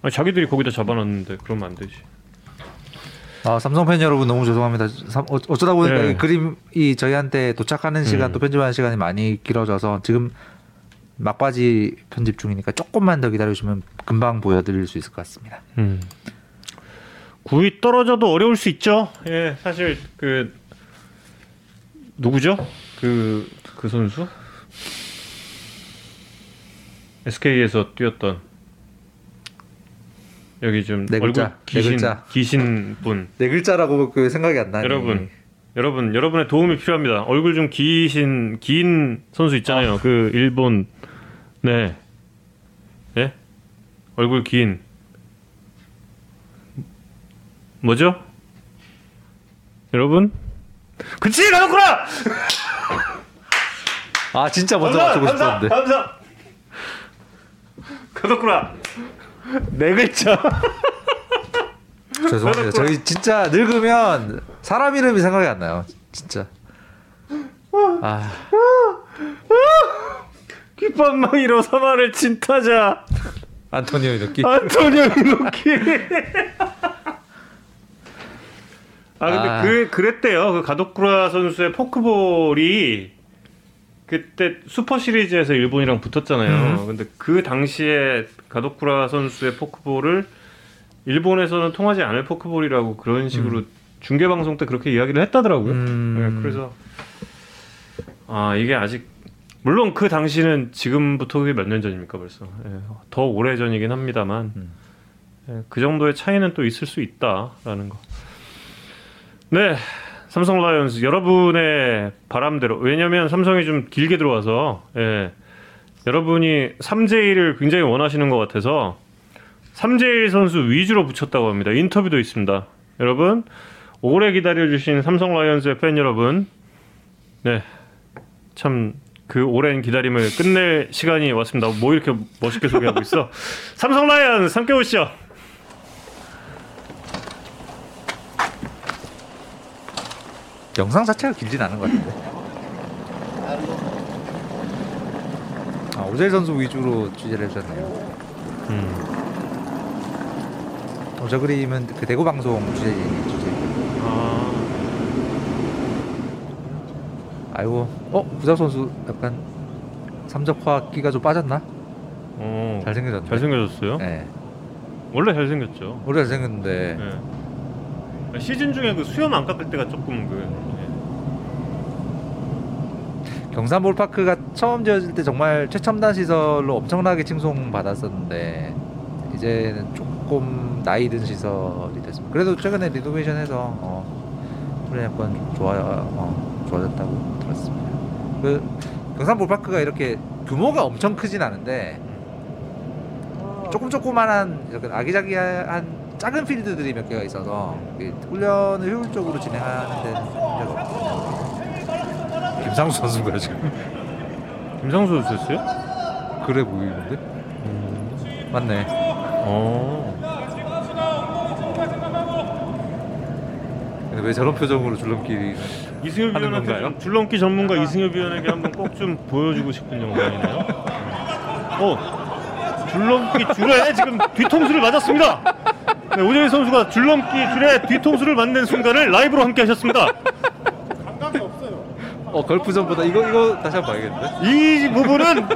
아니, 자기들이 거기다 잡아놨는데 그러면 안 되지. 아, 삼성 팬 여러분 너무 죄송합니다. 삼- 어- 어쩌다 보니까 네. 이 그림이 저희한테 도착하는 시간 음. 또 편집하는 시간이 많이 길어져서 지금 막바지 편집 중이니까 조금만 더 기다려주시면 금방 보여드릴 수 있을 것 같습니다. 음. 9위 떨어져도 어려울 수 있죠. 예, 사실 그 누구죠? 그그 선수 SK에서 뛰었던 여기 좀 네 얼굴 글자, 네 기신 글자. 기신 분 네 글자라고 그 생각이 안 나네. 여러분 여러분 여러분의 도움이 필요합니다. 얼굴 좀 기신 긴 선수 있잖아요. 그 일본 네 예? 얼굴 긴 뭐죠? 여러분? 그치 가놓구나! 아 진짜 먼저 감사, 맞추고 감사, 싶었는데. 감사. 가놓구나. 네 글자. 죄송합니다. 저희 진짜 늙으면 사람 이름이 생각이 안 나요. 진짜. 아 귓방망이로 사마를 친 타자. 안토니오 이노키. 안토니오 이노키. 아 근데 아. 그 그랬대요. 그 가도쿠라 선수의 포크볼이 그때 슈퍼 시리즈에서 일본이랑 붙었잖아요. 음. 근데 그 당시에 가도쿠라 선수의 포크볼을 일본에서는 통하지 않을 포크볼이라고 그런 식으로 중계 방송 때 그렇게 이야기를 했다더라고요. 음. 네, 그래서 아 이게 아직 물론 그 당시는 지금부터 그게 몇 년 전입니까 벌써 예, 더 오래 전이긴 합니다만 예, 그 정도의 차이는 또 있을 수 있다라는 거. 네, 삼성 라이온즈 여러분의 바람대로 왜냐하면 삼성이 좀 길게 들어와서 예, 여러분이 3제1을 굉장히 원하시는 것 같아서 3제1 선수 위주로 붙였다고 합니다. 인터뷰도 있습니다. 여러분 오래 기다려주신 삼성 라이온즈의 팬 여러분, 네, 참 그 오랜 기다림을 끝낼 시간이 왔습니다. 뭐 이렇게 멋있게 소개하고 있어? 삼성 라이온즈 함께 오시죠. 영상 자체가 길진 않은 것 같은데. 아 오재일 선수 위주로 취재를 해주셨네요. 음. 어, 저 그림은 그 대구 방송 취재진이 취재. 아, 아이고, 어 부작 선수 약간 삼적화 끼가 좀 빠졌나? 어, 잘생겨졌네. 잘생겨졌어요? 네. 원래 잘생겼죠. 원래 잘생겼는데 네. 시즌 중에 그 수염 안 깎을 때가 조금 그 경산 볼파크가 처음 지어질 때 정말 최첨단 시설로 엄청나게 칭송 받았었는데 이제는 조금 나이 든 시설이 됐습니다. 그래도 최근에 리노베이션해서 어, 플레이 약간 좀 좋아 어, 좋아졌다고 들었습니다. 그 경산 볼파크가 이렇게 규모가 엄청 크진 않은데 조금 조그만한 약간 아기자기한 작은 필드들이 몇 개가 있어서 이 훈련을 효율적으로 진행하는 데는 문제가 없거든요. 김상수 선수가 지금 김상수 선수였어요? 그래 보이는데? 맞네. 어. 왜 저런 표정으로 줄넘기 이승엽 하는 위원한테 건가요? 좀 줄넘기 전문가 이승엽 위원에게 한번 꼭 좀 보여주고 싶은 영상이네요. 어, 줄넘기 줄에 지금 뒤통수를 맞았습니다. 네, 오재일 선수가 줄넘기 줄에 뒤통수를 맞는 순간을 라이브로 함께 하셨습니다. 어 걸프전보다 이거 이거 다시 한번 봐야겠는데? 이 부분은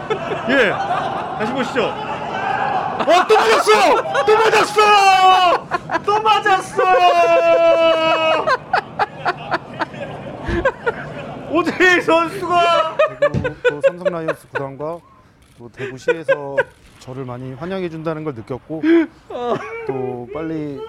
예 다시 보시죠. 어, 또 맞았어! 또 맞았어! 또 맞았어! 오재일 선수가 그리고 또 삼성 라이온스 구단과 또 대구시에서 저를 많이 환영해 준다는 걸 느꼈고 또 빨리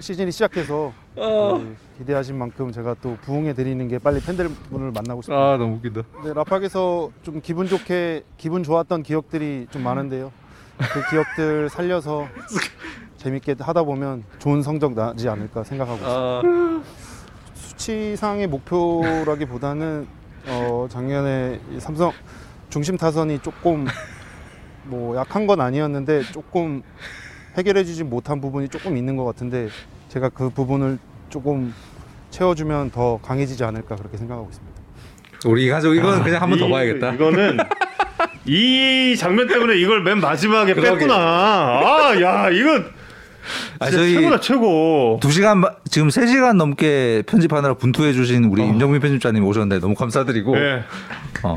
시즌이 시작해서 그 기대하신 만큼 제가 또 부응해 드리는 게 빨리 팬들분을 만나고 싶습니다. 아 너무 웃긴다. 네, 라팍에서 좀 기분 좋게 기분 좋았던 기억들이 좀 많은데요. 그 기억들 살려서 재밌게 하다 보면 좋은 성적 나지 않을까 생각하고 있습니다. 수치상의 목표라기보다는 어, 작년에 이 삼성 중심 타선이 조금 뭐 약한 건 아니었는데 조금 해결해주지 못한 부분이 조금 있는 것 같은데 제가 그 부분을 조금 채워주면 더 강해지지 않을까 그렇게 생각하고 있습니다. 우리 가족 이거는 아, 그냥 한 번더 이- 봐야겠다. 이거는 이 장면 때문에 이걸 맨 마지막에 그러게. 뺐구나. 아, 야, 이건 아, 저희 최고다 최고. 두 시간 바- 지금 세 시간 넘게 편집하느라 분투해 주신 어. 우리 임정민 편집자님 오셨는데 너무 감사드리고. 네. 어.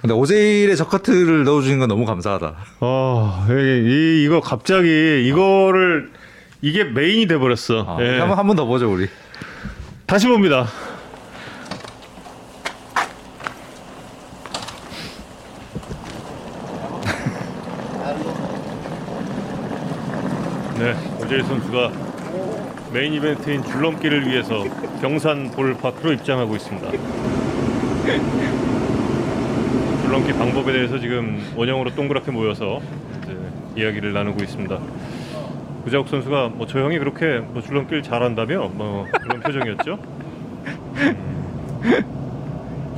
근데 오제일의 저 커트를 넣어주신 건 너무 감사하다. 어, 이, 이 이거 갑자기 이거를 이게 메인이 돼 버렸어. 예. 한번 한 번 더 보죠 우리. 다시 봅니다. 네, 오재일 선수가 메인 이벤트인 줄넘기를 위해서 경산 볼파크로 입장하고 있습니다. 줄넘기 방법에 대해서 지금 원형으로 동그랗게 모여서 이야기를 나누고 있습니다. 구자욱 선수가 뭐 저 형이 그렇게 뭐 줄넘기를 잘한다며 뭐 그런 표정이었죠. 음,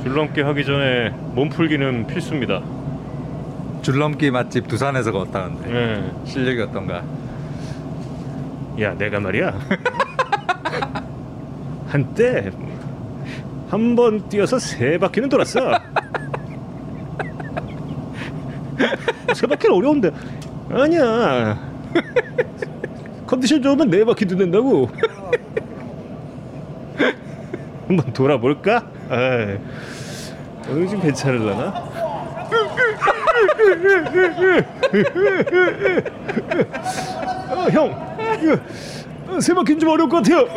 줄넘기 하기 전에 몸풀기는 필수입니다. 줄넘기 맛집 두산에서 걷다는데 네. 실력이 어떤가? 야 내가 말이야 한때 한 번 뛰어서 세 바퀴는 돌았어. 세 바퀴는 어려운데 아니야. 컨디션 좋으면 네 바퀴도 된다고. 한번 돌아볼까? 아이, 오늘 좀 괜찮을라나? 아, 형, 어, 세 바퀴는 좀 어려울 것 같아요.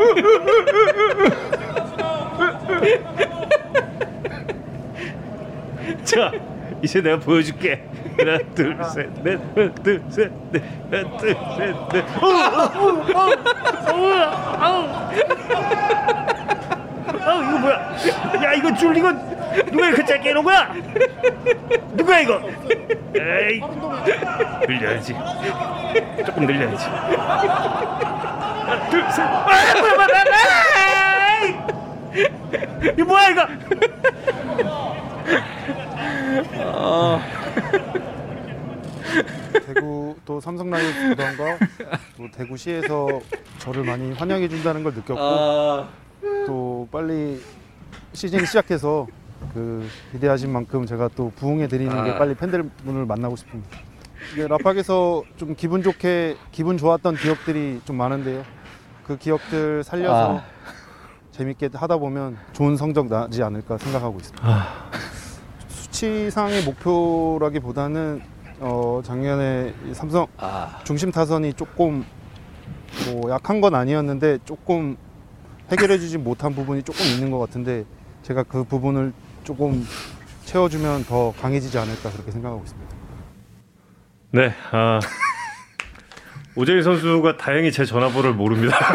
자, 이제 내가 보여줄게. 하나, 둘, 셋, 넷, 둘, 셋, 넷, 하나, 둘, 셋, 넷. 어, 어, 어, 어, 어, 아, 이거 뭐야? 야, 이거 줄 이거 누가 이렇게 짧게 해놓은 거야? 누가 이거? 에이, 늘려야지. 조금 늘려야지. 하나, 둘, 셋. 아, 뭐야, 뭐야, 뭐야, 이거 뭐야 이거? 대구 또 삼성 라이온즈 구단과 또 대구시에서 저를 많이 환영해 준다는 걸 느꼈고 아. 또 빨리 시즌이 시작해서 그 기대하신 만큼 제가 또 부응해 드리는 게 아. 빨리 팬들분을 만나고 싶습니다. 이게 라팍에서 좀 기분 좋게 기분 좋았던 기억들이 좀 많은데요. 그 기억들 살려서 아. 재밌게 하다 보면 좋은 성적 나지 않을까 생각하고 있습니다. 수치상의 목표라기보다는 어, 작년에 이 삼성 중심 타선이 조금 뭐 약한 건 아니었는데 조금 해결해 주지 못한 부분이 조금 있는 것 같은데 제가 그 부분을 조금 채워주면 더 강해지지 않을까 그렇게 생각하고 있습니다. 네, 아 오재일 선수가 다행히 제 전화번호를 모릅니다.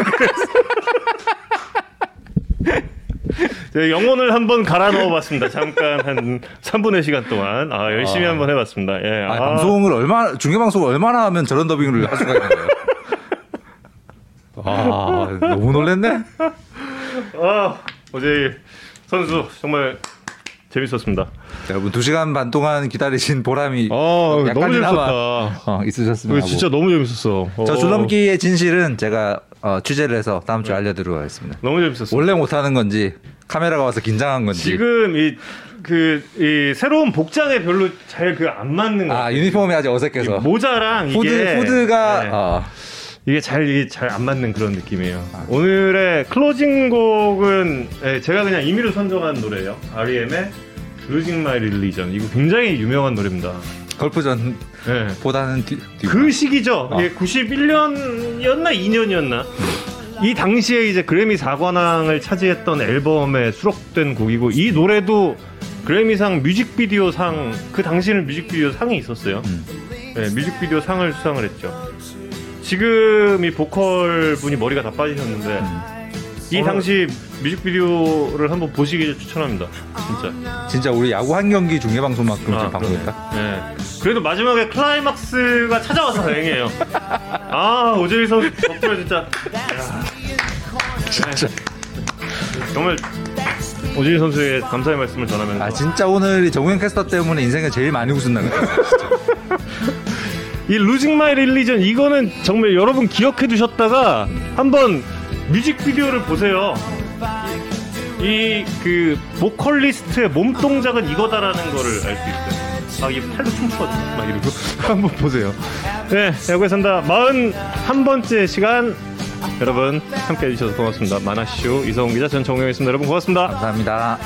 영혼을 한번 갈아 넣어봤습니다. 잠깐 한 3분의 시간 동안 아 열심히 아. 한번 해봤습니다. 예, 아, 방송을 얼마나 중계 방송을 얼마나 하면 저런 더빙을 할 수가 있는 거예요? 아 너무 놀랬네. 아 오재일 선수 정말 재밌었습니다. 여러분 두 시간 반 동안 기다리신 보람이 어, 너무 약간이나마, 재밌었다. 어, 있으셨으면 이거 진짜 하고. 너무 재밌었어. 저 어. 줄넘기의 진실은 제가 어, 취재를 해서 다음 주에 알려드리도록 하겠습니다. 너무 재밌었어. 원래 못하는 건지 카메라가 와서 긴장한 건지. 지금 이 그 이 새로운 복장에 별로 잘 그 안 맞는 거. 아 유니폼이 아직 어색해서. 모자랑 후드 이게 후드가 네. 어, 이게 잘 잘 안 맞는 그런 느낌이에요. 오늘의 closing 곡은 예, 제가 그냥 임의로 선정한 노래예요. R.E.M의 Losing My Religion. 이거 굉장히 유명한 노래입니다. 걸프전 예. 보다는 뒤, 뒤. 그 시기죠. 어. 이게 91년이었나 2년이었나. 이 당시에 이제 그래미 4관왕을 차지했던 앨범에 수록된 곡이고 이 노래도 그래미상 뮤직비디오 상 그 당시에는 뮤직비디오 상이 있었어요. 네, 뮤직비디오 상을 수상을 했죠. 지금 이 보컬 분이 머리가 다 빠지셨는데 이 어. 당시 뮤직비디오를 한번 보시길 추천합니다. 진짜. 진짜 우리 야구 한 경기 중계 방송만큼 아, 좀 방송했다. 네. 그래도 마지막에 클라이막스가 찾아와서 다행이에요. 아 오재일 선수 덕분에 진짜. 야. 진짜. 정말 오재일 선수에게 감사의 말씀을 전하면서. 아 진짜 오늘 정우영 캐스터 때문에 인생에 제일 많이 웃은 날 같아요. 이 Losing My Religion 이거는 정말 여러분 기억해 두셨다가 한번 뮤직비디오를 보세요. 이 그 보컬리스트의 몸 동작은 이거다라는 거를 알 수 있어요. 아, 이 팔도 춤추거든요. 막 이러고 한번 보세요. 네, 야구에 산다 41번째 시간 여러분 함께 해주셔서 고맙습니다. 만화쇼 이성훈 기자 전 정우영이었습니다. 여러분 고맙습니다. 감사합니다.